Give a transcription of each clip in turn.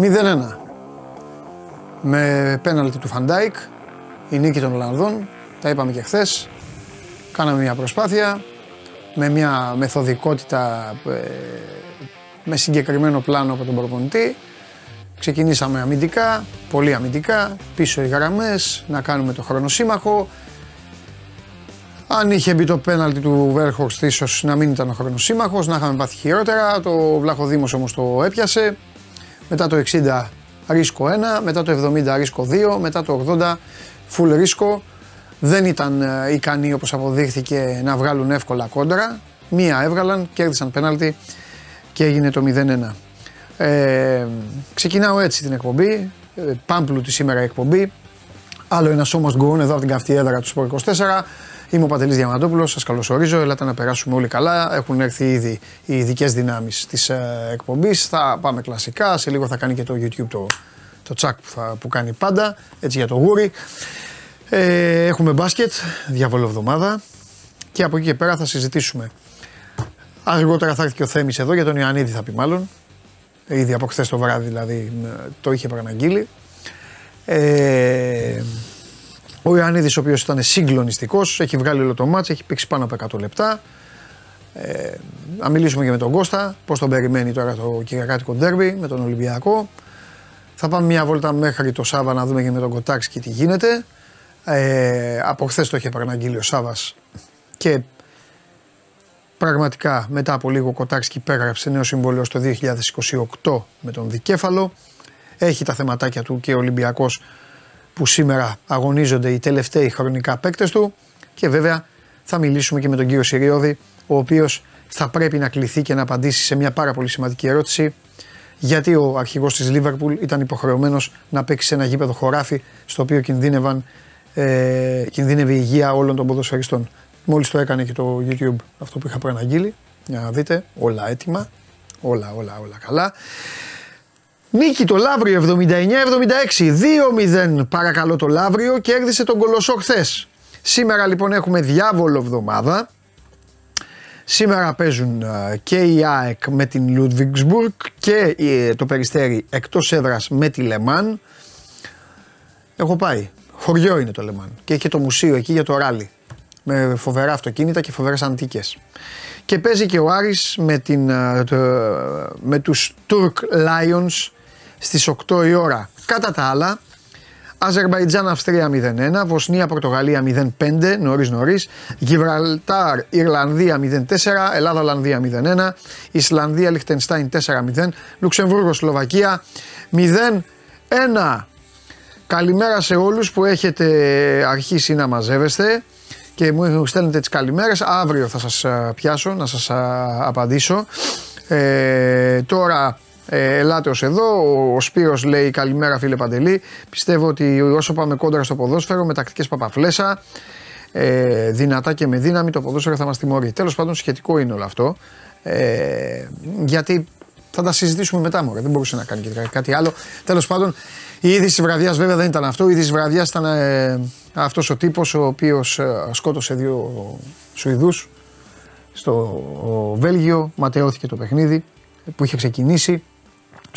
0-1. Με πέναλτι του Φαν Ντάικ, η νίκη των Ολλανδών, τα είπαμε και χθες. Κάναμε μια προσπάθεια με μια μεθοδικότητα ε, με συγκεκριμένο πλάνο από τον προπονητή. Ξεκινήσαμε αμυντικά, πολύ αμυντικά, πίσω οι γραμμές, να κάνουμε το χρόνο σύμμαχο. Αν είχε μπει το πέναλτι του Βέγκχορστ ίσως να μην ήταν ο χρόνος σύμμαχος, να είχαμε πάθει χειρότερα. Ο Βλαχοδήμος όμως το έπιασε. Μετά το 60 ρίσκο 1, μετά το 70 ρίσκο 2, μετά το 80 full ρίσκο. Δεν ήταν ε, ικανοί όπως αποδείχθηκε να βγάλουν εύκολα κόντρα. Μία έβγαλαν, κέρδισαν πέναλτι και έγινε το 0-1. Ε, ξεκινάω έτσι την εκπομπή, ε, πάμπλουτη σήμερα η εκπομπή. Άλλο ένα σώμα γκουρούν εδώ από την καυτή έδρα του Σπορ 24. Είμαι ο Παντελής Διαμαντόπουλος, σας καλωσορίζω. Ελάτε να περάσουμε όλοι καλά. Έχουν έρθει ήδη οι ειδικές δυνάμεις της ε, εκπομπής. Θα πάμε κλασικά. Σε λίγο θα κάνει και το YouTube το, το τσακ που, θα, που κάνει πάντα. Έτσι για το γούρι. Ε, έχουμε μπάσκετ, διάβολο εβδομάδα. Και από εκεί και πέρα θα συζητήσουμε. Αργότερα θα έρθει και ο Θέμης εδώ, για τον Ιωαννίδη θα πει μάλλον. Ήδη από χθες το βράδυ δηλαδή το είχε παραναγγείλει. Ε, ο Ιωαννίδης ο οποίος ήταν συγκλονιστικός, έχει βγάλει όλο το μάτς, έχει παίξει πάνω από 100 λεπτά. Ε, να μιλήσουμε και με τον Κώστα, πώς τον περιμένει τώρα το Κυριακάτικο Ντέρμπι με τον Ολυμπιακό. Θα πάμε μια βόλτα μέχρι το Σάβα να δούμε και με τον Κοτάξ τι γίνεται. Ε, από χθες το είχε παραναγγείλει ο Σάβας και πραγματικά μετά από λίγο ο Κοτάξκι υπέγραψε νέο συμβόλαιο στο 2028 με τον Δικέφαλο. Έχει τα θεματάκια του και ο Ολυμπιακός που σήμερα αγωνίζονται οι τελευταίοι χρονικά παίκτες του και βέβαια θα μιλήσουμε και με τον κύριο Συριώδη ο οποίος θα πρέπει να κληθεί και να απαντήσει σε μια πάρα πολύ σημαντική ερώτηση γιατί ο αρχηγός της Λίβερπουλ ήταν υποχρεωμένος να παίξει σε ένα γήπεδο χωράφι στο οποίο κινδύνευαν, ε, κινδύνευε η υγεία όλων των ποδοσφαιριστών. Μόλις το έκανε και το YouTube αυτό που είχα προαναγγείλει, για να δείτε όλα έτοιμα, όλα όλα όλα καλά. Νίκη το Λαύριο 79-76. 2-0 παρακαλώ το Λαύριο. Κέρδισε τον Κολοσσό χθες. Σήμερα λοιπόν έχουμε διάβολο εβδομάδα. Σήμερα παίζουν και η ΑΕΚ με την Λουδβίγκσμπουργκ και ε, το Περιστέρι εκτός έδρας με τη Λεμάν. Έχω πάει. Χωριό είναι το Λεμάν και έχει και το μουσείο εκεί για το ράλι. Με φοβερά αυτοκίνητα και φοβερές αντίκες. Και παίζει και ο Άρης με, την, με τους Turk Lions στις 8 η ώρα. Κατά τα άλλα, Αζερβαϊτζάν Αυστρία 0-1, Βοσνία Πορτογαλία 0-5, νωρίς νωρίς, Γιβραλτάρ Ιρλανδία 0-4, Ελλάδα Ολλανδία 0-1, Ισλανδία Λιχτενστάιν 4-0, Λουξεμβούργο Σλοβακία 0-1. Καλημέρα σε όλους που έχετε αρχίσει να μαζεύεστε και μου στέλνετε τις καλημέρες. Αύριο θα σας πιάσω να σας απαντήσω. Ε, τώρα ε, ελάτε ως εδώ. Ο Σπύρος λέει καλημέρα φίλε Παντελή. Πιστεύω ότι όσο πάμε κόντρα στο ποδόσφαιρο με τακτικές παπαφλέσα, ε, δυνατά και με δύναμη το ποδόσφαιρο θα μας τιμωρεί. Τέλος πάντων σχετικό είναι όλο αυτό. Ε, γιατί θα τα συζητήσουμε μετά μόνο. Δεν μπορούσε να κάνει και κάτι άλλο. Τέλος πάντων η είδηση της βραδιάς βέβαια δεν ήταν αυτό. Η είδηση της βραδιάς ήταν ε, αυτός ο τύπος ο οποίος ε, σκότωσε δύο Σουηδούς στο Βέλγιο, ματαιώθηκε το παιχνίδι που είχε ξεκινήσει.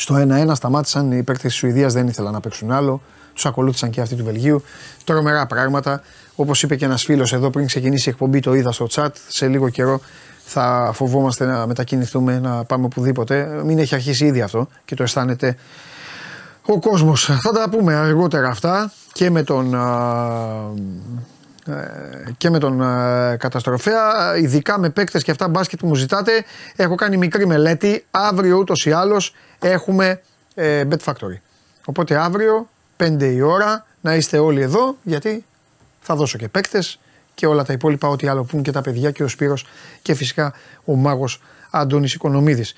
Στο 1-1 σταμάτησαν οι παίκτες της Σουηδίας, δεν ήθελαν να παίξουν άλλο. Τους ακολούθησαν και αυτοί του Βελγίου. Τρομερά πράγματα. Όπως είπε και ένας φίλος εδώ πριν ξεκινήσει η εκπομπή, το είδα στο chat. Σε λίγο καιρό θα φοβόμαστε να μετακινηθούμε, να πάμε οπουδήποτε. Μην έχει αρχίσει ήδη αυτό και το αισθάνεται ο κόσμος. Θα τα πούμε αργότερα αυτά και με τον ε, και με τον ε, καταστροφέα, ειδικά με παίκτες και αυτά μπάσκετ που μου ζητάτε. Έχω κάνει μικρή μελέτη. Αύριο ούτως ή άλλως έχουμε ε, Bet Factory. Οπότε αύριο 5 η ώρα να είστε όλοι εδώ γιατί θα δώσω και παίκτες και όλα τα υπόλοιπα, ό,τι άλλο πούν και τα παιδιά και ο Σπύρος και φυσικά ο μάγος Αντώνης Οικονομίδης.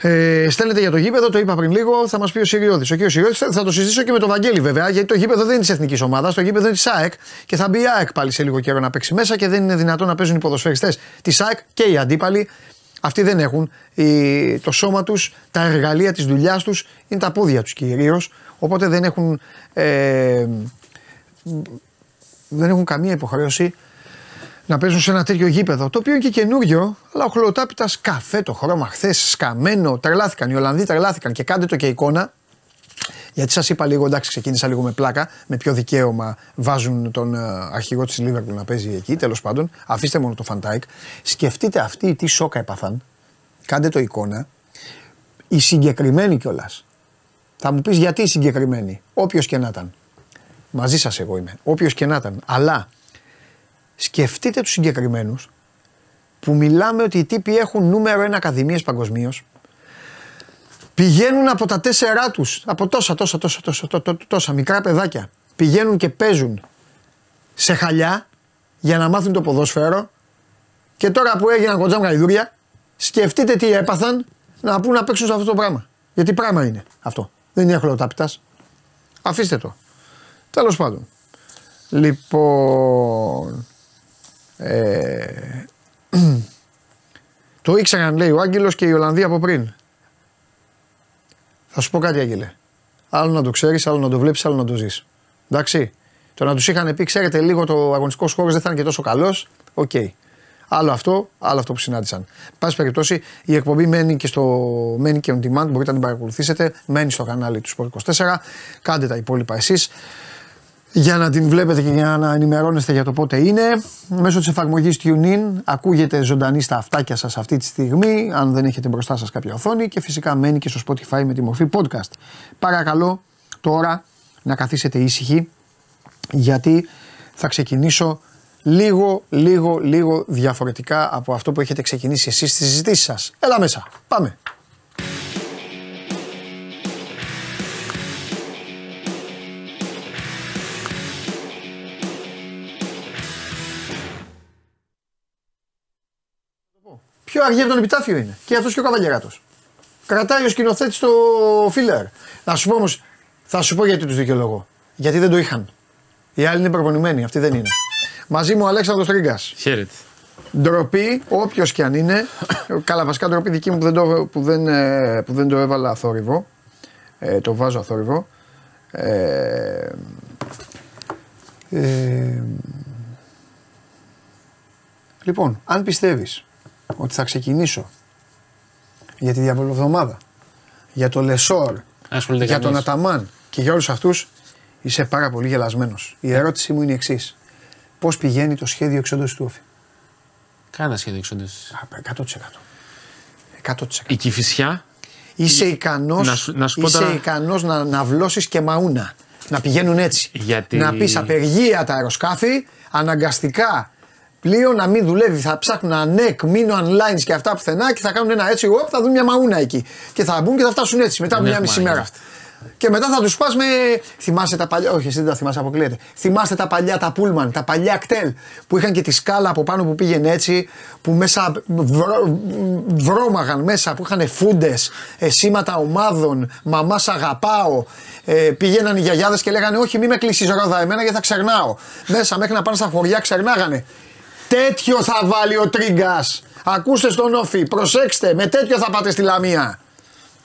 Ε, στέλνετε για το γήπεδο, το είπα πριν λίγο, θα μας πει ο Σιριώδη. Ο κ. Σιριώδη θα το συζητήσω και με τον Βαγγέλη βέβαια, γιατί το γήπεδο δεν είναι της εθνικής ομάδας, το γήπεδο είναι της ΑΕΚ και θα μπει η ΑΕΚ πάλι σε λίγο καιρό να παίξει μέσα και δεν είναι δυνατόν να παίζουν οι ποδοσφαιριστές της ΑΕΚ και οι αντίπαλοι. Αυτοί δεν έχουν το σώμα τους, τα εργαλεία της δουλειάς τους, είναι τα πόδια τους κυρίως. Οπότε δεν έχουν, ε, δεν έχουν καμία υποχρέωση να παίζουν σε ένα τέτοιο γήπεδο. Το οποίο είναι και καινούριο, αλλά ο χλοοτάπητας καφέ το χρώμα χθες, σκαμμένο. Τρελάθηκαν. Οι Ολλανδοί τρελάθηκαν και κάντε το και εικόνα. Γιατί σας είπα λίγο, εντάξει, ξεκίνησα λίγο με πλάκα. Με ποιο δικαίωμα βάζουν τον ε, αρχηγό της Λίβερπουλ να παίζει εκεί. Τέλος πάντων, αφήστε μόνο το Φαν Ντάικ. Σκεφτείτε αυτοί τι σόκα έπαθαν. Κάντε το εικόνα. Οι συγκεκριμένοι κιόλας. Θα μου πεις γιατί οι συγκεκριμένοι. Όποιος και να ήταν. Μαζί σας εγώ είμαι. Όποιος και να ήταν. Αλλά σκεφτείτε τους συγκεκριμένους που μιλάμε ότι οι τύποι έχουν νούμερο ένα ακαδημίες παγκοσμίως. Πηγαίνουν από τα τέσσερά τους, από τόσα, τόσα, τόσα, τόσα, τόσα, τόσα μικρά παιδάκια. Πηγαίνουν και παίζουν σε χαλιά για να μάθουν το ποδόσφαιρο. Και τώρα που έγιναν κοντζάμ γαϊδούρια, σκεφτείτε τι έπαθαν να πούν να παίξουν σε αυτό το πράγμα. Γιατί πράγμα είναι αυτό. Δεν είναι χλωτάπιτα. Αφήστε το. Τέλος πάντων. Λοιπόν. Ε, το ήξεραν λέει ο Άγγελος και η Ολλανδία από πριν. Θα σου πω κάτι Άγγελε. Άλλο να το ξέρεις, άλλο να το βλέπεις, άλλο να το ζεις. Εντάξει. Το να τους είχαν πει, ξέρετε, λίγο ο αγωνιστικός χώρος δεν θα είναι και τόσο καλός. OK. Okay. Άλλο αυτό, άλλο αυτό που συνάντησαν. Πάση περιπτώσει, η εκπομπή μένει και, στο, μένει και on demand, μπορείτε να την παρακολουθήσετε. Μένει στο κανάλι του Sport 24. Κάντε τα υπόλοιπα εσείς για να την βλέπετε και για να ενημερώνεστε για το πότε είναι. Μέσω της εφαρμογής TuneIn ακούγεται ζωντανή στα αυτάκια σας αυτή τη στιγμή, αν δεν έχετε μπροστά σας κάποια οθόνη και φυσικά μένει και στο Spotify με τη μορφή podcast. Παρακαλώ τώρα να καθίσετε ήσυχοι γιατί θα ξεκινήσω λίγο, λίγο, λίγο διαφορετικά από αυτό που έχετε ξεκινήσει εσείς στις συζητήσεις σας. Έλα μέσα, πάμε. Πιο αργή από τον επιτάφιο είναι. Και αυτός και ο Καβαλιεράτος. Κρατάει ο σκηνοθέτης το φίλερ. Να σου πω όμως, θα σου πω γιατί τους δικαιολογώ. Γιατί δεν το είχαν. Οι άλλοι είναι προπονημένοι, αυτοί δεν είναι. Μαζί μου ο Αλέξανδρος Τρίγκας. Χαίρετε. Ντροπή, όποιος και αν είναι. Καλά, βασικά ντροπή δική μου που δεν το, που δεν, ε, που δεν το έβαλα αθόρυβο. Ε, το βάζω αθόρυβο. Ε, ε, λοιπόν, αν πιστεύεις ότι θα ξεκινήσω για τη διαβολοβδομάδα, για το Λεσόρ, για τον Αταμάν και για όλους αυτούς, είσαι πάρα πολύ γελασμένος. Η ερώτησή μου είναι η εξής. Πώς πηγαίνει το σχέδιο εξόντωσης του Όφη; Κάνα σχέδιο εξόντωσης. 100%. 100%. Η Κηφισιά. Είσαι ικανός να, σου, είσαι ικανός να, να βλώσεις και μαούνα. Να πηγαίνουν έτσι. Γιατί... Να πεις απεργία τα αεροσκάφη, αναγκαστικά πλοίο να μην δουλεύει. Θα ψάχνουν ανεκ, μείνω online και αυτά πουθενά και θα κάνουν ένα έτσι. Οπ, θα δουν μια μαούνα εκεί. Και θα μπουν και θα φτάσουν έτσι μετά από μια μισή μέρα. Και μετά θα τους πας με. Θυμάστε τα παλιά. Όχι, εσύ δεν τα θυμάσαι, αποκλείεται. Θυμάστε τα παλιά τα πούλμαν, τα παλιά κτέλ που είχαν και τη σκάλα από πάνω που πήγαινε έτσι, που μέσα βρω, βρώμαγαν μέσα, που είχαν φούντες, ε, σήματα ομάδων, μαμά αγαπάω. Ε, πήγαιναν οι γιαγιάδες και λέγανε Όχι, μη με κλείσει ρόδα εμένα γιατί θα ξερνάω. Μέσα μέχρι να πάνε στα χωριά ξερνάγανε. Τέτοιο θα βάλει ο Τρίγκας. Ακούστε στον Όφη, προσέξτε, με τέτοιο θα πάτε στη Λαμία.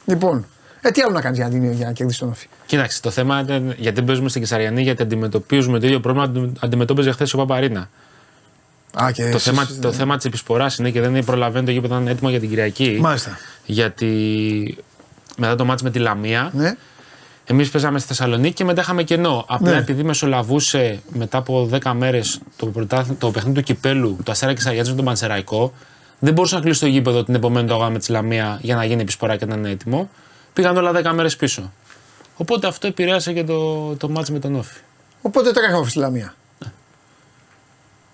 Λοιπόν, ε, τι άλλο να κάνεις για, να, για να κερδίσει τον Όφη; Κοίταξε, το θέμα ήταν γιατί δεν παίζουμε στην Κεσαριανή, γιατί αντιμετωπίζουμε το ίδιο πρόβλημα που αντιμετώπιζε χθες ο Παπαρίνα. Α, και το, θέμα, το θέμα της επισποράς είναι και δεν προλαβαίνει το γήπεδο να είναι έτοιμο για την Κυριακή. Μάλιστα. Γιατί μετά το μάτι με τη Λαμία, ναι. Εμείς παίζαμε στη Θεσσαλονίκη και μετά είχαμε κενό. Απλά Ναι. επειδή μεσολαβούσε μετά από 10 μέρες το, πρωτάθλη- το παιχνίδι του κυπέλου, το Αστέρα και Σαγιάτζη με τον Πανσεραϊκό, δεν μπορούσε να κλείσει το γήπεδο την επομένη του αγώνα με τη Λαμία για να γίνει επισπορά και να είναι έτοιμο. Πήγαν όλα 10 μέρες πίσω. Οπότε αυτό επηρέασε και το, το μάτς με τον Όφη. Οπότε τρέχα Όφη στη Λαμία.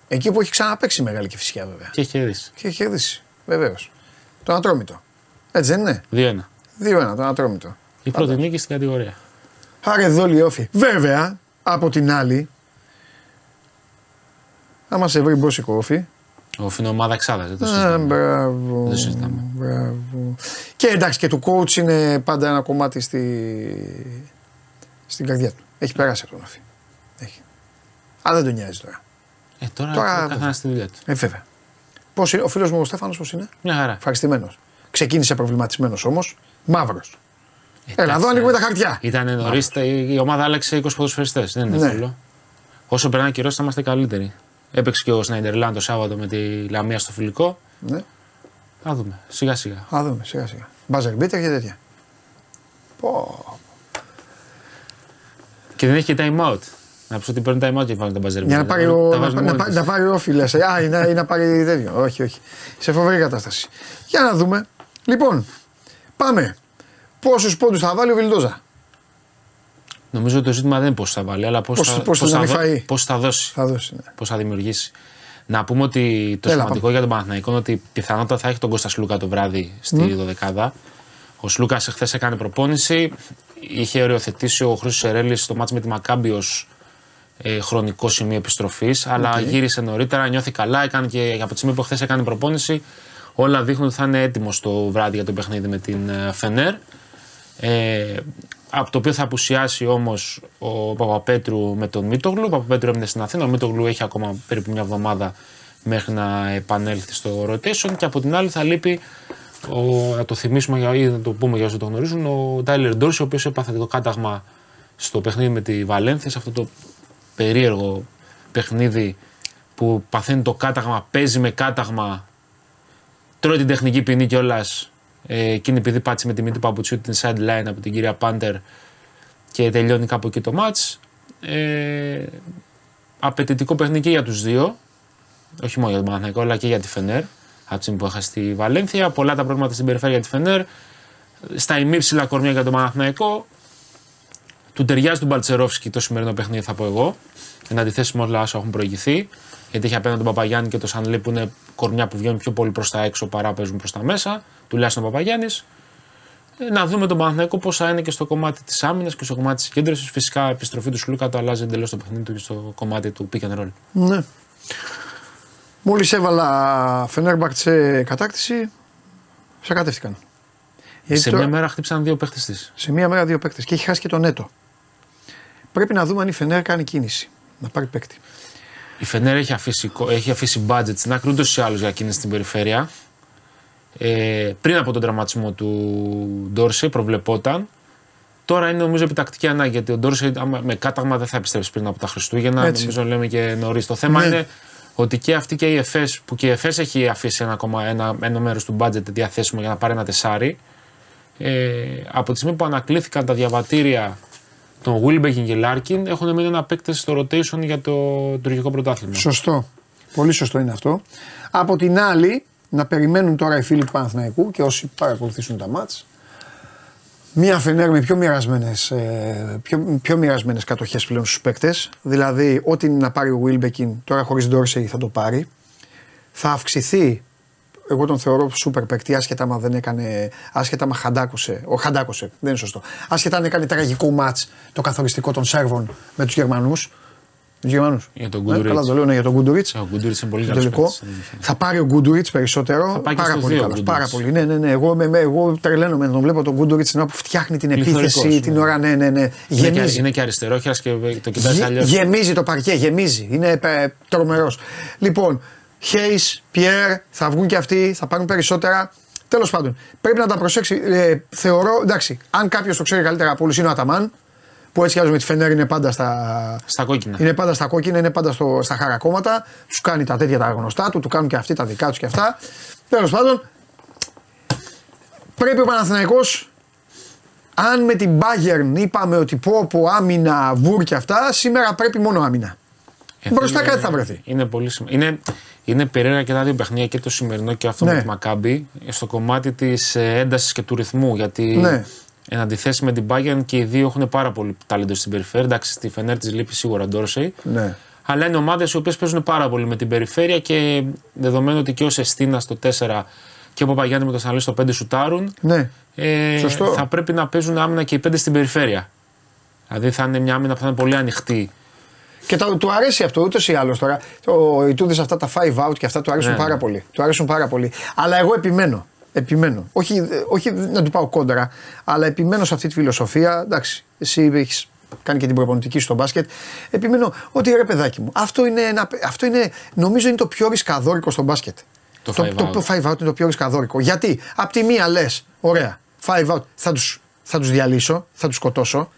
Εκεί που έχει ξαναπέξει μεγάλη και φυσικά βέβαια. Και έχει κερδίσει. Και έχει κερδίσει. Βεβαίως. Το Ατρόμητο. Έτσι δεν είναι; 2-1. 2-1 το Ατρόμητο. Η πρώτη νίκη στην κατηγορία. Άρα εδώ λέει Όφη. Βέβαια, από την άλλη, άμα σε βρει μπόσικο Όφη, Ο Όφη είναι ομάδα εξάδα. Δεν το Α, συζητάμε. μπράβο. Δεν συζητάμε. Μπράβο. Και εντάξει και του coach είναι πάντα ένα κομμάτι στη... στην καρδιά του. Έχει περάσει από τον Όφη. Έχει. Αλλά δεν τον νοιάζει τώρα. Ε, τώρα, Τώρα- ο καθένας στη δουλειά του. Ε, βέβαια. Πώς είναι, ο φίλος μου ο Στέφανος πώς είναι; Μια χαρά. Ευχαριστημένος. Ξεκίνησε προβληματισμένος όμως. Μαύρος. Έλα, Εντάξει, εδώ ανοίγουμε τα χαρτιά. Ήταν νωρίς, η ομάδα άλλαξε 20 ποδοσφαιριστές. Δεν είναι Ναι. εύκολο. Όσο περνάει καιρός θα είμαστε καλύτεροι. Έπαιξε και ο Σνάιντερλάν το Σάββατο με τη Λαμία στο φιλικό. Ναι. Θα δούμε. Σιγά σιγά. Α δούμε σιγά σιγά. Μπάζερ μπίτερ και τέτοια. Πω. Και δεν έχει και time out. Να πει ότι παίρνει time out και βάλει τα μπαζέρ. Για να πάρει, ο, να, να, να, πάρει όφιλες. Α, ή να, ή να πάρει τέτοιο. όχι, όχι. Σε φοβερή κατάσταση. Για να δούμε. Λοιπόν, πάμε. Πόσους πόντους θα βάλει ο Βιλντόζα; Νομίζω ότι το ζήτημα δεν είναι πώς θα βάλει, αλλά πώς θα, πώς πώς θα, θα, φαεί. πώς θα δώσει. Θα δώσει. Ναι. Πώς θα δημιουργήσει. Να πούμε ότι το Έλα, σημαντικό για τον Παναθηναϊκό είναι ότι πιθανότατα θα έχει τον Κώστας Σλούκα το βράδυ στη δωδεκάδα. Ο Σλούκας χθες έκανε προπόνηση. Είχε οριοθετήσει ο Χρήσο Σερέλη στο μάτς με τη Μακάμπη ως, ε, χρονικό σημείο επιστροφής. Αλλά γύρισε νωρίτερα, νιώθει καλά. Έκανε και από τη στιγμή που χθες έκανε προπόνηση, όλα δείχνουν ότι θα είναι έτοιμος το βράδυ για το παιχνίδι με την ε, Φενέρ. Ε, από το οποίο θα απουσιάσει όμως ο Παπαπέτρου με τον Μίτογλου. Ο Παπαπέτρου έμεινε στην Αθήνα. Ο Μίτογλου έχει ακόμα περίπου μια εβδομάδα μέχρι να επανέλθει στο rotation. Και από την άλλη θα λείπει, ο, να το θυμίσουμε για- ή να το πούμε για όσοι το γνωρίζουν, ο Τάιλερ Ντόρση, ο οποίος έπαθε το κάταγμα στο παιχνίδι με τη Βαλένθια, σε αυτό το περίεργο παιχνίδι που παθαίνει το κάταγμα, παίζει με κάταγμα, τρώει την τεχνική ποινή κιόλας. Ε, εκείνη επειδή πάτησε με τη μύτη παπουτσιού την sideline από την κυρία Πάντερ και τελειώνει κάπου εκεί το match. Ε, απαιτητικό παιχνίδι και για τους δύο. Όχι μόνο για τον Παναθηναϊκό, αλλά και για τη Φενέρ. Από τη στιγμή που έχασε τη Βαλένθια. Πολλά τα προβλήματα στην περιφέρεια για τη Φενέρ. Στα ημίψηλα κορμιά για τον Παναθηναϊκό. Του ταιριάζει του Μπαλτσερόφσκι το σημερινό παιχνίδι, θα πω εγώ. Εν αντιθέσει με όλα όσα έχουν προηγηθεί. Γιατί έχει απέναντι τον Παπαγιάννη και τον Σανλή που είναι κορμιά που βγαίνουν πιο πολύ προς τα έξω παρά παίζουν προς τα μέσα. Τουλάχιστον ο Παπαγιάννης. Ε, να δούμε τον Παναθηναϊκό πώ θα είναι και στο κομμάτι της άμυνας και στο κομμάτι της συγκέντρωση. Φυσικά η επιστροφή του Σλούκα το αλλάζει εντελώς το παιχνίδι του και στο κομμάτι του pick and roll. Ναι. Μόλις έβαλα Φενέρμπαχτσε κατάκτηση, σε κατεύθηκαν. Γιατί σε τώρα- μια μέρα χτύπησαν δύο παίχτες της. σε μία μέρα δύο παίκτε και έχει χάσει και τον Νέτο. Πρέπει να δούμε αν η Φενέρ κάνει κίνηση. Να πάρει παίκτη. Η Φενέρ έχει αφήσει, κο- έχει αφήσει budget στην άκρη ούτως ή άλλως για κίνηση στην περιφέρεια. Ε, πριν από τον τραυματισμό του Ντόρσε προβλεπόταν. Τώρα είναι νομίζω επιτακτική ανάγκη γιατί ο Ντόρσε άμα- με κάταγμα δεν θα επιστρέψει πριν από τα Χριστούγεννα. Έτσι. Νομίζω λέμε και νωρίς. Το θέμα Ναι. είναι ότι και αυτή και η ΕΦΕΣ, που και η ΕΦΕΣ έχει αφήσει ένα, ακόμα, ένα, ένα μέρος του budget διαθέσιμο για να πάρει ένα τεσάρι. Ε, από τη στιγμή που ανακλήθηκαν τα διαβατήρια των Wilbekin και Larkin έχουν μείνει ένα παίκτες στο rotation για το τουρκικό πρωτάθλημα. Σωστό. Πολύ σωστό είναι αυτό. Από την άλλη, να περιμένουν τώρα οι φίλοι του Παναθηναϊκού και όσοι παρακολουθήσουν τα μάτς Μία Φενέρ με πιο μοιρασμένες πιο, πιο μοιρασμένες κατοχές πλέον στους παίκτες. Δηλαδή, ό,τι είναι να πάρει ο Wilbekin τώρα χωρίς Ντόρσεϊ θα το πάρει. Θα αυξηθεί εγώ τον θεωρώ σούπερ παίκτη, άσχετα άμα δεν έκανε. άσχετα άμα χαντάκωσε. Ο χαντάκωσε, δεν είναι σωστό. Άσχετα αν έκανε τραγικό μάτς το καθοριστικό των Σέρβων με τους Γερμανούς. Τους Γερμανούς. Για τον Ε, Γκούντουριτς. καλά το λέω ναι, για τον Γκούντουριτ. Ο Γκούντουριτ είναι πολύ Το καλός. τελικό. Θα πάρει ο Γκούντουριτ περισσότερο. Θα πάει και πάρα στους πολύ δύο καλός. ο Πάρα Γκούντουριτς. πολύ. Ναι, ναι, ναι. Εγώ, με, με- εγώ τρελαίνομαι να τον βλέπω τον Γκούντουριτ την ώρα που φτιάχνει την Πληθωρικός, επίθεση την ναι. ώρα. Ναι, ναι, ναι. Είναι και, Γεμίζει. είναι και αριστερόχειρα και το κοιτάζει Γε- αλλιώς. γεμίζει το παρκέ, γεμίζει. Είναι ε, τρομερός. Λοιπόν, Χέις, Πιέρ, θα βγουν και αυτοί, θα πάρουν περισσότερα. Τέλος πάντων, πρέπει να τα προσέξει. Ε, θεωρώ, εντάξει, αν κάποιος το ξέρει καλύτερα από όλους είναι ο Αταμάν, που έτσι κι άλλως με τη Φενέρ είναι πάντα στα, Στα κόκκινα. είναι πάντα στα κόκκινα, είναι πάντα στο, στα χαρακόμματα. Τους κάνει τα τέτοια τα γνωστά του, του κάνουν και αυτοί τα δικά τους και αυτά. Τέλος πάντων, πρέπει ο Παναθηναϊκός αν με την Bayern είπαμε ότι πω πω άμυνα, βουρ και αυτά, σήμερα πρέπει μόνο άμυνα. Ε, Μπροστά θέλει- κάτι θα βρεθεί. Είναι πολύ σημαντικό. Είναι, είναι περίεργα και τα δύο παιχνίδια και το σημερινό και αυτό Ναι. με τη Μακάμπη στο κομμάτι της έντασης και του ρυθμού. Γιατί Ναι. Εν αντιθέσει με την Bayern και οι δύο έχουν πάρα πολύ ταλέντο στην περιφέρεια. Εντάξει, στη Φενέρ της λείπει σίγουρα Ντόρσεϊ. Ναι. Αλλά είναι ομάδες οι οποίες παίζουν πάρα πολύ με την περιφέρεια και δεδομένου ότι και ο Σεστίνα στο 4 και ο Παπαγιάννη με τον Σανλή στο 5 σουτάρουν. Ναι. Ε, Σωστό. Θα πρέπει να παίζουν άμυνα και οι 5 στην περιφέρεια. Δηλαδή θα είναι μια άμυνα που θα είναι πολύ ανοιχτή. Και τα, του αρέσει αυτό ούτως ή άλλως τώρα. Το, οι τούδε αυτά τα five out και αυτά του αρέσουν Ναι, πάρα ναι. πολύ. Του αρέσουν πάρα πολύ. Αλλά εγώ επιμένω. Επιμένω. Όχι, ε, όχι να του πάω κόντρα, αλλά επιμένω σε αυτή τη φιλοσοφία. Εντάξει, εσύ έχεις κάνει και την προπονητική σου στο μπάσκετ. Επιμένω ότι ρε παιδάκι μου, αυτό είναι, ένα, αυτό είναι νομίζω είναι το πιο ρισκαδόρικο στο μπάσκετ. Το το, five το, out. το five out είναι το πιο ρισκαδόρικο. Γιατί, απ' τη μία λες, ωραία, five out, θα τους θα τους διαλύσω, θα τους σκοτώσω.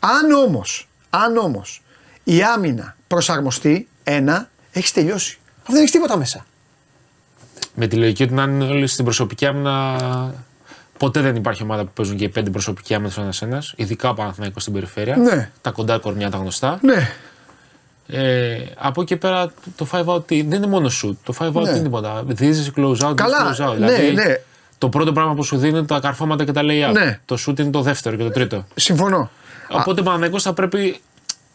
Αν όμως, αν όμως η άμυνα προσαρμοστεί, ένα, έχεις τελειώσει. Αυτό δεν έχεις τίποτα μέσα. Με τη λογική ότι να είναι όλοι στην προσωπική άμυνα Ποτέ δεν υπάρχει ομάδα που παίζουν και οι πέντε προσωπικοί άμεσο ένα-ένα, ειδικά ο Παναθηναϊκός στην περιφέρεια. Ναι. Τα κοντά κορμιά τα γνωστά. Ναι. Ε, από εκεί πέρα το 5 out δεν είναι μόνο shoot. Το 5 out Ναι. είναι τίποτα. Δίδει close out, Καλά, δίνεις close out. ναι, δηλαδή, ναι. Το πρώτο πράγμα που σου δίνει είναι τα καρφώματα και τα lay-up. Ναι. Το shoot είναι το δεύτερο και το τρίτο. Συμφωνώ. Οπότε ο Παναθηναϊκός θα πρέπει.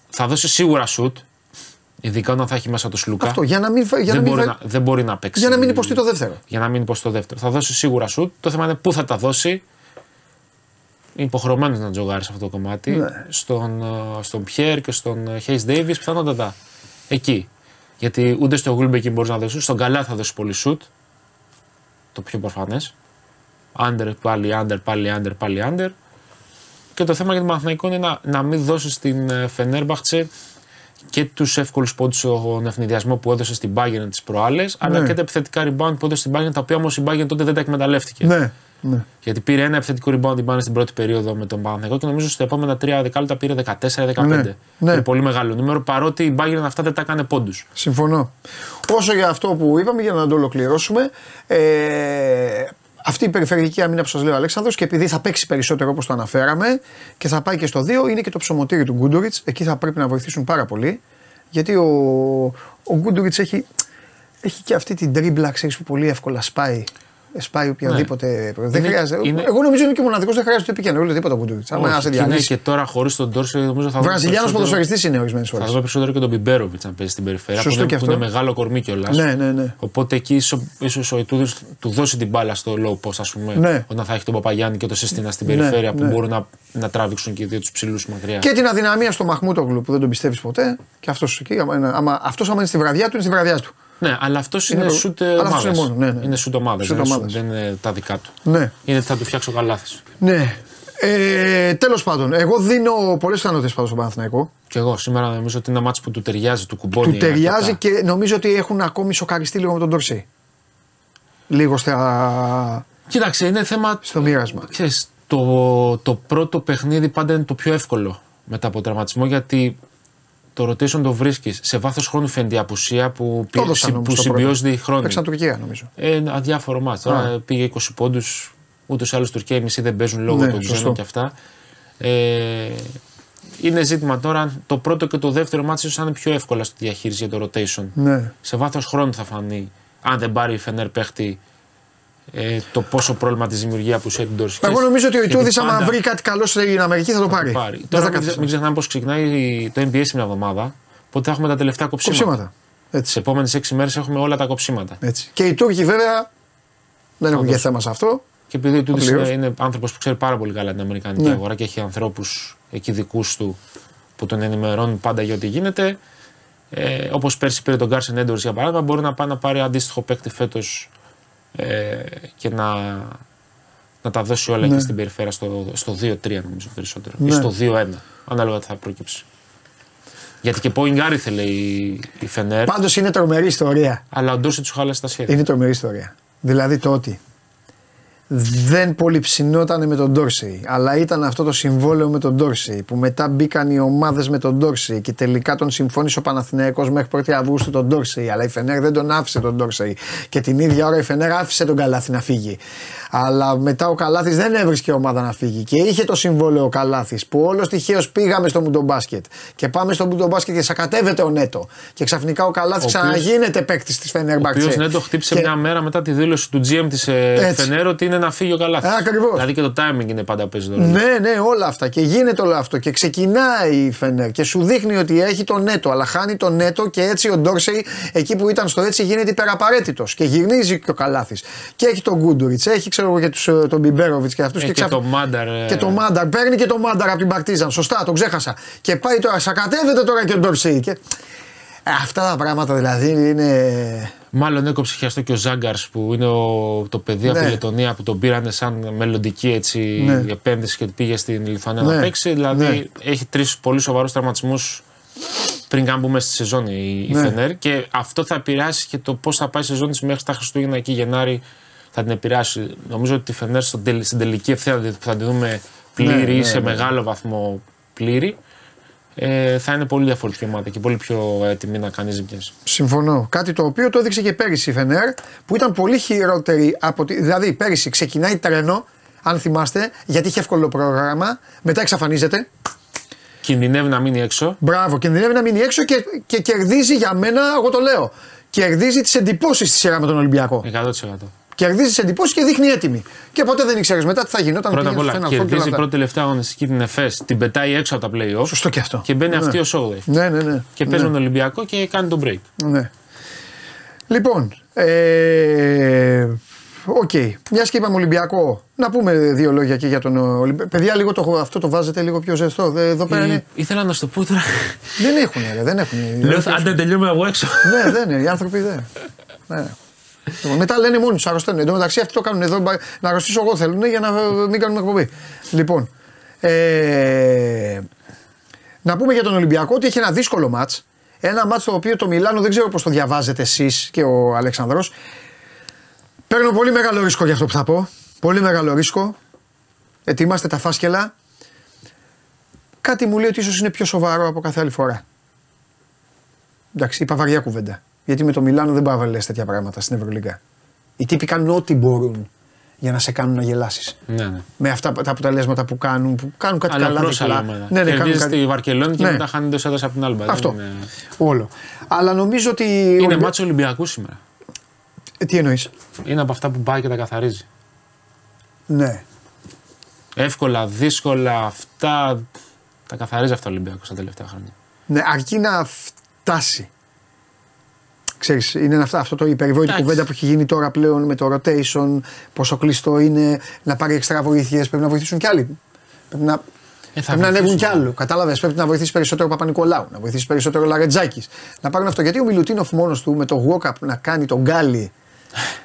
Θα δώσει σίγουρα shoot. Ειδικά όταν θα έχει μέσα το Σλούκα. Αυτό, για να μην, φα- για να δεν, μην, μπορεί φα- να, δεν μπορεί να παίξει. για να μην υποστεί το δεύτερο. Για να μην υποστεί το δεύτερο. Θα δώσει σίγουρα σουτ. Το θέμα είναι πού θα τα δώσει. Είναι υποχρεωμένος να τζογάρει σε αυτό το κομμάτι. Ναι. Στον, ε, στον Πιέρ και στον Χέις Ντέιβις πιθανότατα. Εκεί. Γιατί ούτε στο Γουλμπεκι μπορείς να δώσεις. Στον Καλά θα δώσει πολύ σουτ. Το πιο προφανές. Άντερ, πάλι άντερ, πάλι άντερ, πάλι άντερ. Και το θέμα για τον Παναθηναϊκό είναι να, να μην δώσεις στην ε, Φενέρμπαχτσε και τους εύκολους πόντους στον ευνηδιασμό που έδωσε στην Bayern τις προάλλες, αλλά Ναι. και τα επιθετικά rebound που έδωσε στην Bayern, τα οποία όμως η Bayern τότε δεν τα εκμεταλλεύτηκε. Ναι, ναι. Γιατί πήρε ένα επιθετικό rebound την Bayern στην πρώτη περίοδο με τον Παναθηναϊκό και νομίζω στα επόμενα τρία δεκάλεπτα πήρε 14-15. Ναι, ναι. Είναι πολύ μεγάλο νούμερο, παρότι η Bayern αυτά δεν τα έκανε πόντους. Συμφωνώ. Όσο για αυτό που είπαμε, για να το ολοκληρώσουμε, ε, αυτή η περιφερειακή άμυνα που σας λέω, Αλέξανδρος, και επειδή θα παίξει περισσότερο όπως το αναφέραμε και θα πάει και στο 2, είναι και το ψωμοτήρι του Γκούντουριτς. Εκεί θα πρέπει να βοηθήσουν πάρα πολύ. Γιατί ο, ο Γκούντουριτς έχει, έχει και αυτή την τρίμπλα, ξέρεις που πολύ εύκολα σπάει. Σπάει οποιαδήποτε. Δεν Ναι. Είναι- χρειάζεται. είναι- Εγώ νομίζω είναι και μοναδικός, δεν χρειάζεται επικοινωνία. Ούτε τίποτα ο Γκούντουριτ. Άμα Όχι, σε και ναι, διαλύσει. και τώρα χωρίς τον Ντόρσε, νομίζω θα δούμε. Βραζιλιάνος περισσότερο- ποδοσφαιριστής είναι ορισμένες Θα φορέ. δούμε περισσότερο και τον Μπιμπέροβιτς να παίζει στην περιφέρεια. Σωστό που, και είναι, που αυτό. είναι μεγάλο κορμί κιόλας. Ναι, ναι, ναι. Οπότε εκεί ίσω ίσως ο Ιτούδης του δώσει την μπάλα στο low post, ας πούμε. Ναι. Όταν θα έχει τον Παπαγιάννη και το Σεστίνα στην Ναι, περιφέρεια που ναι. μπορούν να, να τράβηξουν και οι δύο τους ψηλούς μακριά. Και την αδυναμία στο Μαχμούτογλου που δεν τον πιστεύεις ποτέ. Και αυτός εκεί. Άμα, είναι- άμα, αυτός άμα είναι στη βραδιά του, είναι στη βραδιά του. Ναι, αλλά αυτός είναι, προ- σουτ αλλά αυτός ομάδα. είναι μόνο, ναι, ναι. Είναι σουτ ομάδα. Σουτ Δεν, είναι ομάδας. σουτ, δεν είναι τα δικά του. Ναι. Είναι ότι θα του φτιάξω καλάθι. ναι. Ε, Τέλος πάντων, εγώ δίνω πολλές πιθανότητες πάντως στον Παναθηναϊκό. Και εγώ σήμερα νομίζω ότι είναι ένα μάτσο που του ταιριάζει, του κουμπώνει. Του ταιριάζει αρκετά. και νομίζω ότι έχουν ακόμη σοκαριστεί λίγο με τον Ντόρσεϊ. Λίγο στα, Κοίταξε, είναι θέμα. στο μοίρασμα. Ξέρεις, το, το πρώτο παιχνίδι πάντα είναι το πιο εύκολο μετά από τραυματισμό γιατί το rotation το βρίσκεις. Σε βάθος χρόνου φαίνεται η απουσία που, Το πι- έδωσαν συ- όμως που το πρώτο. συμπιώζεται η χρόνη. Παίξαν Τουρκία νομίζω. Ε, είναι αδιάφορο μάτι. Τώρα Α. πήγε 20 πόντους. Ούτως ή άλλως Τουρκία οι μισοί δεν παίζουν λόγω Ναι, των σωστό. ξένων και αυτά. Ε, είναι ζήτημα τώρα αν το πρώτο και το δεύτερο μάτι ίσως είναι πιο εύκολα στη διαχείριση για το rotation. Ναι. Σε βάθος χρόνου θα φανεί αν δεν πάρει η Φενέρ παίχτη ε, το πόσο πρόβλημα της δημιουργία που σε την Τόρση. Εγώ νομίζω ότι ο Γιατί Ιτούδης, άμα πάντα βρει κάτι καλό στην Αμερική, θα το πάρει. πάρει. Δεν Τώρα θα μην, ξε- καθίσει. μην ξεχνάμε πώ ξεκινάει το NBA στην εβδομάδα. Οπότε θα έχουμε τα τελευταία κοψίματα. Κοψίματα. Έτσι. Τις επόμενες 6 μέρες έχουμε όλα τα κοψίματα. Έτσι. Και οι Τούρκοι βέβαια δεν έχουν να δώσουν. θέμα σε αυτό. Και επειδή ο Ιτούδης Πλήρως. είναι, είναι άνθρωπος που ξέρει πάρα πολύ καλά την Αμερικανική Ναι. αγορά και έχει ανθρώπους εκεί δικούς του που τον ενημερώνουν πάντα για ό,τι γίνεται. Ε, Όπως πέρσι πήρε τον Κάρσεν Έντουαρντς για παράδειγμα, μπορεί να πάει να πάρει αντίστοιχο παίκτη φέτος ε, και να, να τα δώσει όλα Ναι. εκεί στην περιφέρεια στο, στο 2-3 νομίζω περισσότερο. Ναι. Ή στο 2-1, ανάλογα τι θα προκύψει. Γιατί και point guard ήθελε η, η Φενέρ, Πάντως είναι τρομερή ιστορία. αλλά ο Ντόρσετ του χάλασε τα σχέδια. Είναι τρομερή ιστορία. Δηλαδή το ότι δεν πολυψινόταν με τον Ντόρσεϊ, αλλά ήταν αυτό το συμβόλαιο με τον Ντόρσεϊ που μετά μπήκαν οι ομάδες με τον Ντόρσεϊ και τελικά τον συμφώνησε ο Παναθηναϊκός μέχρι 1η Αυγούστου τον Ντόρσεϊ. Αλλά η Φενέρ δεν τον άφησε τον Ντόρσεϊ. Και την ίδια ώρα η Φενέρ άφησε τον Καλάθι να φύγει. Αλλά μετά ο Καλάθι δεν έβρισκε ομάδα να φύγει. Και είχε το συμβόλαιο ο Καλάθι που όλος τυχαίως πήγαμε στο Μουντομπάσκετ. Και πάμε στο Μουντομπάσκετ και σακατεύεται ο Νέτο. Και ξαφνικά ο Καλάθι Ο οποίος- ξαναγίνεται παίκτης της Φενέρ Ο οποίος ναι, το χτύπησε Και- μια μέρα μετά τη δήλωση του GM της Έτσι. Φενέρ ότι είναι να φύγει ο Καλάθι. Ε, ακριβώς. Δηλαδή και το timing είναι πάντα που παίζει το ρόλο. Ναι, ναι, όλα αυτά. Και γίνεται όλο αυτό. Και ξεκινάει η Φενέρ και σου δείχνει ότι έχει τον νέτο, αλλά χάνει τον νέτο και έτσι ο Ντόρσεϊ εκεί που ήταν στο έτσι γίνεται υπεραπαραίτητος. Και γυρνίζει και ο Καλάθης. Και έχει τον Γκούντουριτς, έχει ξέρω εγώ και τους, ε, τον Μπιμπέροβιτς και αυτούς. Έχει και το Μάνταρ. ε, Και το Μάνταρ, παίρνει και το Μάνταρ από την Παρτίζαν. Σωστά, τον ξέχασα. Και πάει τώρα, σακατεύεται τώρα και ο Ντόρσεϊ. Και... Ε, αυτά τα πράγματα δηλαδή είναι. Μάλλον έκοψε χιαστό και ο Ζάγκαρς που είναι ο, το παιδί από Ναι. τη Λετωνία που τον πήρανε σαν μελλοντική έτσι, Ναι. επένδυση και πήγε στην Λιθουανία Ναι. να παίξει. Δηλαδή Ναι. έχει τρεις πολύ σοβαρούς τραυματισμούς πριν καν μπούμε στη σεζόν η, η Ναι. Φενέρ και αυτό θα επηρεάσει και το πώς θα πάει η σεζόν της μέχρι τα Χριστούγεννα εκεί Γενάρη. Θα την επηρεάσει. Νομίζω ότι η Φενέρ στον τελ- στην τελική ευθεία που θα τη δούμε πλήρη Ναι, ναι, ή σε ναι. μεγάλο βαθμό πλήρη. Ε, θα είναι πολύ διαφορετική ομάδα και πολύ πιο έτοιμη να κάνει ζημιές. Συμφωνώ. Κάτι το οποίο το έδειξε και πέρυσι η Φενέρ που ήταν πολύ χειρότερη από τη. Δηλαδή πέρυσι ξεκινάει τρένο, αν θυμάστε, γιατί είχε εύκολο πρόγραμμα, μετά εξαφανίζεται. Κινδυνεύει να μείνει έξω. Μπράβο, κινδυνεύει να μείνει έξω και, και κερδίζει για μένα, εγώ το λέω. Κερδίζει τις εντυπώσεις στη σειρά με τον Ολυμπιακό. 100%. Κερδίζει τις εντυπώσεις και δείχνει έτοιμη. Και ποτέ δεν ήξερες μετά τι θα γινόταν. Πρώτα απ' πήγαινες όλα, στο Final Four και όλα κερδίζει αυτά. πρώτη τελευταία αγωνιστική την ΕΦΕΣ, την πετάει έξω από τα playoff Σωστό και αυτό. και μπαίνει Ναι. αυτή ως 8 Ναι, ναι, ναι. Και παίζει με τον Ολυμπιακό και κάνει το break. Ναι. Λοιπόν, ε, οκ. Μιας και είπαμε Ολυμπιακό, να πούμε δύο λόγια και για τον Ολυμπιακό. Παιδιά, λίγο το, αυτό το βάζετε λίγο πιο ζεστό. Δε- Εδώ πέρα Ε, είναι. ήθελα να σου το πω τώρα. Δεν έχουν, ρε, δεν έχουν. Λέω, αν δεν τελειώνουμε από έξω. ναι, δεν είναι. Οι άνθρωποι δεν. Ναι. Λοιπόν, μετά λένε μόνοι τους, αρρωσταίνουν. Εν τω μεταξύ αυτοί το κάνουν εδώ. μπα- Να αρρωστήσω εγώ θέλουν για να μην κάνουμε εκπομπή. Λοιπόν, ε, να πούμε για τον Ολυμπιακό ότι έχει ένα δύσκολο μάτς. Ένα μάτς το οποίο το Μιλάνο δεν ξέρω πώς το διαβάζετε εσείς και ο Αλεξανδρός. Παίρνω πολύ μεγάλο ρίσκο για αυτό που θα πω. Πολύ μεγάλο ρίσκο. Ετοιμάστε τα φάσκελα. Κάτι μου λέει ότι ίσως είναι πιο σοβαρό από κάθε άλλη φορά. Εντάξει, είπα βαριά κουβέντα. Γιατί με το Μιλάνο δεν πάει να λες τέτοια πράγματα στην Ευρωλίγκα. Οι τύποι κάνουν ό,τι μπορούν για να σε κάνουν να γελάσεις. ναι, ναι. Με αυτά τα αποτελέσματα που κάνουν, που κάνουν κάτι Αλλά καλά. προς διπλά. άλλα ομάδα. Ναι, ναι, κάνουν Κερδίζεις κάτι. στη Βαρκελόνη και Ναι. μετά χάνει εντό έδρα από την Άλμπα. Δεν Αυτό. είναι- Όλο. Αλλά νομίζω ότι. Είναι Ολυμπια- μάτσο Ολυμπιακούς σήμερα. Ε, τι εννοείς; Είναι από αυτά που πάει και τα καθαρίζει. Ναι. Εύκολα, δύσκολα, αυτά. Τα καθαρίζει αυτά ο Ολυμπιακός τα τελευταία χρόνια. ναι. Αρκεί να φτάσει. Ξέρεις, είναι αυτά, αυτό το υπερβόητη Εντάξει. κουβέντα που έχει γίνει τώρα πλέον με το rotation, πόσο κλειστό είναι, να πάρει εξτρά βοήθειες, πρέπει να βοηθήσουν κι άλλοι. Πρέπει να, Ε, θα πρέπει να ανέβουν κι βοηθήσουν. άλλο. Κατάλαβες, πρέπει να βοηθήσει περισσότερο ο Παπα-Νικολάου, να βοηθήσει περισσότερο ο Λαρετζάκης. Να πάρουν αυτό. Γιατί ο Μιλουτίνοφ μόνος του με το walk-up να κάνει τον Γκάλι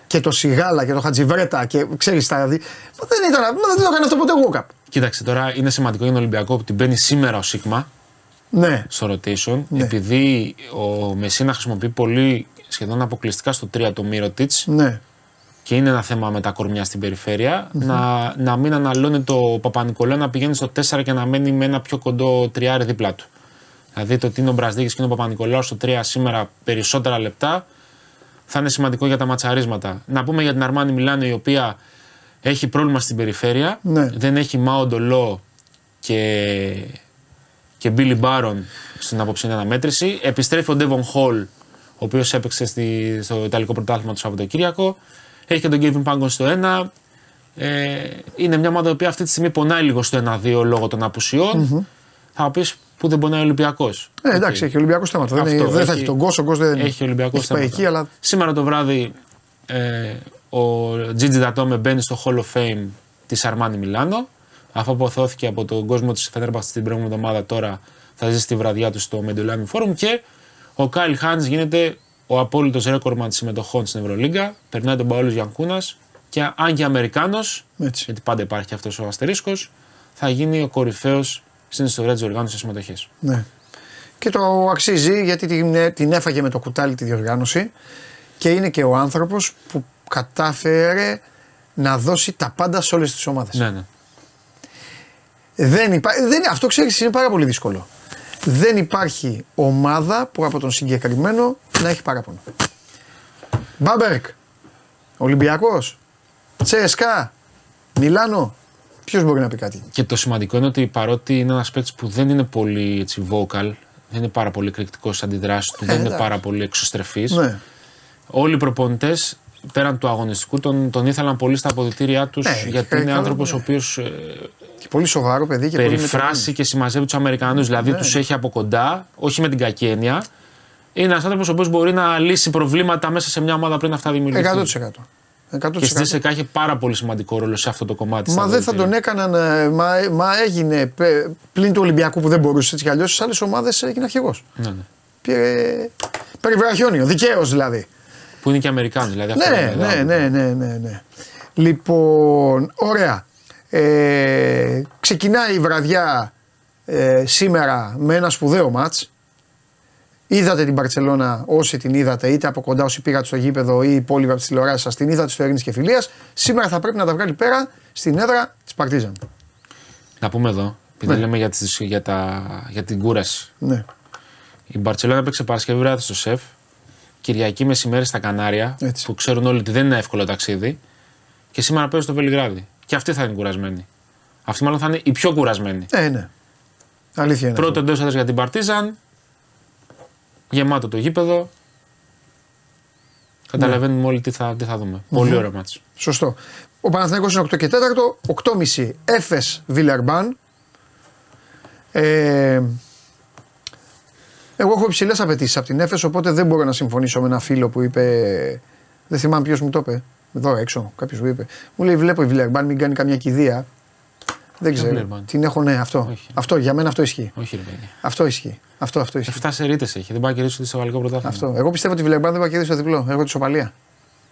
και το Σιγάλα και το Χατζιβρέτα και ξέρεις τα. δι- Μα Δεν, ήταν, μα δεν το έκανε αυτό ποτέ walk-up. Κοίταξε τώρα, είναι σημαντικό για τον Ολυμπιακό που την μπαίνει σήμερα ο Σίγμα Ναι, στο rotation. Ναι. Επειδή ο Μεσίνα χρησιμοποιεί πολύ σχεδόν αποκλειστικά στο 3 το Μύρωτιτ ναι. και είναι ένα θέμα με τα κορμιά στην περιφερεια να, να μην αναλώνει το Παπα-Νικολάου να πηγαίνει στο 4 και να μένει με ένα πιο κοντό τριάρι δίπλα του. Δηλαδή το ότι είναι ο Μπραζδίκης και είναι ο Παπα-Νικολάου στο 3 σήμερα περισσότερα λεπτά θα είναι σημαντικό για τα ματσαρίσματα. Να πούμε για την Αρμάνι Μιλάνο η οποία έχει πρόβλημα στην περιφέρεια. Ναι. Δεν έχει Μάο Ντολό και, και Μπίλι Μπάρον στην απόψη αναμέτρηση. Επιστρέφει ο Ντέβον Χολ, ο οποίος έπαιξε στη, στο Ιταλικό Πρωτάθλημα το Σαββατοκύριακο. Έχει και τον Κέβιν Πάγκον στο 1. Ε, είναι μια ομάδα η οποία αυτή τη στιγμή πονάει λίγο στο 1-2 λόγω των απουσιών. Θα πεις που δεν πονάει ο Ολυμπιακός. Ε, εντάξει, έχει Ολυμπιακό θέματα. Δεν, Αυτό, είναι- δεν θα έχει- έχει τον Κόσο, ο Κος δεν Έχει Ολυμπιακό έχει πάει εκεί, αλλά Σήμερα το βράδυ ε, ο Τζίτζι Ντατόμε μπαίνει στο Hall of Fame της Αρμάνι Μιλάνο. Αφού αποθώθηκε από τον κόσμο της Φενέρμπαχτ την προηγούμενη εβδομάδα, τώρα θα ζήσει τη βραδιά του στο Μεντολάνι Φόρουμ. Και ο Κάιλ Χάντ γίνεται ο απόλυτος ρέκορμαν συμμετοχών στην Ευρωλίγκα. Περνάει τον Παόλος Γιανκούνας και αν και Αμερικάνος, έτσι. γιατί πάντα υπάρχει αυτός ο αστερίσκος, θα γίνει ο κορυφαίος στην ιστορία της οργάνωσης συμμετοχής. Ναι. Και το αξίζει γιατί την, την έφαγε με το κουτάλι τη διοργάνωση και είναι και ο άνθρωπος που κατάφερε να δώσει τα πάντα σε όλες τις ομάδες. Ναι, ναι. Δεν υπά... δεν... Αυτό ξέρεις είναι πάρα πολύ δύσκολο. Δεν υπάρχει ομάδα που από τον συγκεκριμένο να έχει παράπονο. Μπάμπερκ, Ολυμπιακός, Τσέσκα, Μιλάνο, ποιος μπορεί να πει κάτι; Και το σημαντικό είναι ότι παρότι είναι ένας παίκτης που δεν είναι πολύ έτσι, vocal, δεν είναι πάρα πολύ εκρηκτικός στις αντιδράσεις του, δεν είναι εντάξει. πάρα πολύ εξωστρεφής. Ναι. Όλοι οι προπονητές πέραν του αγωνιστικού τον, τον ήθελαν πολύ στα αποδητήριά τους Ναι, γιατί και είναι καλά, άνθρωπος ναι. ο οποίος Και πολύ σοβαρό παιδί και πολύ περιφράσει και συμμαζεύει τους Αμερικανού. Δηλαδή Ναι. τους έχει από κοντά, όχι με την κακή έννοια. Είναι ένας άνθρωπος ο οποίος μπορεί να λύσει προβλήματα μέσα σε μια ομάδα πριν αυτά δημιουργηθούν. 100%. 100%. Και στη ΔΣΚ έχει πάρα πολύ σημαντικό ρόλο σε αυτό το κομμάτι. Μα στα δεν θα αποδυτήρια. τον έκαναν. ε, Μα, μα έγινε πε- πλην του Ολυμπιακού που δεν μπορούσε έτσι κι αλλιώς. Στις άλλες ομάδες έγινε αρχηγός. Ναι, ναι. Πήρε. Περιβραχιόνιο, δικαίως δηλαδή. Που είναι και Αμερικάνοι. Δηλαδή αυτό Ναι, είναι ναι, μεγάλο. ναι, ναι, ναι, ναι. Λοιπόν, ωραία. Ε, ξεκινάει η βραδιά ε, σήμερα με ένα σπουδαίο μάτς. Είδατε την Παρσελώνα όσοι την είδατε, είτε από κοντά όσοι πήγατε στο γήπεδο ή οι υπόλοιποι από τις τηλεοράσεις σας, την είδατε στο Ειρήνης και Φιλίας. Σήμερα θα πρέπει να τα βγάλει πέρα στην έδρα της Παρτίζαν. Να πούμε εδώ, επειδή Ναι. λέμε για, τις, για, τα, για την κούραση. Ναι, Η Μπαρσελόνα έπαιξε Παρασκευή βράδυ στο σεφ. Κυριακή μεσημέρι στα Κανάρια, Έτσι. που ξέρουν όλοι ότι δεν είναι εύκολο ταξίδι. Και σήμερα παίζει στο Βελιγράδι. Και αυτή θα είναι κουρασμένη. Αυτή μάλλον θα είναι η πιο κουρασμένη. Ε, ναι. Αλήθεια είναι. Πρώτο εντός έδρα για την Παρτίζαν. Γεμάτο το γήπεδο. Καταλαβαίνουμε Ναι. όλοι τι θα, τι θα δούμε. Πολύ ωραίο μάτσο. Σωστό. Ο Παναθηναϊκός είναι 8 και 4, 8,5 Έφες Βιλερμπάν. Ε, εγώ έχω υψηλές απαιτήσεις από την Έφες, οπότε δεν μπορώ να συμφωνήσω με ένα φίλο που είπε. Δεν θυμάμαι ποιος μου το είπε. Εδώ έξω, κάποιος μου είπε. Μου λέει: Βλέπω η Βιλερμπάν, μην κάνει καμιά κηδεία. Δεν ξέρω. Βιλερμπάν; Την έχω, ναι, αυτό. Όχι. αυτό. Για μένα αυτό ισχύει. Όχι, ρε παιδιά. Αυτό ισχύει. Αυτό, αυτό ισχύει. 7 σερίτες έχει. Δεν πάει να κερδίσει ούτε στο γαλλικό πρωτάθλημα. Αυτό. Εγώ πιστεύω ότι η Βιλερμπάν δεν θα κερδίσει το διπλό. Έχω τη σοπαλία.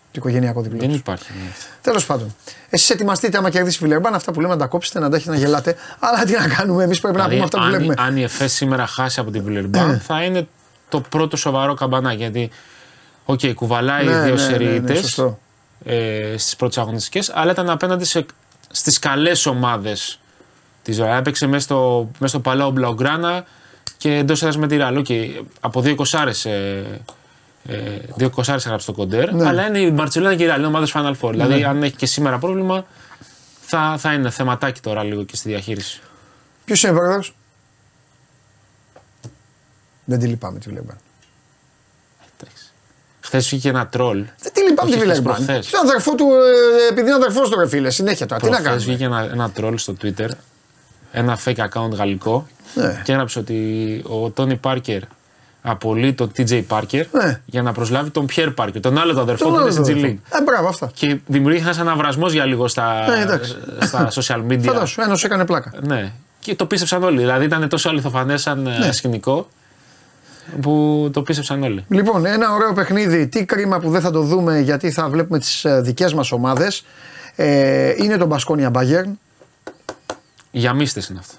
Το οικογενειακό διπλό. Δεν της. υπάρχει. ναι. Τέλος πάντων. Εσείς ετοιμαστείτε άμα κερδίσει η Βιλερμπάν, αυτά που λέμε να τα κόψετε, να τα έχετε να γελάτε. Αλλά τι να κάνουμε, εμείς πρέπει να πούμε αυτά που Δηλαδή, αν, βλέπουμε. αν η ΕΦΕ σήμερα χάσει από την Βιλερμπάν, Ναι. θα είναι το πρώτο σοβαρό καμπανάκι. Γιατί, οκ, κουβαλάει Ναι, δύο ναι, ναι, ναι, σερίτες σωστό. Ε, στις πρώτες αγωνιστικές, αλλά ήταν απέναντι σε, στις καλές ομάδες της ζωή. Έπαιξε μέσα στο, μέσα στο Παλαιό Μπλαουγκράνα και εντός έδρας με τη Ραλ. Οκ, από δύο κοσάρε. Ε, ε, δύο κοσάρε έγραψε το κοντέρ, Ναι. αλλά είναι η Μπαρσελόνα και η Ραλ, είναι ομάδες Final Four. Δηλαδή, αν έχει και σήμερα πρόβλημα, θα, θα είναι θεματάκι τώρα λίγο και στη διαχείριση. Ποιος είναι πρόεδρος; Δεν τη λυπάμαι τη Βιλερμπάν. Χθε βγήκε ένα τρολ. Δεν τη λυπάμαι τη Όχι, χθες, Βιλερμπάν. προχθές. Τον αδερφό του, ε, επειδή είναι αδερφός του ρε φίλε, συνέχεια τώρα. Τι να Προχθές κάνουμε; βγήκε ένα, ένα troll στο Twitter, ένα fake account γαλλικό Ναι. και έγραψε ότι ο Τόνι Πάρκερ απολύει τον TJ Πάρκερ Ναι. για να προσλάβει τον Pierre Πάρκερ, τον άλλο τον αδερφό Τον που είναι άλλο στην G αδερφό. League. Ε, μπράβο αυτά. Και δημιουργήθηκε ένας αναβρασμός για λίγο στα, Ναι, εντάξει. στα social media. Φαντάσου, ένας σου έκανε πλάκα. Ναι. Και το πίστεψαν όλοι. Δηλαδή ήταν τόσο αληθοφανές σαν Ναι. ε, σκηνικό που το πίστεψαν όλοι. Λοιπόν, ένα ωραίο παιχνίδι. Τι κρίμα που δεν θα το δούμε γιατί θα βλέπουμε τις δικές μας ομάδες. Ε, είναι το Μπασκόνια Bayern. Για μίστε είναι αυτό.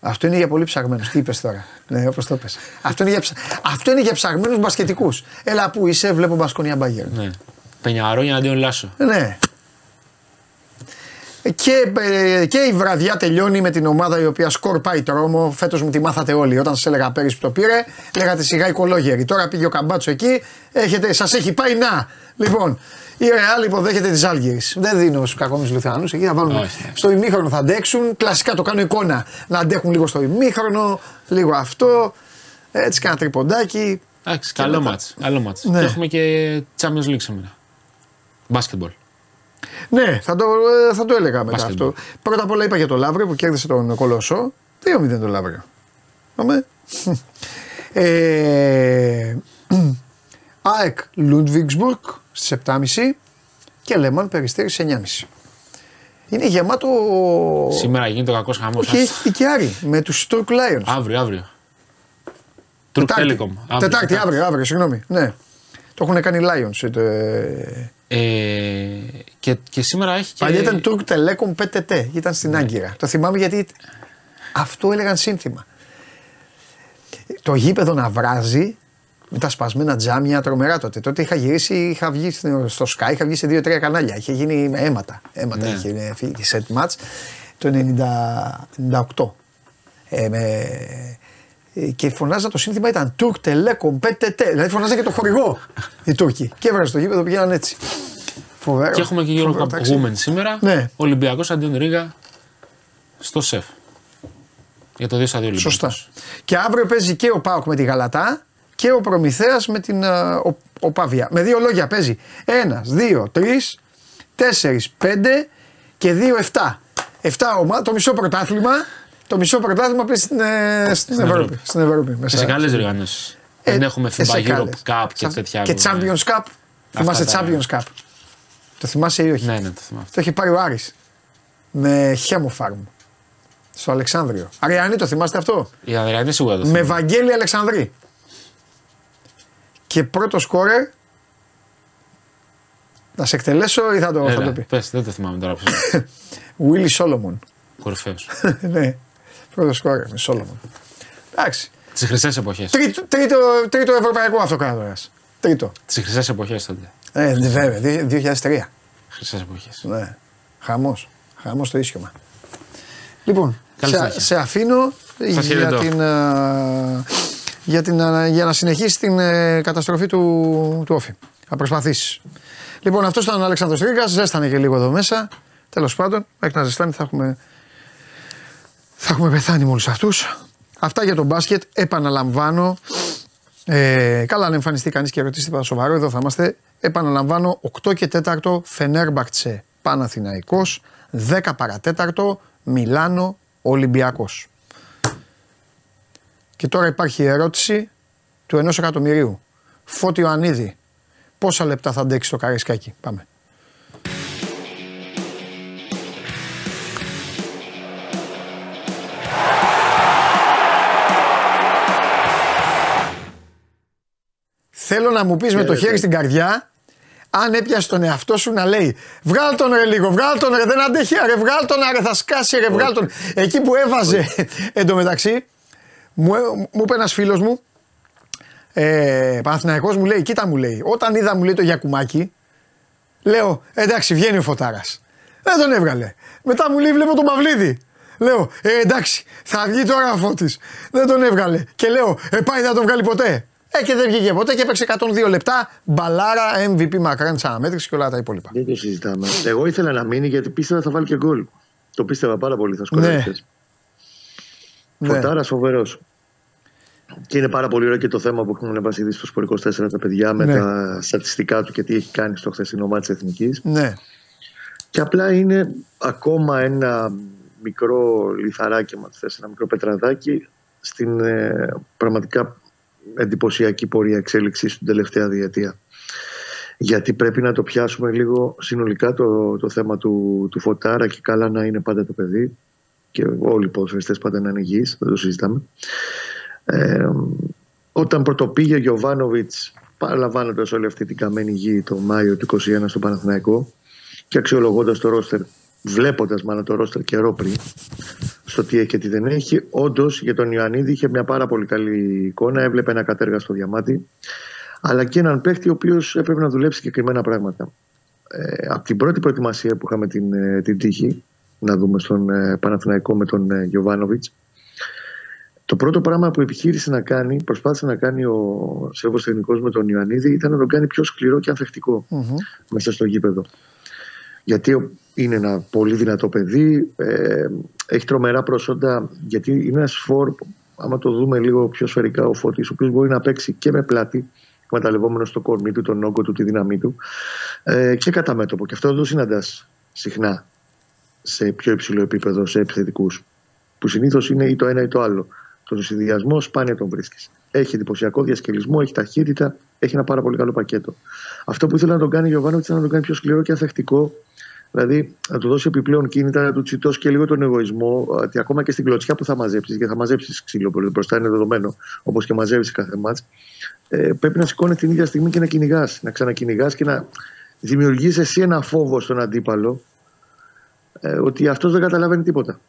Αυτό είναι για πολύ ψαγμένους. Τι είπες τώρα; Ναι, όπως το πες. Αυτό είναι για, ψα... Αυτό είναι για ψαγμένους μπασκετικούς. Έλα που είσαι, βλέπω Μπασκόνια Bayern. Ναι. Πενιαρόνια αντίον Λάσο. Ναι. Και, ε, και η βραδιά τελειώνει με την ομάδα η οποία σκορπάει τρόμο. Φέτος μου τη μάθατε όλοι. Όταν σα έλεγα πέρυσι που το πήρε, λέγατε σιγά οικολόγεροι. Τώρα πήγε ο καμπάτσο εκεί, έχετε, σας έχει πάει να. Λοιπόν, η Ρεάλ υποδέχεται τη Άλγηρη. Δεν δίνω στους κακόμοιους Λουθιανού. Εκεί θα βάλουν. Όχι. Στο ημίχρονο θα αντέξουν. Κλασικά το κάνω εικόνα. Να αντέχουν λίγο στο ημίχρονο, λίγο αυτό. Έτσι κάνα τριποντάκι. Εντάξει, καλό μάτς. Καλό μάτς. Ναι. Και έχουμε και Champions League σήμερα. Μπάσκετμπολ. Ναι, θα το, ε, θα το έλεγα μετά Μπάσκετμπολ. αυτό. Πρώτα απ' όλα είπα για το Λαύριο που κέρδισε τον Κολοσσό. 2-0 το Λαύριο. Πάμε. ε, ΑΕΚ Λούντβιγκσμπουργκ στις 7.30 και Λέμαν Περιστέρη στις 9.30. Είναι γεμάτο. Σήμερα γίνεται ο κακός χαμός. Όχι, έχει και Άρη με τους Turk Lions. Αύριο, αύριο. Turk Τετάρτη. Telecom. Τετάρτη, αύριο, αύριο, συγγνώμη. Ναι. Το έχουν κάνει Lions. Ε, Ε, και, και σήμερα έχει και. Παλιά ήταν Turk Telecom PTT, ήταν στην Ναι. Άγκυρα. Το θυμάμαι γιατί αυτό έλεγαν σύνθημα. Το γήπεδο να βράζει με τα σπασμένα τζάμια τρομερά τότε. Τότε είχα γυρίσει, είχα βγει στο στο Sky, είχα βγει σε δύο-τρία κανάλια. Είχε γίνει με αίματα. Αίματα Ναι. είχε φύγει set match το 90 98. Ε, με, ε, και φωνάζα το σύνθημα ήταν Turk Telecom PTT. Δηλαδή φωνάζα και το χορηγό οι Τούρκοι. Και έβραζε το γήπεδο πήγαιναν έτσι. Φοβερό. Και έχουμε και Φοβερό Euro Cup ταξίδι. Women σήμερα. Ναι. Ολυμπιακός αντίον Ρίγα στο ΣΕΦ. Για το 2 στα 2 Ολυμπιακός. Σωστά. Και αύριο παίζει και ο Πάοκ με τη Γαλατά και ο Προμηθέας με την α, ο, ο Παβιά. Με δύο λόγια παίζει. Ένας, δύο, τρεις, τέσσερις, πέντε και δύο, εφτά. Εφτά ομάδα, το μισό πρωτάθλημα. Το μισό πρωτάθλημα παίζει στην, ε, στην, Ευρώπη. Ευρώπη. Στην Ευρώπη Και μέσα. σε καλές διοργανώσει. Ε, Δεν έχουμε ε, FIBA σε Europe καλές. Cup και Σα- τέτοια. Και άλλα. Champions Cup. Θυμάσαι τα- Champions Cup. Το θυμάσαι ή όχι; Ναι, ναι, το θυμάμαι. Το έχει πάρει ο Άρης. Με Χέμοφαρμ. Στο Αλεξάνδριο. Αριανή το θυμάστε αυτό; Η Αδριανή σίγουρα το Με θυμάμαι. Βαγγέλη Αλεξανδρή. Και πρώτο σκόρερ. Να σε εκτελέσω ή θα το, θα Έλα, το πει; πες, δεν το θυμάμαι τώρα. Βίλι Σόλομον. Κορυφαίος. ναι. Πρώτο σκόρερ με Σόλομον. Εντάξει. Τις χρυσές εποχές. Τρίτο, τρίτο, τρίτο ευρωπαϊκό αυτοκράτορα. Τρίτο. Τις χρυσές εποχές τότε. Ε, ναι, βέβαια, δι- 2003. Χρυσές εποχές. Ναι. Χαμός. Χαμός το ίσιωμα. Λοιπόν, Καλή σε, συνέχεια. σε αφήνω για, χαιρετώ. την, α, για, την, α, για να συνεχίσει την ε, καταστροφή του, του Όφη. Θα προσπαθήσεις. Λοιπόν, αυτός ήταν ο Αλέξανδρος Τρίγας, ζέστανε και λίγο εδώ μέσα. Τέλος πάντων, μέχρι να ζεστάνει θα έχουμε, θα έχουμε πεθάνει με όλους αυτούς. Αυτά για τον μπάσκετ. Επαναλαμβάνω. Ε, καλά, αν εμφανιστεί κανείς και ρωτήσει τίποτα σοβαρό, εδώ θα είμαστε. Επαναλαμβάνω, 8 και 4 Φενέρμπακτσε Παναθηναϊκός, 10 παρατέταρτο Μιλάνο Ολυμπιακός. Και τώρα υπάρχει η ερώτηση του ενός εκατομμυρίου. Φώτη Ιωαννίδη, πόσα λεπτά θα αντέξει το καρισκάκι. Πάμε. Θέλω να μου πεις με το χέρι στην καρδιά αν έπιασε τον εαυτό σου να λέει Βγάλ τον ρε λίγο, βγάλ τον ρε, δεν αντέχει, ρε, βγάλ τον ρε, θα σκάσει ρε, βγάλ τον. Εκεί που έβαζε εντωμεταξύ, μου, μου είπε ένας φίλος μου, ε, Παναθηναϊκός μου λέει, κοίτα μου λέει, όταν είδα μου λέει το Γιακουμάκι, λέω εντάξει βγαίνει ο Φωτάρας. Δεν τον έβγαλε. Μετά μου λέει βλέπω τον Παυλίδη. Λέω ε, εντάξει θα βγει τώρα ο Φώτης. Δεν τον έβγαλε. Και λέω ε, πάει να τον βγάλει ποτέ. Ε, και δεν βγήκε ποτέ και έπαιξε 102 λεπτά. Μπαλάρα, MVP μακράν τη αναμέτρηση και όλα τα υπόλοιπα. Δεν το συζητάμε. Εγώ ήθελα να μείνει γιατί πίστευα θα βάλει και γκολ. Το πίστευα πάρα πολύ, θα σκοράρει. Ναι. Φωτάρας ναι. φοβερός. Και είναι πάρα πολύ ωραίο και το θέμα που έχουν βασιλεί στο Σπορικό 4 τα παιδιά με ναι. τα στατιστικά του και τι έχει κάνει στο χθεσινό μάτι τη Εθνικής. Ναι. Και απλά είναι ακόμα ένα μικρό λιθαράκι, μα ένα μικρό πετραδάκι στην ε, πραγματικά εντυπωσιακή πορεία εξέλιξης στην τελευταία διετία. Γιατί πρέπει να το πιάσουμε λίγο συνολικά το, το θέμα του, του Φωτάρα και καλά να είναι πάντα το παιδί και όλοι οι ποδοσφαιριστές πάντα να είναι υγιείς, δεν το συζητάμε. Ε, όταν πρωτοπήγε ο Γιωβάνοβιτς παραλαμβάνοντας όλη αυτή την καμένη γη το Μάιο του 2021 στο Παναθηναϊκό και αξιολογώντας το ρόστερ, βλέποντας μάλλον το ρόστερ καιρό πριν, στο τι έχει και τι δεν έχει. Όντως για τον Ιωαννίδη είχε μια πάρα πολύ καλή εικόνα. Έβλεπε ένα κατέργα στο διαμάτι. Αλλά και έναν παίχτη ο οποίος έπρεπε να δουλέψει συγκεκριμένα πράγματα. Ε, από την πρώτη προετοιμασία που είχαμε την, ε, την τύχη να δούμε στον ε, Παναθηναϊκό με τον ε, το πρώτο πράγμα που επιχείρησε να κάνει, προσπάθησε να κάνει ο Σέβος Τεχνικός με τον Ιωαννίδη ήταν να τον κάνει πιο σκληρό και ανθεκτικο μέσα στο γήπεδο. Γιατί είναι ένα πολύ δυνατό παιδί, ε, έχει τρομερά προσόντα, γιατί είναι ένας φόρ, άμα το δούμε λίγο πιο σφαιρικά, ο Φώτης, ο οποίος μπορεί να παίξει και με πλάτη, εκμεταλλευόμενος το κορμί του, τον όγκο του, τη δύναμή του, ε, και κατά μέτωπο. Και αυτό δεν το συναντάς συχνά σε πιο υψηλό επίπεδο, σε επιθετικούς. Που συνήθως είναι ή το ένα ή το άλλο. Τον συνδυασμό σπάνια τον βρίσκεις. Έχει εντυπωσιακό διασκελισμό, έχει ταχύτητα, έχει ένα πάρα πολύ καλό πακέτο. Αυτό που ήθελα να τον κάνει ο Γιωβάνο ήταν να τον κάνει πιο σκληρό και ανθεκτικό Δηλαδή να του δώσει επιπλέον κίνητα, να του τσιτώσει και λίγο τον εγωισμό, ότι ακόμα και στην κλωτσιά που θα μαζέψεις, και θα μαζέψεις ξύλο μπροστά είναι δεδομένο, όπως και μαζεύεις κάθε ματς, ε, πρέπει να σηκώνεις την ίδια στιγμή και να κυνηγάς. Να ξανακυνηγάς και να δημιουργείς εσύ ένα φόβο στον αντίπαλο ε, ότι αυτός δεν καταλαβαίνει τίποτα.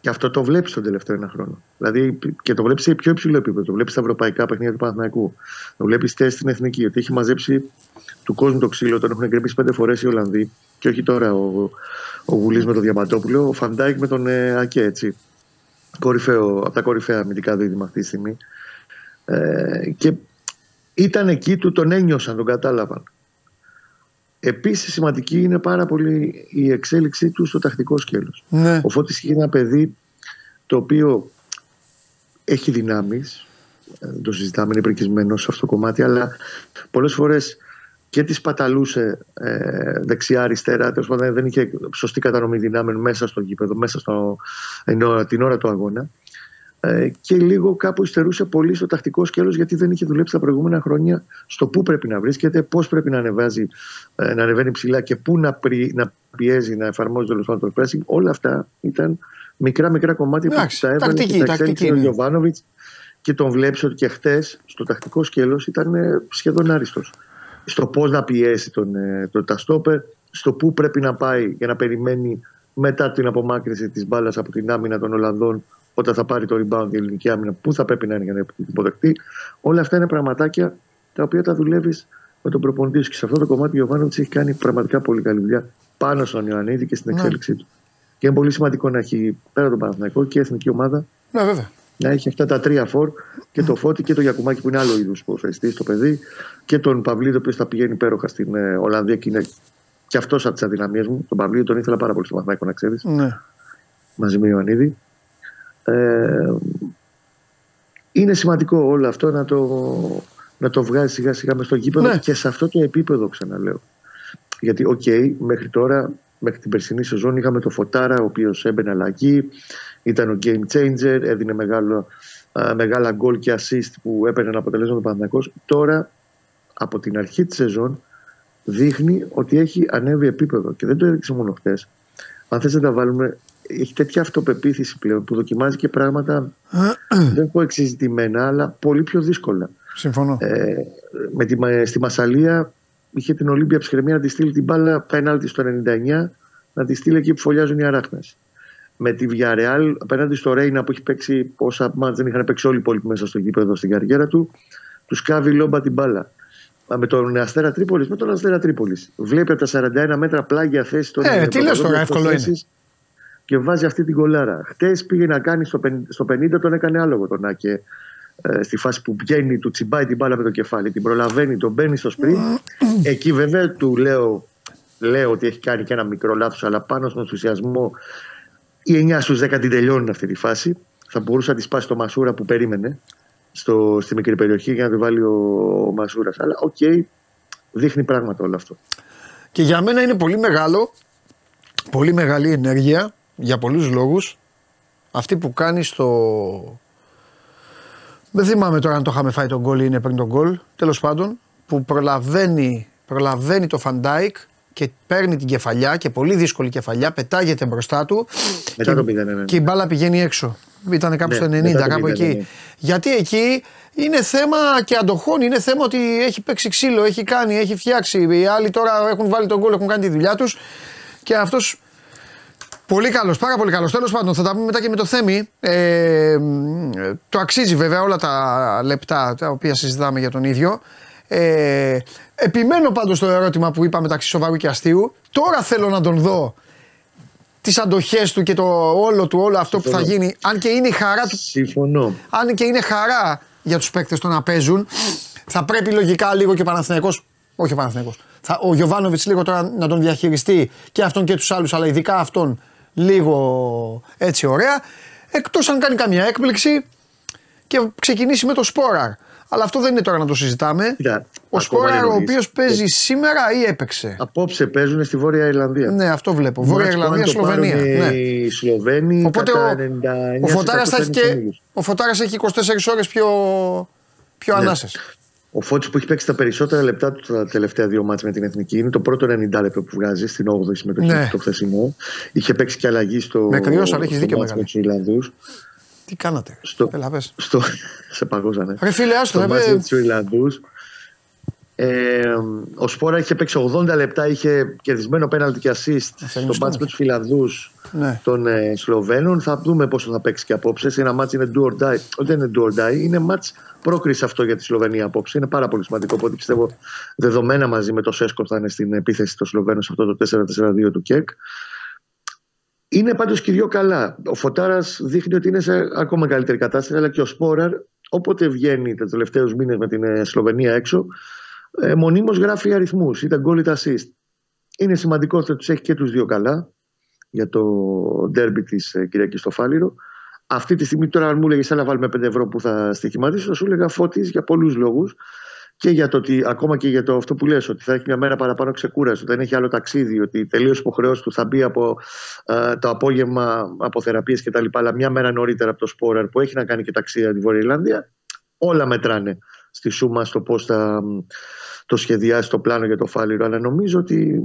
Και αυτό το βλέπεις τον τελευταίο ένα χρόνο. Δηλαδή και το βλέπεις σε πιο υψηλό επίπεδο. Το βλέπεις στα ευρωπαϊκά παιχνίδια του Παναθηναϊκού. Το βλέπεις στην εθνική. Ότι έχει μαζέψει του κόσμου το ξύλο. Τον έχουν γκρεμίσει πέντε φορές οι Ολλανδοί. Και όχι τώρα ο, ο Γουλής με τον Διαμαντόπουλο. Ο Φαν Ντάικ με τον ε, Ακέ. Έτσι. Κορυφαίο, από τα κορυφαία αμυντικά δίδυμα αυτή τη στιγμή. Ε, και ήταν εκεί του, τον ένιωσαν, τον κατάλαβαν. Επίσης, σημαντική είναι πάρα πολύ η εξέλιξή του στο τακτικό σκέλος. Ναι. Ο Φώτης είναι ένα παιδί το οποίο έχει δυνάμεις. Δεν το συζητάμε, είναι πρικισμένο σε αυτό το κομμάτι, αλλά πολλές φορές και τι παταλούσε ε, δεξιά-αριστερά. Τέλος πάντων, δεν είχε σωστή κατανομή δυνάμεων μέσα στο γήπεδο, μέσα στο, την ώρα του αγώνα. Ε, και λίγο κάπου υστερούσε πολύ στο τακτικό σκέλος γιατί δεν είχε δουλέψει τα προηγούμενα χρόνια στο πού πρέπει να βρίσκεται, πώς πρέπει να ανεβάζει, ε, να ανεβαίνει ψηλά και πού να, να πιέζει, να εφαρμόζει το λεπτό το pressing. Όλα αυτά ήταν μικρά μικρά κομμάτια που τα έβαλε και τα εξέλιξε ο Γιωβάνοβιτς και τον βλέπει ότι και χτε στο τακτικό σκέλος ήταν ε, σχεδόν άριστος. Στο πώς να πιέσει τον, τον Ταστόπερ, στο πού πρέπει να πάει για να περιμένει μετά την απομάκρυνση της μπάλας από την άμυνα των Ολλανδών όταν θα πάρει το rebound η ελληνική άμυνα, πού θα πρέπει να είναι για να υποδεχτεί. Όλα αυτά είναι πραγματάκια τα οποία τα δουλεύεις με τον προπονητή σου. Και σε αυτό το κομμάτι ο Ιωβάνοβιτ έχει κάνει πραγματικά πολύ καλή δουλειά πάνω στον Ιωαννίδη και στην ναι. εξέλιξή του. Και είναι πολύ σημαντικό να έχει πέρα τον Παναθηναϊκό και η εθνική ομάδα ναι, βέβαια. να έχει αυτά τα τρία φορ και το Φώτη και το Γιακουμάκι που είναι άλλο είδους ποδοσφαιριστή στο παιδί και τον Παυλίδη ο οποίος θα πηγαίνει υπέροχα στην ε, Ολλανδία και είναι και αυτός από τις αδυναμίες μου. Τον Παυλίδη τον ήθελα πάρα πολύ στον Παναθηναϊκό, να ξέρεις. Ναι. Μαζί με Ιωαννίδη. Ε, είναι σημαντικό όλο αυτό να το, να το βγάζεις σιγά σιγά μες στο γήπεδο Ναι. και σε αυτό το επίπεδο ξαναλέω. Γιατί, οκ, μέχρι τώρα, μέχρι την περσινή σεζόν είχαμε το Φωτάρα, ο οποίος έμπαινε αλλαγή, ήταν ο game changer, έδινε μεγάλο, α, μεγάλα γκολ και assist που έπαιρνε ένα αποτελέσμα του Παναθηναϊκός. Τώρα, από την αρχή της σεζόν, δείχνει ότι έχει ανέβει επίπεδο και δεν το έδειξε μόνο χτες. Αν θες να τα βάλουμε, έχει τέτοια αυτοπεποίθηση πλέον που δοκιμάζει και πράγματα δεν πω εξεζητημένα, αλλά πολύ πιο δύσκολα. Συμφωνώ. Ε, με τη, Μα- στη Μασαλία είχε την Ολύμπια ψυχραιμία να τη στείλει την μπάλα πέναλτι στο 99, να τη στείλει εκεί που φωλιάζουν οι αράχνες. Με τη Villarreal απέναντι στο Ρέινα που έχει παίξει πόσα μάτς δεν είχαν παίξει όλοι οι υπόλοιποι μέσα στο γήπεδο στην καριέρα του, τους σκάβει λόμπα την μπάλα. Μα Με τον Αστέρα Τρίπολης, με τον Αστέρα Τρίπολης. Βλέπει από τα 41 μέτρα πλάγια θέση των Ε, τι λες τώρα, πρωταγωνιστών εύκολο είναι. Θέσεις Και βάζει αυτή την κολάρα. Χτες πήγε να κάνει στο 50, στο 50 τον έκανε άλογο τον Άκε ε, στη φάση που βγαίνει, του τσιμπάει την μπάλα με το κεφάλι, την προλαβαίνει, τον μπαίνει στο σπριν. Εκεί βέβαια του λέω, λέω ότι έχει κάνει και ένα μικρό λάθος, αλλά πάνω στον ενθουσιασμό οι 9 στους 10 την τελειώνουν αυτή τη φάση. Θα μπορούσε να τη σπάσει το Μασούρα που περίμενε στο, στη μικρή περιοχή για να τη βάλει ο, ο Μασούρας. Αλλά οκ, δείχνει πράγματα όλο αυτό. Και για μένα είναι πολύ μεγάλο, πολύ μεγάλη ενέργεια για πολλούς λόγους αυτή που κάνει στο... Δεν θυμάμαι τώρα αν το είχαμε φάει το γκολ ή είναι πριν το γκολ, τέλος πάντων, που προλαβαίνει, προλαβαίνει το Φαν Ντάικ και παίρνει την κεφαλιά και πολύ δύσκολη κεφαλιά, πετάγεται μπροστά του Μετά και, το 0-1, ναι. και η μπάλα πηγαίνει έξω. Ήταν κάπου Ναι, στο 90, μετά το κάπου 0-1, εκεί. ναι. Γιατί εκεί είναι θέμα και αντοχών, είναι θέμα ότι έχει παίξει ξύλο, έχει κάνει, έχει φτιάξει. Οι άλλοι τώρα έχουν βάλει το γκολ, έχουν κάνει τη δουλειά τους και αυτός. Πολύ καλός, πάρα πολύ καλός. Τέλος πάντων, θα τα πούμε μετά και με το Θέμη. Ε, μ, το αξίζει βέβαια όλα τα λεπτά τα οποία συζητάμε για τον ίδιο. Ε, επιμένω πάντως στο ερώτημα που είπα μεταξύ σοβαρού και αστείου. Τώρα θέλω να τον δω τις αντοχές του και το όλο του, όλο αυτό που θα Συμφωνώ. γίνει. Αν και είναι η χαρά του Συμφωνώ. αν και είναι χαρά για τους παίκτες το να παίζουν, θα πρέπει λογικά λίγο και ο Παναθηναϊκός, όχι ο Παναθηναϊκός, θα, ο Γιωβάνοβιτς λίγο τώρα να τον διαχειριστεί και αυτόν και τους άλλους, αλλά ειδικά αυτόν λίγο έτσι ωραία, εκτός αν κάνει καμιά έκπληξη και ξεκινήσει με το Σπόραρ. Αλλά αυτό δεν είναι τώρα να το συζητάμε. Κοίτα, ο ακόμα Σπόραρ είναι ο νωρίς. οποίος παίζει σήμερα ή έπαιξε; Απόψε παίζουν στη Βόρεια Ιρλανδία. Ναι, αυτό βλέπω. Βόρεια Μάτς που αν Ιρλανδία, το πάρουν Σλοβενία. Ναι. Οι Σλοβαίνοι Οπότε κατά ο, 99% ο, Φωτάρας θα έχει είναι και, καινούριους. ο Φωτάρας έχει 24 ώρες πιο, πιο Ναι. ανάσες. Ο Φώτης που έχει παίξει τα περισσότερα λεπτά του τα τελευταία δύο μάτια με την Εθνική είναι το πρώτο 90 λεπτό που βγάζει στην 8η συμμετοχή Ναι. του το χθεσινό. Είχε παίξει και αλλαγή στο, Με κρυός, αλλά έχεις στο δίκιο, μάτς με μεγάλε. τους Ιρλανδούς. Τι κάνατε. Στο- Έλα, πες. Στο... σε παγώσανε. Ρε φίλε, άστο, στο ρε, μάτς παι- με τους Ιρλανδούς. Ε, ο Σπόρα είχε παίξει 80 λεπτά, είχε κερδισμένο πέναλτι και assist είναι στο μάτς στόμος. με τους Φιλανδούς Ναι. των ε, Σλοβαίνων. Θα δούμε πόσο θα παίξει και απόψε. Ένα μάτς είναι do or die. Όχι, δεν είναι do or die, είναι μάτς πρόκριση αυτό για τη Σλοβενία απόψε. Είναι πάρα πολύ σημαντικό. Οπότε πιστεύω δεδομένα μαζί με το Σέσκο θα είναι στην επίθεση των Σλοβαίνων σε αυτό το 4-4-2 του ΚΕΚ. Είναι πάντως και οι δυο καλά. Ο Φωτάρας δείχνει ότι είναι σε ακόμα καλύτερη κατάσταση, αλλά και ο Σπόραρ, όποτε βγαίνει τα τελευταίους μήνες με την ε, Σλοβενία έξω, ε, μονίμως γράφει αριθμούς, είτε γκολ είτε assist. Είναι σημαντικό ότι τους έχει και τους δύο καλά για το ντέρμπι της ε, Κυριακής στο Φάληρο. Αυτή τη στιγμή, τώρα, αν μου έλεγε, να βάλουμε 5 ευρώ που θα στοιχηματίσω, θα σου έλεγα φώτη για πολλούς λόγους. Και για το ότι, ακόμα και για το αυτό που λες, ότι θα έχει μια μέρα παραπάνω ξεκούραση, ότι δεν έχει άλλο ταξίδι, ότι τελείως υποχρεώσεις του θα μπει από ε, το απόγευμα από θεραπείες κτλ. Αλλά μια μέρα νωρίτερα από το Σπόραρ που έχει να κάνει και ταξίδι από τη Βόρεια Ιρλανδία. Όλα μετράνε στη σούμα στο πώς θα μ, το σχεδιάσει το πλάνο για το Φάληρο. Αλλά νομίζω ότι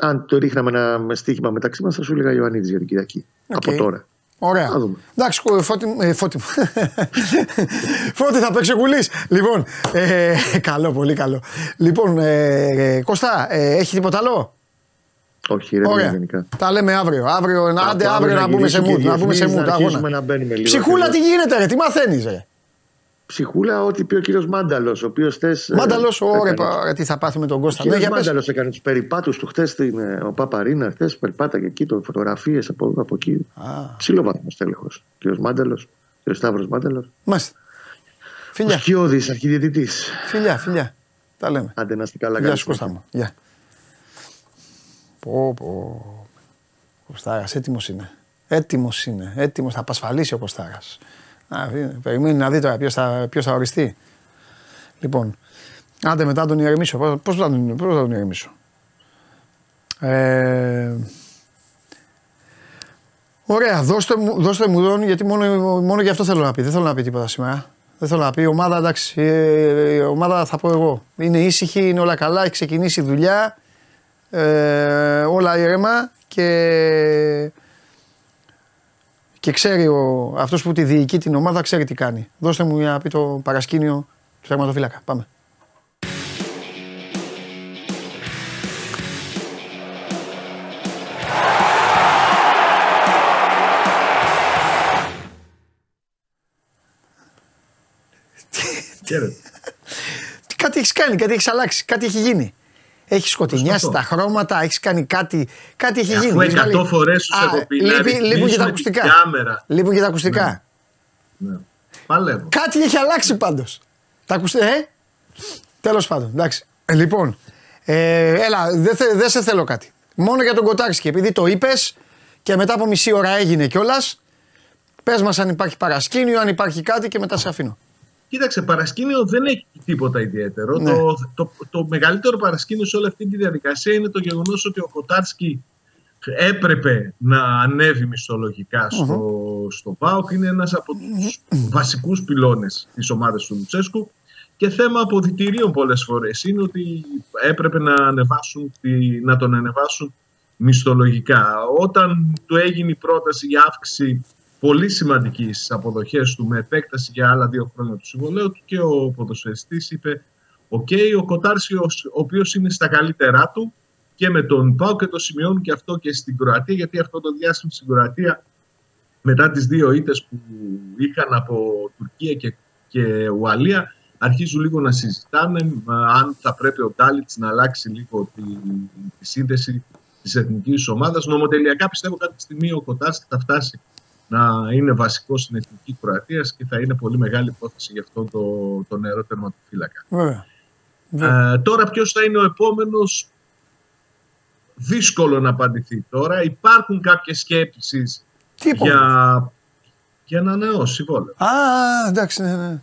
αν το ρίχναμε ένα με στοίχημα μεταξύ μας, θα σου έλεγα Ιωαννίδης για την Κυριακή. Οκ. Από τώρα. Ωραία. Θα δούμε. Εντάξει, κο- φώτη, μου- ε, φώτη, μου. φώτη θα παίξει ο κουλής. Λοιπόν, ε, καλό, πολύ καλό. Λοιπόν, ε, ε, Κωστά, ε, έχει τίποτα άλλο; Όχι, ρε, Ωραία. γενικά. Τα λέμε αύριο. Αύριο, άντε Από αύριο να μπούμε σε γυρίσουν mood. και οι Να μπούμε σε διεθνείς, mood. να αρχίσουμε αγώνα. να μπαίνουμε λίγο Ψυχούλα, ακριβώς. τι γίνεται, ρε, τι μαθαίνεις, ρε; Ψυχούλα, ό,τι πει ο κύριος Μάνταλος, ο οποίος χθες. Μάνταλος, ωραία, πα- τι θα πάθει με τον Ο Κώστα. Ναι, κύριο για πες. Μάνταλος έκανε τους περιπάτους του χθες στην ε, ο Παπαρίνα. Χθες περπάταγε εκεί, το φωτογραφίες από, εδώ, από εκεί. Α, Ψηλό βαθμό τέλεχος. Κύριος Μάνταλος, κύριος Σταύρος Μάνταλος. μάλιστα. Ο Φιλιά, Σκιώδης, αρχιδιαιτητής. φιλιά, φιλιά. Τα λέμε. Άντε να είστε καλά, Γεια καλή σου Κώστα συνέχεια. μου. Γεια. Πω, πω. Κοστάρα, έτοιμος είναι. Έτοιμος είναι. Έτοιμος θα απασφαλίσει ο Κοστάρα. Περιμένει να δει τώρα ποιος θα, ποιος θα οριστεί. Λοιπόν, άντε μετά τον ηρεμήσω. Πώς θα, τον, πώς θα τον ηρεμήσω. Ε, ωραία, δώστε μου, δώστε μου τον γιατί μόνο, μόνο για αυτό θέλω να πει. Δεν θέλω να πει τίποτα σήμερα. Δεν θέλω να πει. Η ομάδα, εντάξει, η ομάδα θα πω εγώ. Είναι ήσυχη, είναι όλα καλά, έχει ξεκινήσει η δουλειά. Ε, όλα ήρεμα και, και ξέρει ο, αυτός που τη διοικεί την ομάδα ξέρει τι κάνει. Δώστε μου για να πει το παρασκήνιο του θερματοφύλακα. Πάμε. κάτι έχεις κάνει, κάτι έχεις αλλάξει, κάτι έχει γίνει. Έχεις σκοτεινιάσει τα χρώματα, έχεις κάνει κάτι. Κάτι έχει γίνει. Αφού εκατό φορές σου έχω πει. Λείπουν και τα ακουστικά. Λείπουν και τα ακουστικά. Ναι. ναι. Παλεύω. Κάτι έχει αλλάξει πάντως. Τα ακουστικά. Ε; Τέλος πάντων. Εντάξει. Ε, λοιπόν, ε, έλα, δεν δε σε θέλω κάτι. Μόνο για τον Κοτάρσκι, επειδή το είπες και μετά από μισή ώρα έγινε κιόλας. Πες μας αν υπάρχει παρασκήνιο, αν υπάρχει κάτι και μετά σε αφήνω. Κοίταξε, παρασκήνιο δεν έχει τίποτα ιδιαίτερο. Ναι. Το, το, το, μεγαλύτερο παρασκήνιο σε όλη αυτή τη διαδικασία είναι το γεγονός ότι ο Κοτάρσκι έπρεπε να ανέβει μισθολογικά στο, mm-hmm. στο ΠΑΟΚ. Είναι ένας από τους βασικούς πυλώνες της ομάδας του Λουτσέσκου και θέμα αποδητηρίων πολλές φορές είναι ότι έπρεπε να, ανεβάσουν, να τον ανεβάσουν μισθολογικά. Όταν του έγινε η πρόταση για αύξηση πολύ σημαντικής στις αποδοχές του με επέκταση για άλλα δύο χρόνια του συμβολαίου του και ο ποδοσφαιριστής είπε: Οκ, ο Κοτάρσκι, ο οποίος είναι στα καλύτερά του και με τον ΠΑΟΚ και το σημειώνουν και αυτό και στην Κροατία, γιατί αυτό το διάστημα στην Κροατία μετά τις δύο ήττες που είχαν από Τουρκία και, και Ουαλία αρχίζουν λίγο να συζητάνε αν θα πρέπει ο Ντάλιτς να αλλάξει λίγο τη, τη σύνδεση της εθνικής ομάδας. Νομοτελειακά πιστεύω κάποια στιγμή ο Κοτάρσκι θα φτάσει να είναι βασικός στην εθνική Κροατία και θα είναι πολύ μεγάλη υπόθεση για αυτό το, το νερό τερματοφύλακα. Ε, τώρα ποιος θα είναι ο επόμενος, δύσκολο να απαντηθεί τώρα. Υπάρχουν κάποιες σκέψεις για, για να ανανεώσει συμβόλαιο. Α, εντάξει, ναι, ναι.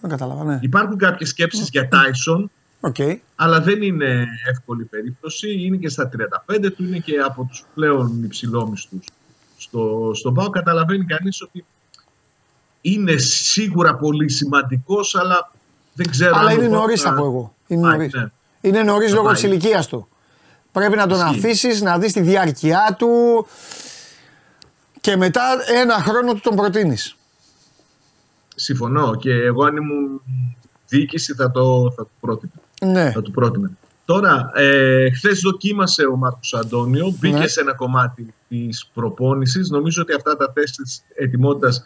Δεν κατάλαβα, ναι. Υπάρχουν κάποιες σκέψεις για Tyson. Okay. Αλλά δεν είναι εύκολη περίπτωση. Είναι και στα 35 του, είναι και από τους πλέον υψηλόμισθου στο, στον ΠΑΟ καταλαβαίνει κανείς ότι είναι σίγουρα πολύ σημαντικός αλλά δεν ξέρω αλλά είναι νωρίς θα πω εγώ είναι νωρίς ναι. είναι νωρίς λόγω της ηλικίας του πρέπει να τον αφήσεις να δεις τη διάρκεια του και μετά ένα χρόνο του τον προτείνεις Συμφωνώ και εγώ αν ήμουν διοίκηση θα το, θα το πρότεινα. Ναι. Θα του πρότεινα. Τώρα, ε, χθες δοκίμασε ο Μάρκος Αντώνιο, μπήκε ναι. σε ένα κομμάτι της προπόνησης. Νομίζω ότι αυτά τα τεστ της ετοιμότητας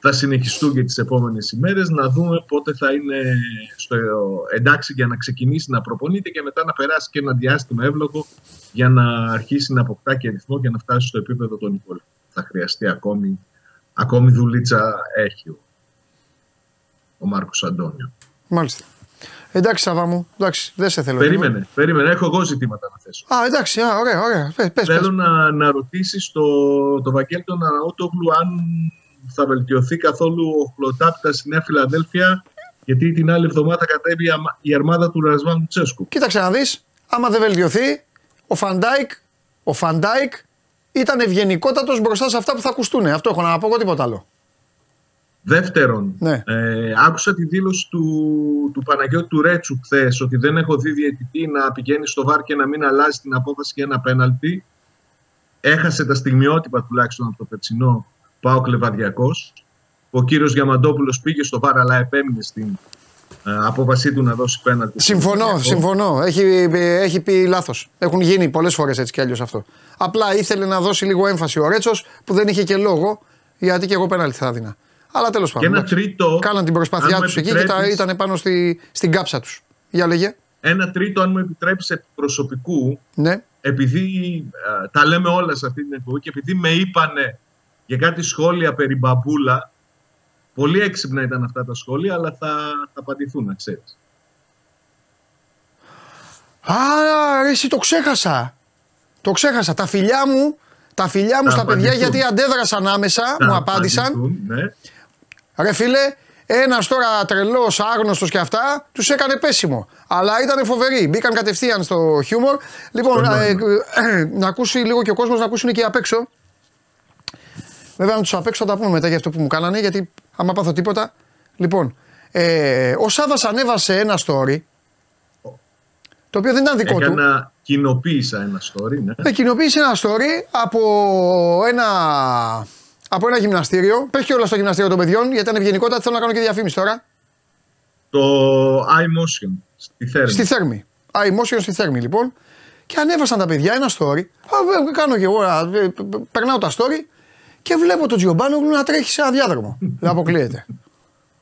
θα συνεχιστούν και τις επόμενες ημέρες. Να δούμε πότε θα είναι στο εντάξει για να ξεκινήσει να προπονείται και μετά να περάσει και ένα διάστημα εύλογο για να αρχίσει να αποκτά και ρυθμό και να φτάσει στο επίπεδο των υπόλοιπων. Θα χρειαστεί ακόμη, ακόμη δουλίτσα έχει ο, ο Μάρκος Αντώνιο. Μάλιστα. Εντάξει, Σάββα μου, εντάξει, δεν σε θέλω. Περίμενε, λίγο. περίμενε. Έχω εγώ ζητήματα να θέσω. Α, εντάξει, α, ωραία, ωραία. Πες, πες, θέλω πες. να, να ρωτήσεις το, το Βαγγέλη τον Αραούτογλου αν θα βελτιωθεί καθόλου ο χλοοτάπητας στη Νέα Φιλαδέλφια, γιατί την άλλη εβδομάδα κατεβαίνει η αρμάδα του Ραζβάν Λουτσέσκου. Κοίταξε να δεις, άμα δεν βελτιωθεί, ο Φαν Ντάικ, ο Φαν Ντάικ ήταν ευγενικότατος μπροστά σε αυτά που θα ακουστούν. Αυτό έχω να πω εγώ τίποτα άλλο. Δεύτερον, ναι. ε, άκουσα τη δήλωση του, του Παναγιώτη του Ρέτσου χθες ότι δεν έχω δει διαιτητή να πηγαίνει στο VAR και να μην αλλάζει την απόφαση για ένα πέναλτι. Έχασε τα στιγμιότυπα τουλάχιστον από το περσινό ΠΑΟΚ-Λεβαδειακό. Ο κύριος Διαμαντόπουλος πήγε στο VAR, αλλά επέμεινε στην ε, απόφασή του να δώσει πέναλτι. Συμφωνώ, συμφωνώ. Έχει, έχει πει λάθος. Έχουν γίνει πολλές φορές έτσι κι αλλιώς αυτό. Απλά ήθελε να δώσει λίγο έμφαση ο Ρέτσος που δεν είχε και λόγο, γιατί και εγώ πέναλτι θα έδινα. Αλλά τέλος πάντων. Και ένα τρίτο. Κάναν την προσπάθειά τους εκεί και ήταν πάνω στη, στην κάψα τους. Για λέγε. Ένα τρίτο, αν μου επιτρέπεις, προσωπικού. Ναι. Επειδή τα λέμε όλα σε αυτή την εκπομπή και επειδή με είπανε για κάτι σχόλια περί μπαμπούλα. Πολύ έξυπνα ήταν αυτά τα σχόλια, αλλά θα, θα απαντηθούν, να ξέρεις. Α, εσύ το ξέχασα. Το ξέχασα. Τα φιλιά μου, τα φιλιά μου Θα στα παιδιά απαντηθούν. γιατί αντέδρασαν άμεσα, Θα μου απάντησαν. απαντηθούν, Ναι. Ρε φίλε, ένας τώρα τρελός, άγνωστος και αυτά, τους έκανε πέσιμο. Αλλά ήταν φοβεροί. Μπήκαν κατευθείαν στο χιούμορ. Λοιπόν, Στο ε, νόημα. ε, να ακούσει λίγο και ο κόσμος να ακούσουν και απ' έξω. Βέβαια, να τους απ' έξω θα τα πούμε μετά για αυτό που μου κάνανε, γιατί άμα πάθω τίποτα. Λοιπόν, ε, ο Σάβα ανέβασε ένα story. Το οποίο δεν ήταν δικό του. Έκανα, κοινοποίησα ένα story. Ναι. Με κοινοποίησε ένα story από ένα, από ένα γυμναστήριο. Πες και όλα στο γυμναστήριο των παιδιών, γιατί ήταν ευγενικότητα. Θέλω να κάνω και διαφήμιση τώρα. Το iMotion στη Θέρμη. Στη Θέρμη. iMotion στη Θέρμη λοιπόν. Και ανέβασαν τα παιδιά ένα story. Α, ε, Κάνω και εγώ, α, ε, π- π- περνάω τα story και βλέπω τον Τζιομπάνογλου να τρέχει σε ένα διάδρομο. Λέω, αποκλείεται.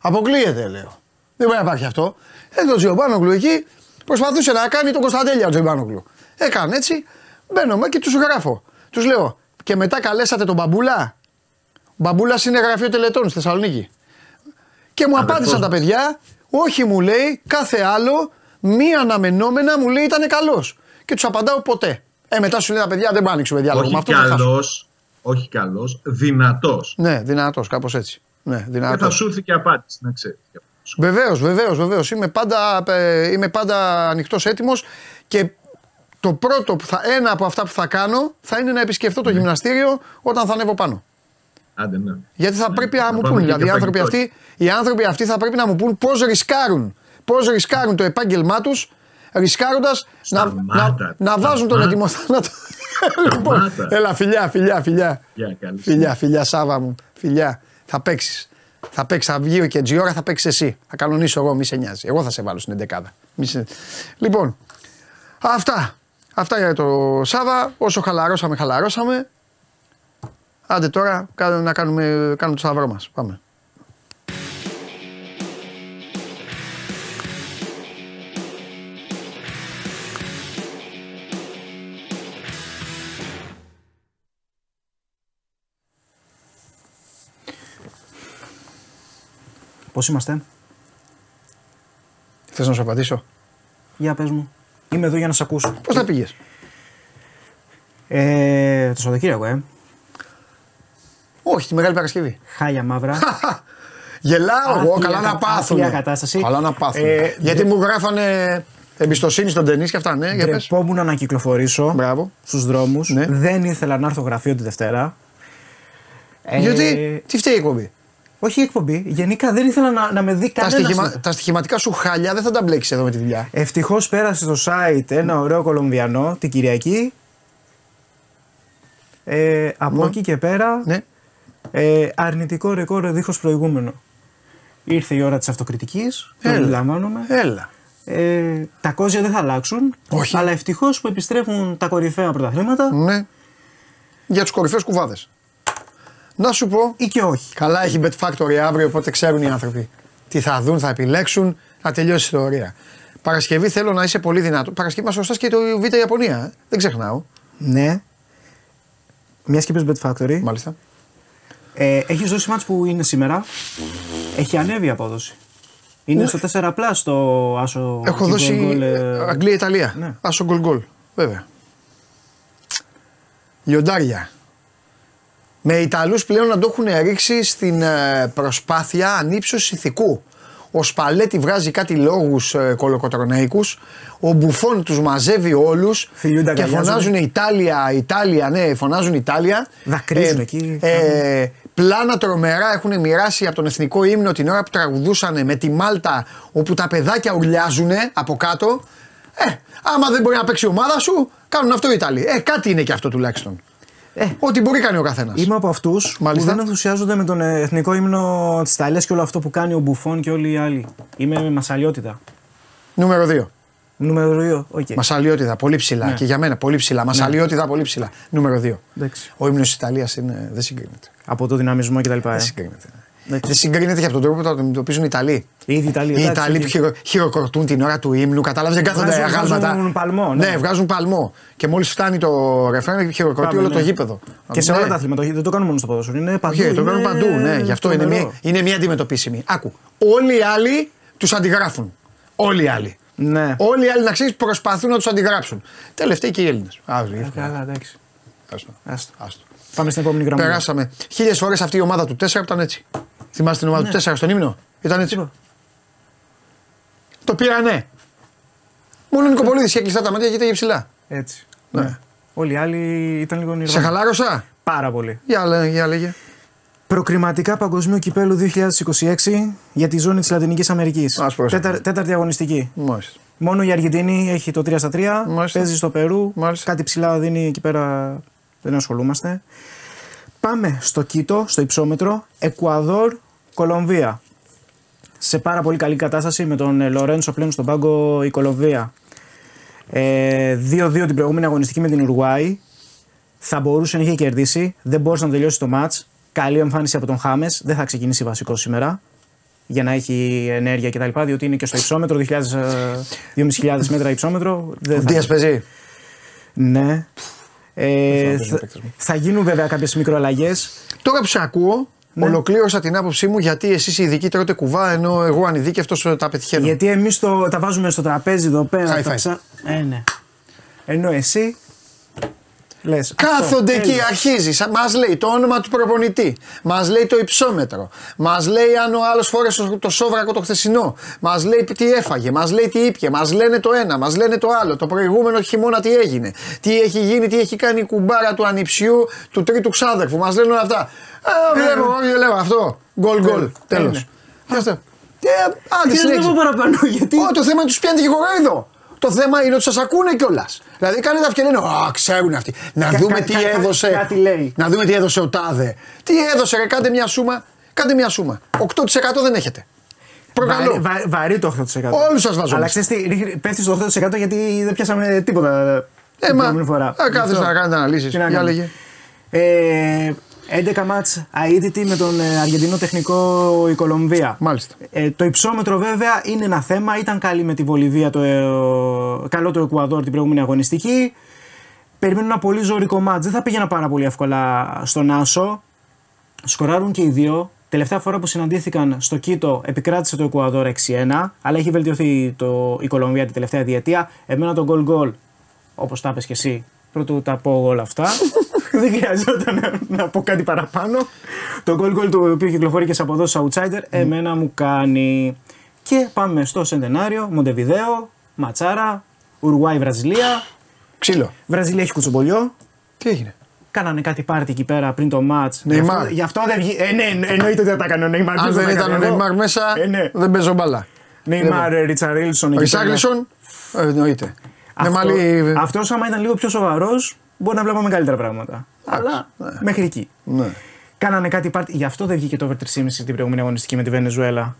αποκλείεται, λέω. Δεν μπορεί να υπάρχει αυτό. Ε, τον Τζιομπάνογλου εκεί προσπαθούσε να κάνει τον Κωνσταντέλια ο Τζιομπάνογλου. Έκανε έτσι, μπαίνω μέσα και τους γράφω. Τους λέω, και μετά καλέσατε τον Μπαμπούλα; Ο Μπαμπούλας είναι γραφείο τελετών στη Θεσσαλονίκη. Και μου Αδερφός απάντησαν τα μου. παιδιά, όχι μου λέει, κάθε άλλο, μη αναμενόμενα μου λέει ήταν καλός. Και τους απαντάω ποτέ. Ε, μετά σου λέει τα παιδιά δεν πάνε ανοίξουμε διάλογο. Με όχι αυτό θα χάσω. καλός, όχι καλός, δυνατός. Ναι, δυνατός, κάπως έτσι. Ναι, Και δυνατό. θα σου έρθει και απάντηση, να ξέρεις. Βεβαίως, βεβαίως, βεβαίως. Είμαι πάντα, ε, είμαι πάντα ανοιχτός, έτοιμος και το πρώτο, που θα, ένα από αυτά που θα κάνω θα είναι να επισκεφτώ το γυμναστήριο όταν θα ανέβω πάνω. Άντε, ναι. Γιατί θα Ναι, πρέπει θα να μου πάμε πούν. και Δηλαδή οι για άνθρωποι, φαγητό. αυτοί, οι άνθρωποι αυτοί θα πρέπει να μου πούν πώς ρισκάρουν. Πώς ρισκάρουν το επάγγελμά τους, ρισκάροντας να, να, Σταμάτα, να βάζουν τον σταμάτα. έτοιμο θάνατο. λοιπόν, Σταμάτα. έλα, φιλιά, φιλιά, φιλιά. Για καλή Φιλιά, φιλιά, Σάβα μου. Φιλιά. Θα παίξεις. Θα παίξεις, θα βγει ο Κεντζιόρα, θα παίξεις εσύ. Θα κανονίσω εγώ, μη σε νοιάζει. Εγώ θα σε βάλω στην 11. Μη σε... Λοιπόν, αυτά. Αυτά για το Σάβα. Όσο χαλαρώσαμε, χαλαρώσαμε. Άντε τώρα κα- να κάνουμε, κάνουμε το σταυρό μας. Πάμε. Πώς είμαστε, Θες να σου απαντήσω; για πες μου. Είμαι εδώ για να σε ακούσω. Πώς θα πήγες; Ε, το Σαββατοκύριακο, ε. Όχι, τη Μεγάλη Παρασκευή. Χάλια μαύρα. Γελάω εγώ, Άθλια καλά να κα- πάθουν. άθλια κατάσταση. Καλά να πάθουν. Ε, Γιατί ντε- μου γράφανε εμπιστοσύνη στον ταινί και αυτά, ναι, για πες. Ντρεπόμουν να κυκλοφορήσω Μπράβο. στους δρόμους. Ναι. Δεν ήθελα να έρθω γραφείο τη Δευτέρα. Ε, Γιατί, τι φταίει η εκπομπή; Όχι η εκπομπή. Γενικά δεν ήθελα να, να με δει Τα, κανένας. στοιχημα- τα στοιχηματικά σου χάλια δεν θα τα μπλέξεις εδώ με τη δουλειά. Ευτυχώς πέρασε στο site ένα ωραίο Κολομβιανό την Κυριακή. Ε, από Ναι. εκεί και πέρα Ναι. Ε, αρνητικό ρεκόρ δίχως προηγούμενο. Ήρθε η ώρα της αυτοκριτικής, το Έλα. αντιλαμβάνομαι. Έλα. Ε, τα κόζια δεν θα αλλάξουν. Όχι. Αλλά ευτυχώς που επιστρέφουν τα κορυφαία πρωταθλήματα Ναι. Για τους κορυφαίους κουβάδες. Να σου πω, ή και όχι. καλά έχει Bet Factory αύριο, οπότε ξέρουν οι άνθρωποι τι θα δουν, θα επιλέξουν, να τελειώσει η ιστορία. Παρασκευή θέλω να είσαι πολύ δυνατό. Παρασκευή μας σωστά και το Β' Ιαπωνία. ε. Δεν ξεχνάω. Ναι. Μιας και πες Bet Factory. Μάλιστα. Ε, Έχεις δώσει ματς που είναι σήμερα. Έχει ανέβει η απόδοση. Είναι στο 4 plus το άσο. Έχω και δώσει γκολ, ε, Αγγλία-Ιταλία. ναι. Άσο γκολ γκολ. Βέβαια. Λιοντάρια. Με Ιταλούς πλέον να το έχουν ρίξει στην ε, προσπάθεια ανύψωσης ηθικού. Ο Σπαλέτη βγάζει κάτι λόγους ε, κολοκοτροναϊκούς. Ο Μπουφόν τους μαζεύει όλους Φιλιούνται, και αγκαλιάζονται. φωνάζουν Ιτάλια, Ιτάλια, ναι, φωνάζουν Ιτάλια. Δακρύζουν εκεί. Ε, πλάνα τρομερά έχουν μοιράσει από τον εθνικό ύμνο την ώρα που τραγουδούσαν με τη Μάλτα όπου τα παιδάκια ουρλιάζουν από κάτω. Ε, άμα δεν μπορεί να παίξει η ομάδα σου, κάνουν αυτό οι Ιταλοί. Ε, κάτι είναι και αυτό τουλάχιστον. Ε, Ό,τι μπορεί κάνει ο καθένας. Είμαι από αυτούς που Μάλιστα. δεν ενθουσιάζονται με τον ε, εθνικό ύμνο της Ιταλίας και όλο αυτό που κάνει ο Μπουφόν και όλοι οι άλλοι. Είμαι με Μασσαλιώτιδα. Νούμερο 2. Νούμερο 2. Okay. Μασσαλιώτιδα, πολύ ψηλά. Ναι. Και για μένα, πολύ ψηλά. Μασσαλιώτιδα, πολύ ψηλά. Νούμερο 2. Εντάξει. Ο ύμνος της Ιταλίας δεν συγκρίνεται. Από το δυναμισμό κτλ. Ε. Δεν συγκρίνεται. Εντάξει. Δεν συγκρίνεται και από τον τρόπο που το αντιμετωπίζουν οι Ιταλοί. Οι ίδιοι Ιταλοί. Οι εντάξει, Ιταλοί που οκ. χειρο, χειροκροτούν την ώρα του ύμνου, κατάλαβε, δεν κάθονται Βγάζουν- αγάλματα. βγάζουν παλμό, ναι. ναι, βγάζουν παλμό. Και μόλις φτάνει το ρεφρέν, χειροκροτεί Πάμε, όλο ναι. το γήπεδο. Και σε Ναι. όλα τα αθλήματα. Δεν το κάνουν μόνο στο ποδόσφαιρο. Είναι παντού. Όχι, το είναι κάνουν παντού. Ναι, γι' αυτό είναι τρομερό. μία, είναι μία αντιμετωπίσιμη. Άκου. Όλοι οι άλλοι τους αντιγράφουν. Όλοι οι άλλοι. Ναι. Όλοι οι άλλοι να ξέρεις προσπαθούν να τους αντιγράψουν. Τελευταίοι και οι Έλληνες. Ε, Καλά, εντάξει. Άστο. Άστο. Άστο. Πάμε στην επόμενη γραμμή. Περάσαμε χίλιες φορές αυτή η ομάδα του 4 που ήταν έτσι. Θυμάστε την ομάδα του 4 στον ύμνο; Ήταν έτσι. Τίποτα. Το πήρανε. Μόνο ο Νικοπολίδης είχε κλειστά τα μάτια γιατί είχε ψηλά. Έτσι. Ναι. Ναι. Όλοι οι άλλοι ήταν λίγο Σε νηρβάνα. χαλάρωσα; Πάρα πολύ. Για, λέ- για λέγε. Προκριματικά Παγκοσμίου Κυπέλου 2026 για τη ζώνη της Λατινικής Αμερικής. Ας πρόσεχε. τέταρτη αγωνιστική. Μάλιστα. Μόνο η Αργεντινή έχει το 3 στα 3. Μάλιστα. Παίζει στο Περού. Μάλιστα. Κάτι ψηλά δίνει εκεί πέρα. Δεν ασχολούμαστε. Πάμε στο Κίτο, στο υψόμετρο. Εκουαδόρ, Κολομβία. Σε πάρα πολύ καλή κατάσταση με τον ε, Λορένσο πλέον στον πάγκο η Κολομβία. Ε, 2-2 την προηγούμενη αγωνιστική με την Ουρουάη. Θα μπορούσε να είχε κερδίσει. Δεν μπορούσε να τελειώσει το μάτς. Καλή εμφάνιση από τον Χάμες. Δεν θα ξεκινήσει βασικό σήμερα για να έχει ενέργεια κτλ. Διότι είναι και στο υψόμετρο, 2.000, ε, 2.500 μέτρα υψόμετρο. Δεν Ο θα- Δίας παίζει. ναι. Ε, παίζει ο θα, παίκτης μου. θα γίνουν βέβαια κάποιες μικροαλλαγές. Τώρα που σε ακούω, Ναι. ολοκλήρωσα την άποψή μου γιατί εσείς οι ειδικοί τρώτε κουβά ενώ εγώ ανειδίκευτος τα πετυχαίνω. Γιατί εμείς τα βάζουμε στο τραπέζι εδώ πέρα. High τα five. ψα- Ε, ναι. Ενώ εσύ. Λες, Κάθονται αυτό, εκεί, έλα. αρχίζεις. Μας λέει το όνομα του προπονητή. Μας λέει το υψόμετρο. Μας λέει αν ο άλλος φόρεσε το, το σόβρακο το χθεσινό. Μας λέει τι έφαγε. Μας λέει τι ήπια. Μας λένε το ένα. Μας λένε το άλλο. Το προηγούμενο χειμώνα τι έγινε. Τι έχει γίνει, τι έχει κάνει η κουμπάρα του ανιψιού του τρίτου ξάδερφου. Μας λένε όλα αυτά. Α, βλέπω, εγώ λέω αυτό. Γκολ γκολ. Τέλος. είναι. Αυτό. Ε, άντε, Τι να συνέχισε. πω παραπάνω, γιατί. Ω, το θέμα τους πιάνει και κοροϊδό. Το θέμα είναι ότι σας ακούνε κιόλας. Δηλαδή κάνετε αυτό και λένε Α, ξέρουν αυτοί. Να Κα- δούμε κα- τι κα- έδωσε. κάτι λέει. Να δούμε τι έδωσε ο Τάδε. Τι έδωσε, ρε, κάντε μια σούμα. Κάντε μια σούμα. 8% δεν έχετε. Προκαλώ. Βαρύ, βα- βαρύ το 8%. Όλους σας βάζω Αλλά μέσα. ξέρεις τι, ρίχνει- πέφτει στο 8% γιατί δεν πιάσαμε τίποτα. Ε, την μα. προηγούμενη φορά. Α, κάθεστε Αυτό. να κάνετε αναλύσει. Τι να Για κάνουμε. λέγε. Ε, 11 μάτς αίτητη με τον ε, Αργεντινό τεχνικό η Κολομβία. Μάλιστα. Ε, το υψόμετρο βέβαια είναι ένα θέμα. Ήταν καλή με τη Βολιβία, το, ε, καλό το Εκουαδόρ την προηγούμενη αγωνιστική. Περιμένουν ένα πολύ ζωρικό μάτς. Δεν θα πήγαινα πάρα πολύ εύκολα στον Άσο. Σκοράρουν και οι δύο. Τελευταία φορά που συναντήθηκαν στο Κίτο επικράτησε το Εκουαδόρ 6-1, αλλά έχει βελτιωθεί το, η Κολομβία την τελευταία διετία. Εμένα το goal goal, όπως τα είπες και εσύ, πρώτου τα πω όλα αυτά. Δεν χρειαζόταν να, να πω κάτι παραπάνω. Το goal goal το οποίο κυκλοφορεί και σε αποδόσεις outsider, εμένα μου κάνει. Και πάμε στο Σεντενάριο, Μοντεβιδέο, Ματσάρα, Ουρουάη, Βραζιλία. Ξύλο. Βραζιλία έχει κουτσομπολιό. Τι έγινε; Κάνανε κάτι πάρτι εκεί πέρα πριν το match. Γι' Νεϊμάρ. αυτό, γι' αυτό δεν βγει. Ε, ναι, ναι, εννοείται ότι θα τα έκανε ο Νεϊμάρ. Αν Ποιος θα δεν τα ήταν ο έκανε, εγώ; Νεϊμάρ μέσα, Ε, ναι. δεν παίζω μπαλά. Νεϊμάρ, Ριτσαρίλσον. Ο Ρισάγκλισον, ε, εννοείται. Με Αυτό, μαλλί. αυτός άμα ήταν λίγο πιο σοβαρός, μπορεί να βλέπαμε καλύτερα πράγματα. Αλλά μέχρι εκεί. Ναι. Κάνανε κάτι πάρτι. Γι' αυτό δεν βγήκε το over 3,5 την προηγούμενη αγωνιστική με τη Βενεζουέλα.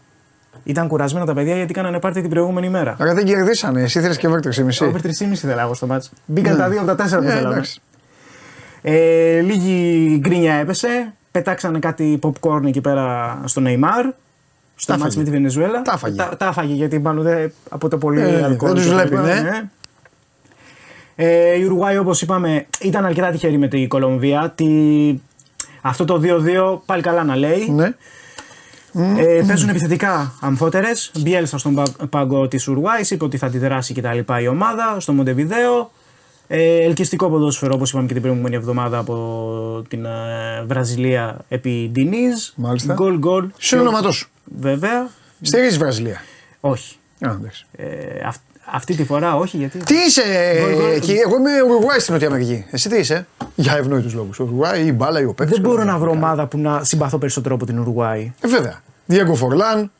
Ήταν κουρασμένα τα παιδιά γιατί κάνανε πάρτι την προηγούμενη μέρα. Άρα δεν κερδίσανε. Εσύ θέλει και βέρτεξε μισή. Over 3,5 ήθελα εγώ στο μάτς. Μπήκαν τα δύο από τα τέσσερα που Ε, θέλαμε. εντάξει. Ε, λίγη γκρίνια έπεσε. Πετάξανε κάτι popcorn εκεί πέρα στο Neymar. Στο Τα μάτς φάγε. με τη Βενεζουέλα. Τα φάγε. Τα, τα φάγε γιατί μάλλον δεν, από το πολύ Ε, αλκοόλ. δεν τους και τα βλέπει, λοιπά, ναι. Ε, η Ουρουάη όπως είπαμε ήταν αρκετά τυχερή με την Κολομβία. Τη... Αυτό το 2-2 πάλι καλά να λέει. Ναι. Ε, παίζουν επιθετικά αμφότερες. Μπιέλσα στον πα- πάγκο της Ουρουάη είπε ότι θα αντιδράσει και τα λοιπά η ομάδα. Στο Μοντεβιδέο. Ε, ελκυστικό ποδόσφαιρο όπως είπαμε και την προηγούμενη εβδομάδα από την ε, Βραζιλία επί Ντινίζ. Μάλιστα. Γκολ γκολ. Συνοματό σου. Βέβαια. Στηρίζει Βραζιλία. Όχι. Α, εντάξει. Ε, αυ- αυτή τη φορά όχι γιατί; Τι είσαι Γκολ, γκολ. εκεί, εγώ είμαι Ουρουγουάης στην Νότια Αμερική. Εσύ τι είσαι, για ευνόητους λόγους. Ουρουγουάη ή η μπάλα ή ο παίκτη. Δεν μπορώ να βρω ομάδα που να συμπαθώ περισσότερο από την Ουρουάη. Ε, βέβαια. Διέγκο Φορλάν.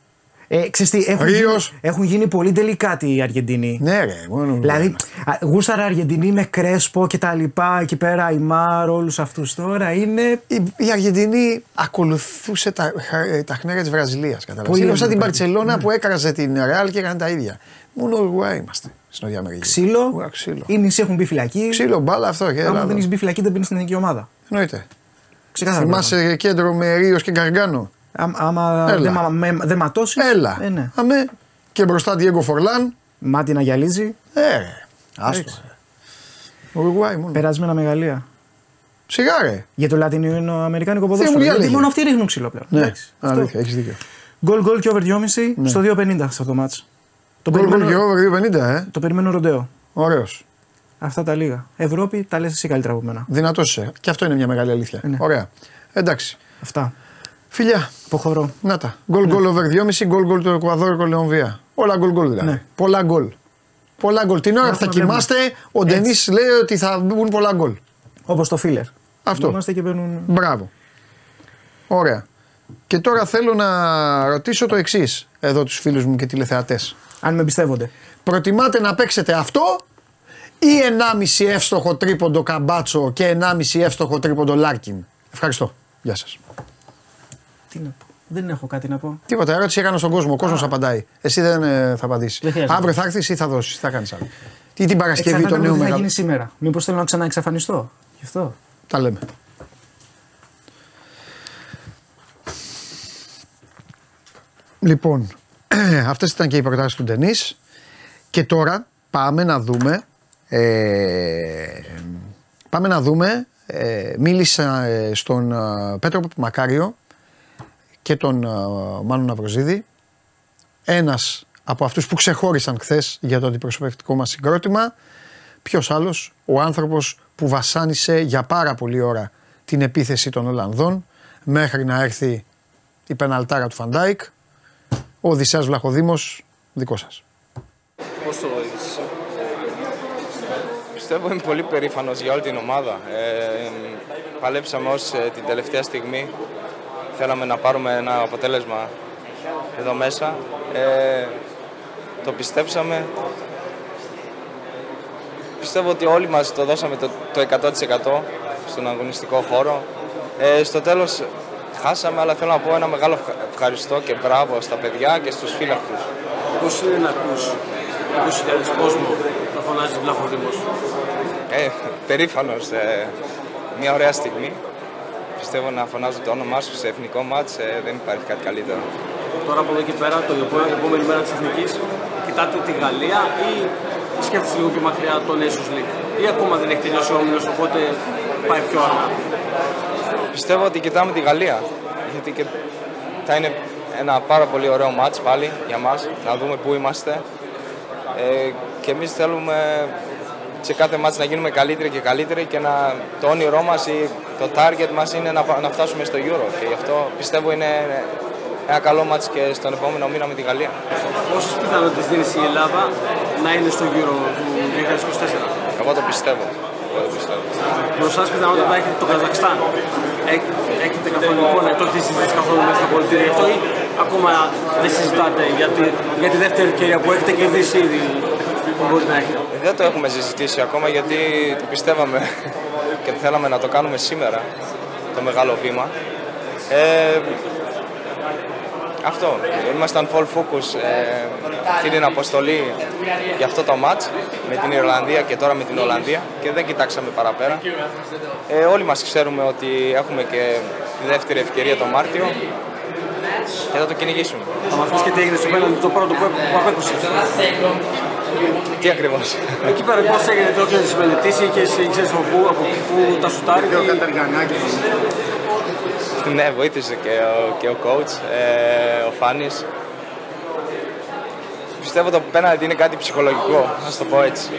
Ε, ξέρεις τι, έχουν, Ρίος. γίνει, έχουν γίνει πολύ τελικάτοι οι Αργεντινοί. Ναι, ρε. Μόνο Δηλαδή, α, γούσταρα Αργεντινή με Κρέσπο και τα λοιπά, εκεί πέρα η Μάρ, όλους αυτούς τώρα είναι. η, η Αργεντινή ακολουθούσε τα, χα- τα χνέρια της Βραζιλίας. Πολύ Είναι σαν την ωραία. Παρσελώνα που έκραζε την Ρεάλ και έκανε τα ίδια. Μόνο Ουρουγουάη είμαστε στην Νότια Αμερική. Ξύλο. Ουρα, ξύλο. Οι μισοί έχουν μπει φυλακή. Ξύλο, μπάλα αυτό. Και Άμα Ελλάδα. δεν έχεις μπει φυλακή, δεν μπει στην εθνική ομάδα. Εννοείται. Ξεκάθαρα. Θυμάσαι κέντρο με Ρίος και Γκαργκάνο. Άμα, άμα Έλα. δεν μα- με- δεν ματώσεις. Έλα. Ε, ναι. Αμέ. Και μπροστά Διέγκο Φορλάν. Μάτι να γυαλίζει. Ε, ρε. Άστο. Ουρουγουάη μόνο. Περασμένα μεγαλεία. Σιγά ρε. Για το λατινοαμερικάνικο μου, ποδόσφαιρο. για Γιατί λέγε. μόνο αυτοί ρίχνουν ξύλο πλέον. Ναι, Εντάξει, αυτό. αλήθεια, έχεις δίκιο. Γκολ γκολ και over 2,5 στο 2,50 σε αυτό το ματς. Το Γκολ γκολ και περιμένω, over 2,50, ε. το περιμένω ροντέο. Ωραίος. Αυτά τα λίγα. Ευρώπη τα λες εσύ καλύτερα από μένα. Δυνατός είσαι. Και αυτό είναι μια μεγάλη αλήθεια. Ναι. Ωραία. Εντάξει. Αυτά. Φιλιά. Αποχωρώ. Να τα. Γκολ γκολ over 2,5 γκολ γκολ του Εκουαδόρ Κολομβία. Όλα γκολ γκολ δηλαδή. Ναι. Πολλά γκολ. Πολλά γκολ. Την ώρα που θα να βλέπουμε. κοιμάστε, ο Ντενή λέει ότι θα μπουν πολλά γκολ. Όπως το filler. Αυτό. Είμαστε και παίρνουν. Μπράβο. Ωραία. Και τώρα θέλω να ρωτήσω το εξής εδώ τους φίλους μου και τηλεθεατές. Αν με εμπιστεύονται. Προτιμάτε να παίξετε αυτό ή 1,5 εύστοχο τρίποντο καμπάτσο και 1,5 εύστοχο τρίποντο Λάρκιν; Ευχαριστώ. Γεια σας. Τι να πω. Δεν έχω κάτι να πω. Τίποτα, ερώτηση έκανα στον κόσμο. Ο κόσμος απαντάει. Εσύ δεν ε, θα απαντήσεις. Δεν χρειάζεται. Αύριο θα έρθεις ή θα δώσεις. Θα κάνεις άλλο. Τι την Παρασκευή Εξαρτάται το από νέο τι θα μεγάλο. γίνει σήμερα. Μήπως θέλω να ξαναεξαφανιστώ. Γι' αυτό. Τα λέμε. Λοιπόν, αυτές ήταν και οι προτάσεις του Ντενής. Και τώρα πάμε να δούμε ε, πάμε να δούμε ε, μίλησα ε, στον ε, Πέτρο Μακάριο και τον ε, Μάνο Ναυροζίδη. Ένας από αυτούς που ξεχώρισαν χθες για το αντιπροσωπευτικό μας συγκρότημα. Ποιος άλλος, ο άνθρωπος που βασάνισε για πάρα πολλή ώρα την επίθεση των Ολλανδών μέχρι να έρθει η πεναλτάρα του Φαν Ντάικ, ο Οδυσσέας Βλαχοδήμος, δικό σας. Πώς το βοήθησε. Πιστεύω είμαι πολύ περήφανος για όλη την ομάδα. Ε, παλέψαμε ως ε, την τελευταία στιγμή. Θέλαμε να πάρουμε ένα αποτέλεσμα εδώ μέσα. Ε, το πιστέψαμε. Πιστεύω ότι όλοι μας το δώσαμε το, το 100% στον αγωνιστικό χώρο. Ε, στο τέλος χάσαμε, αλλά θέλω να πω ένα μεγάλο ευχα- ευχαριστώ και μπράβο στα παιδιά και στους φύλακτους. Πώς είναι να ακούς 20.000 κόσμος να φωνάζει Βλαχοδήμος. Ε, περήφανος. Ε, μια ωραία στιγμή. Πιστεύω να φωνάζω το όνομά σου σε εθνικό μάτς, ε, δεν υπάρχει κάτι καλύτερο. Τώρα από εδώ και πέρα, το επό- επόμενη μέρα της Εθνικής, κοιτάτε τη Γαλλία ή σκέφτεστε λίγο πιο μακριά το Nations League. Ή ακόμα δεν έχει τελειώσει ο όμιλος, οπότε πάει πιο αργά. Πιστεύω ότι κοιτάμε τη Γαλλία, γιατί και θα είναι ένα πάρα πολύ ωραίο μάτς πάλι για μας, να δούμε πού είμαστε. Ε, και εμείς θέλουμε σε κάθε μάτς να γίνουμε καλύτεροι και καλύτεροι και να, το όνειρό μας ή το target μας είναι να, πα- να φτάσουμε στο Euro και γι' αυτό πιστεύω είναι ένα καλό μάτς και στον επόμενο μήνα με τη Γαλλία. Πόσες πιθανότητες δίνεις η Ελλάδα να είναι στο Euro του 2024. Εγώ το πιστεύω. Εγώ το πιστεύω. Μπροστά σας πιθανότητα έχετε το Καζακστάν. Έχ- Έχετε καθόλου εικόνα, το έχετε συζητήσει καθόλου μέσα στα πολιτήρια γι' αυτό ή ακόμα δεν συζητάτε για τη, για τη δεύτερη ευκαιρία που έχετε κερδίσει ήδη που μπορεί να έχετε. Ε, Δεν το έχουμε συζητήσει ακόμα γιατί το πιστεύαμε και θέλαμε να το κάνουμε σήμερα το μεγάλο βήμα. Ε, αυτό. Ήμασταν full focus ε, αυτή την αποστολή για αυτό το match με την Ιρλανδία και τώρα με την Ολλανδία και δεν κοιτάξαμε παραπέρα. Ε, όλοι μας ξέρουμε ότι έχουμε και τη δεύτερη ευκαιρία το Μάρτιο και θα το κυνηγήσουμε. Θα μας πεις και τι έγινε στο πέναντι το πρώτο που, που απέκουσε. Τι ακριβώς; Εκεί πέρα πώς έγινε, το έχεις μελετήσει, είχες, ξέρεις από πού, από πού τα σουτάρεις; Ναι, βοήθησε και ο, και ο coach, ε, ο Φάνης. Πιστεύω το πέναλτι είναι κάτι ψυχολογικό, να το πω έτσι.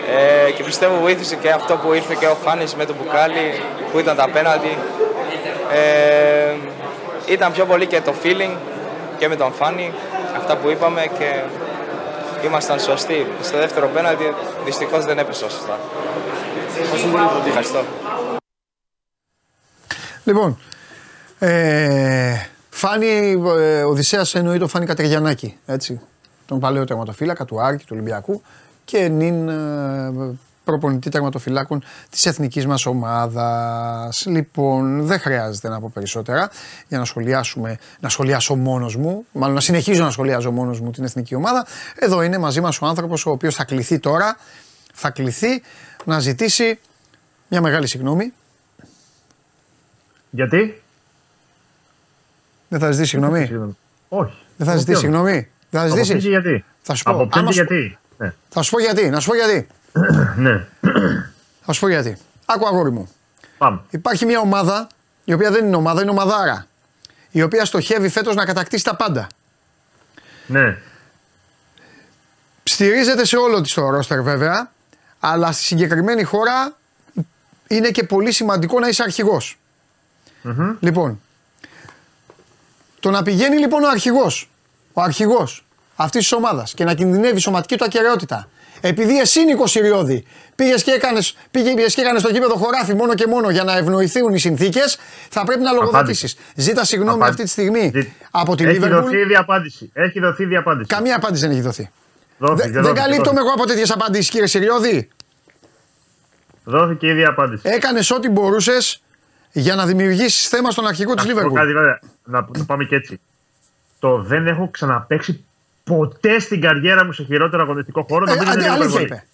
Ε, και πιστεύω βοήθησε και αυτό που ήρθε και ο Φάνης με το μπουκάλι, που ήταν τα πέναλτι. Ε, ήταν πιο πολύ και το feeling και με τον Φάνη, αυτά που είπαμε και ήμασταν σωστοί. Στο δεύτερο πέναλτι δυστυχώς δεν έπεσε σωστά. Ευχαριστώ. Λοιπόν, ε, Φάνη, ε, Οδυσσέας εννοεί το Φάνη Κατεργιανάκη, έτσι. Τον παλαιό τερματοφύλακα του Άρκη, του Ολυμπιακού και νυν ε, προπονητή τερματοφυλάκων της εθνικής μας ομάδας. Λοιπόν, δεν χρειάζεται να πω περισσότερα για να σχολιάσουμε, να σχολιάσω μόνος μου, μάλλον να συνεχίζω να σχολιάζω μόνος μου την εθνική ομάδα. Εδώ είναι μαζί μας ο άνθρωπος ο οποίος θα κληθεί τώρα, θα κληθεί να ζητήσει μια μεγάλη συγγνώμη. Γιατί; Δεν θα ζητήσει συγγνώμη. Συγγνώμη. Όχι. Δεν θα Από ζητήσει ποιον; συγγνώμη. Δεν θα Από ποιον ζητήσει. και γιατί; Θα σου πω. Από ποιον Άμα και σου- γιατί; Ναι. Θα σου πω γιατί. Να σου πω γιατί. ναι. Θα σου πω γιατί. Άκου αγόρι μου. Πάμε. Υπάρχει μια ομάδα, η οποία δεν είναι ομάδα, είναι ομαδάρα. Η οποία στοχεύει φέτος να κατακτήσει τα πάντα. Ναι. Στηρίζεται σε όλο της το ρόστερ βέβαια, αλλά στη συγκεκριμένη χώρα είναι και πολύ σημαντικό να είσαι αρχηγός. Λοιπόν, το να πηγαίνει λοιπόν ο αρχηγός, ο αρχηγός αυτής της ομάδας και να κινδυνεύει η σωματική του ακαιρεότητα επειδή εσύ Νίκο Σιριώδη πήγες και έκανε πήγες και έκανες στο γήπεδο χωράφι μόνο και μόνο για να ευνοηθούν οι συνθήκες, θα πρέπει να λογοδοτήσεις. Ζήτα συγγνώμη Απάντηση. αυτή τη στιγμή Ζη- από την Έχει Liverpool. δοθεί ήδη απάντηση. Έχει δοθεί ήδη απάντηση. Καμία απάντηση δεν έχει δοθεί. Δόθηκε, Δε- δεν δόθηκε, καλύπτομαι δόθηκε. εγώ από τέτοιες απαντήσεις, κύριε Σιριώδη. Δόθηκε ήδη απάντηση. Έκανες ό,τι μπορούσες για να δημιουργήσεις θέμα στον αρχηγό της Να σου πω Liverpool. κάτι, βέβαια, να το πάμε και έτσι. Το δεν έχω ξαναπέξει ποτέ στην καριέρα μου σε χειρότερο αγωνιστικό χώρο. Ε, νομίζω αντε- είναι αλήθεια υπερβολή. είπε.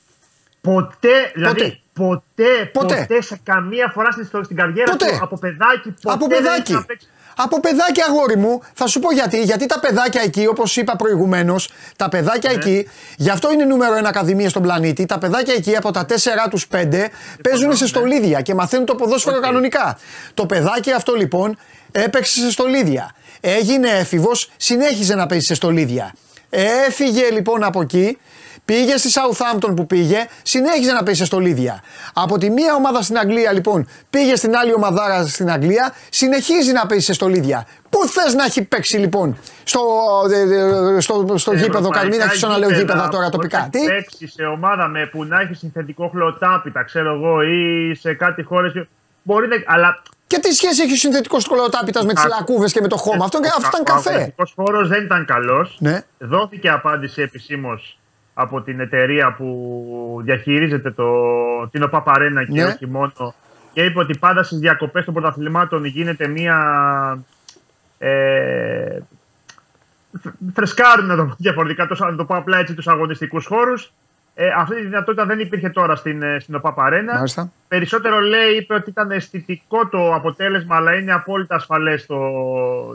Ποτέ, δηλαδή ποτέ, ποτέ, Ποτέ. σε καμία φορά στην, στο- στην καριέρα Ποτέ. του από παιδάκι. Ποτέ Από δεν παιδάκι. έχω παίξει. Από παιδάκι, αγόρι μου, θα σου πω γιατί. Γιατί τα παιδάκια εκεί, όπως είπα προηγουμένως, τα Ναι. παιδάκια εκεί, γι' αυτό είναι νούμερο ένα ακαδημία στον πλανήτη. Τα παιδάκια εκεί από τα 4 τους 5 παίζουν σε στολίδια και μαθαίνουν το ποδόσφαιρο ναι. Οκ. κανονικά. Το παιδάκι αυτό λοιπόν έπαιξε σε στολίδια. Έγινε έφηβος, συνέχιζε να παίζει σε στολίδια. Έφυγε λοιπόν από εκεί, πήγε στη Southampton που πήγε, συνέχιζε να παίζει σε στολίδια. Από τη μία ομάδα στην Αγγλία λοιπόν πήγε στην άλλη ομαδάρα στην Αγγλία, συνεχίζει να παίζει σε στολίδια. Πού θες να έχει παίξει λοιπόν στο, ε, ε, στο, στο γήπεδο, Ευρωπαϊκά μην αρχίσω να λέω γήπεδα, γήπεδα τώρα τοπικά. όχι Τι, παίξει σε ομάδα με που να έχει συνθετικό χλωτάπιτα, ξέρω εγώ, ή σε κάτι χώρες. Μπορεί να. Αλλά και τι σχέση έχει ο συνθετικός σκολοτάπητα με τις Α, λακκούβες και με το χώμα; Αυτό, αυτό ήταν ο καφέ. αγωνιστικό χώρος δεν ήταν καλός. Ναι. Δόθηκε απάντηση επισήμως από την εταιρεία που διαχειρίζεται το, την ΟΠΑΠΑΡΕΝΑ και Ναι. όχι μόνο. Και είπε ότι πάντα στις διακοπές των πρωταθλημάτων γίνεται μία. Ε, φρεσκάρουν να το πω διαφορετικά, τόσο, να το πω απλά έτσι, τους αγωνιστικούς χώρους. Ε, αυτή τη δυνατότητα δεν υπήρχε τώρα στην, ε, στην ΟΠΑΠΑΡΕΝΑ. Μάλιστα. Περισσότερο λέει, είπε ότι ήταν αισθητικό το αποτέλεσμα, αλλά είναι απόλυτα ασφαλές το,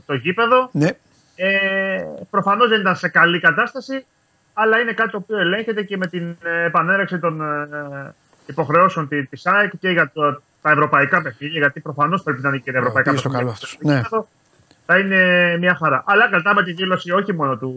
το γήπεδο. Ναι. Ε, προφανώς δεν ήταν σε καλή κατάσταση, αλλά είναι κάτι το οποίο ελέγχεται και με την ε, επανέρεξη των ε, υποχρεώσεων τη της ΑΕΚ και για το, τα ευρωπαϊκά παιχνίδια, γιατί προφανώς πρέπει να είναι και τα ευρωπαϊκά πήγε στο παιχνίδια. καλό αυτός. Ναι. Θα είναι μια χαρά. Αλλά κρατάμε τη δήλωση όχι μόνο του,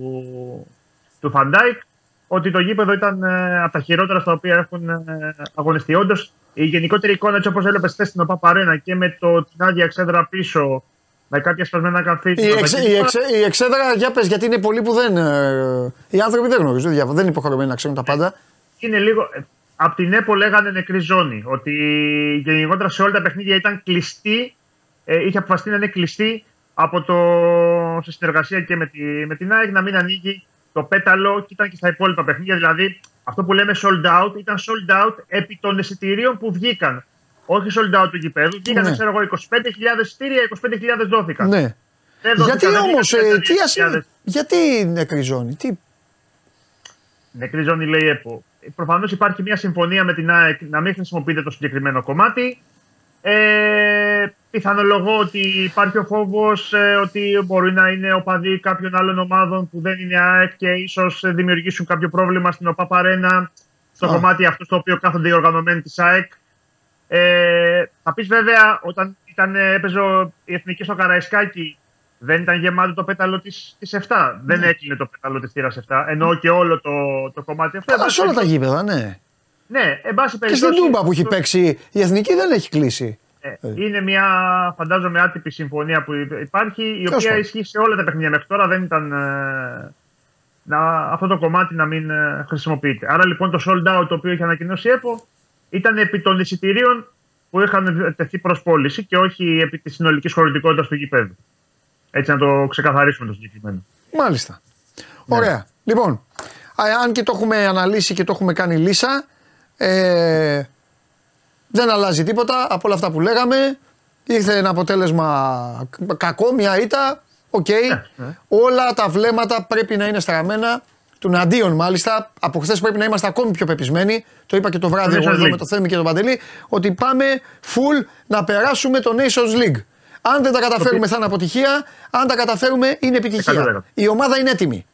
του Φαν Ντάικ, ότι το γήπεδο ήταν ε, από τα χειρότερα στα οποία έχουν ε, αγωνιστεί. Όντως, η γενικότερη εικόνα, έτσι όπως έλεπες χθες στην OPAP Arena και με το, την άδεια εξέδρα πίσω, με κάποια σπασμένα καθίσματα. Η, εξ, η, εξ, η εξέδρα, για πες, γιατί είναι πολλοί που δεν. ε, οι άνθρωποι δεν γνωρίζουν, δεν διαβα- δεν είναι υποχρεωμένοι να ξέρουν τα πάντα. είναι λίγο. Από την ΕΠΟ λέγανε νεκρή ζώνη. Ότι γενικότερα σε όλα τα παιχνίδια ήταν κλειστή. Ε, είχε αποφασιστεί να είναι κλειστή από το, σε συνεργασία και με, τη, με την ΑΕΚ να μην ανοίγει το πέταλο και ήταν και στα υπόλοιπα παιχνίδια. Δηλαδή αυτό που λέμε sold out ήταν sold out επί των εισιτηρίων που βγήκαν. Όχι sold out του γηπέδου. Βγήκαν, Ναι. ξέρω εγώ, 25.000 εισιτήρια, 25.000 δόθηκαν. Ναι. Δεν δόθηκαν, Γιατί δεν όμως, βγήκαν τι 32.000. ασύ... γιατί νεκρή ζώνη, τι. Νεκρή ζώνη λέει ΕΠΟ. Προφανώς υπάρχει μια συμφωνία με την ΑΕΚ να μην χρησιμοποιείται το συγκεκριμένο κομμάτι. Ε, πιθανολογώ ότι υπάρχει ο φόβος ότι μπορεί να είναι οπαδοί κάποιων άλλων ομάδων που δεν είναι ΑΕΚ και ίσως δημιουργήσουν κάποιο πρόβλημα στην ΟΠΑ Παρένα στο Α. κομμάτι αυτό στο οποίο κάθονται οι οργανωμένοι της ΑΕΚ. Ε, θα πεις βέβαια, όταν ήταν, έπαιζε ο- η εθνική στο Καραϊσκάκι, δεν ήταν γεμάτο το πέταλο της της 7. Δεν έκλεινε το πέταλο της θύρας 7. Εννοώ και όλο το, το κομμάτι αυτό. Εν Καλά, πάση σε όλα τα περιπτώσει- γήπεδα, ναι. Ναι, εν πάση Και στην περιπτώσει. Τούμπα που έχει παίξει η εθνική δεν έχει κλείσει. Ε, είναι μια φαντάζομαι άτυπη συμφωνία που υπάρχει, η Τέλος οποία πάντων. ισχύει σε όλα τα παιχνίδια μέχρι τώρα. Δεν ήταν ε, να, αυτό το κομμάτι να μην ε, χρησιμοποιείται. Άρα λοιπόν το sold out το οποίο είχε ανακοινώσει η ΕΠΟ ήταν επί των εισιτηρίων που είχαν τεθεί προς πώληση και όχι επί της συνολικής χωρητικότητας του γηπέδου. Έτσι να το ξεκαθαρίσουμε το συγκεκριμένο. Μάλιστα. Ναι. Ωραία. Λοιπόν, α, αν και το έχουμε αναλύσει και το έχουμε κάνει λύσα, ε, δεν αλλάζει τίποτα από όλα αυτά που λέγαμε. Ήρθε ένα αποτέλεσμα κ- κακό, μια ήττα. Οκ. ναι. Όλα τα βλέμματα πρέπει να είναι στραμμένα. Τουναντίον μάλιστα. Από χθες πρέπει να είμαστε ακόμη πιο πεπεισμένοι. Το είπα και το βράδυ Nations εγώ εδώ League. με το Θέμη και τον Παντελή. Ότι πάμε full να περάσουμε το Nations League. Αν δεν τα καταφέρουμε θα είναι αποτυχία. Αν τα καταφέρουμε είναι επιτυχία. 100%. Η ομάδα είναι έτοιμη.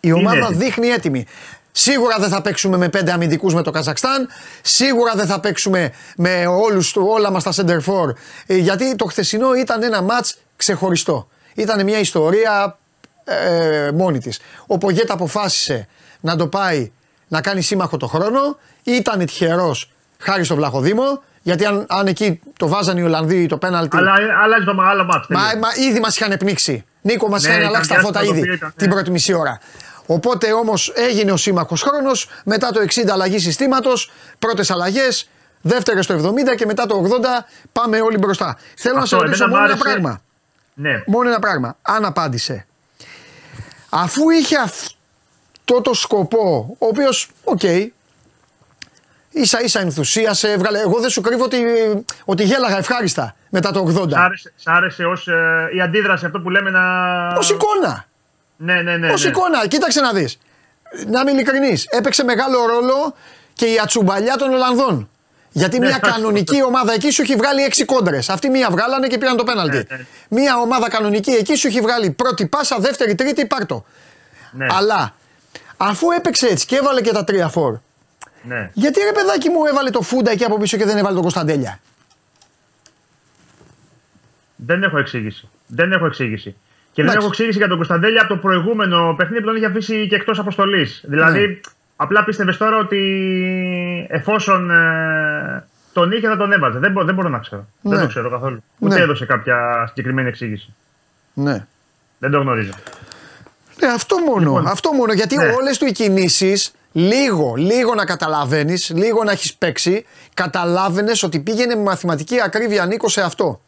Η ομάδα έτοιμη. δείχνει έτοιμη. Σίγουρα δεν θα παίξουμε με πέντε αμυντικούς με το Καζακστάν. Σίγουρα δεν θα παίξουμε με όλους, όλα μας τα center for. ε, Γιατί το χθεσινό ήταν ένα ματ ξεχωριστό. Ήταν μια ιστορία ε, μόνη της. Ο Πογέτα αποφάσισε να το πάει να κάνει σύμμαχο το χρόνο. Ήταν τυχερός χάρη στο Βλαχοδήμο. Γιατί αν, αν εκεί το βάζαν οι Ολλανδοί το πέναλτι. Αλλά αλλάζει το μεγάλο ματς. Μα, τελείως. μα ήδη μας είχαν πνίξει. Νίκο, μας Ναι, είχαν ήταν αλλάξει τα διάστημα φώτα το ήδη οποίο ήταν, την ναι. πρώτη μισή ώρα. Οπότε όμως έγινε ο σύμμαχος χρόνος, μετά το 60 αλλαγή συστήματος, πρώτες αλλαγές, δεύτερες το 70 και μετά το 80 πάμε όλοι μπροστά. Θέλω να σε Αυτό, ρωτήσω εμένα μόνο μ' ένα άρεσε. πράγμα. Ναι. Μόνο ένα πράγμα. Αν απάντησε. Αφού είχε αυτό το σκοπό, ο οποίος, οκ, ίσα ίσα ενθουσίασε, έβγαλε. Εγώ δεν σου κρύβω ότι, ότι γέλαγα ευχάριστα μετά το 80. Σ' άρεσε, σ' άρεσε ως ε, η αντίδραση αυτό που λέμε να... Ω εικόνα. Ναι, ναι, ναι. Ω ναι. εικόνα, κοίταξε να δεις. Να είμαι ειλικρινή. Έπαιξε μεγάλο ρόλο και η ατσουμπαλιά των Ολλανδών. Γιατί Ναι, μια αυτό. κανονική ομάδα εκεί σου έχει βγάλει 6 κόντρες. Αυτοί μία βγάλανε και πήραν το πέναλτι. Ναι, ναι. Μια ομάδα κανονική εκεί σου έχει βγάλει πρώτη πάσα, δεύτερη, τρίτη, πάρτο. Ναι, Αλλά αφού έπαιξε έτσι και έβαλε και τα τρία φορ, ναι. γιατί ρε παιδάκι μου έβαλε το φούντα εκεί από πίσω και δεν έβαλε τον Κωνσταντέλια; Δεν έχω εξήγηση. Δεν έχω εξήγηση. Και δεν Εντάξει. έχω εξήγηση για τον Κωνσταντέλια από το προηγούμενο παιχνίδι που τον είχε αφήσει και εκτός αποστολής. Δηλαδή, Ναι. Απλά πίστευες τώρα ότι εφόσον ε, τον είχε θα τον έβαζε. Δεν, μπο- δεν μπορώ να ξέρω. Ναι. Δεν το ξέρω καθόλου. Ούτε Ναι. έδωσε κάποια συγκεκριμένη εξήγηση. Ναι. Δεν το γνωρίζω. Ναι, αυτό μόνο. Λοιπόν, αυτό μόνο. Γιατί ναι. όλες του οι κινήσεις, λίγο, λίγο να καταλαβαίνεις, λίγο να έχεις παίξει, καταλάβαινες ότι πήγαινε με μαθηματική ακρίβεια Νίκο σε αυτό.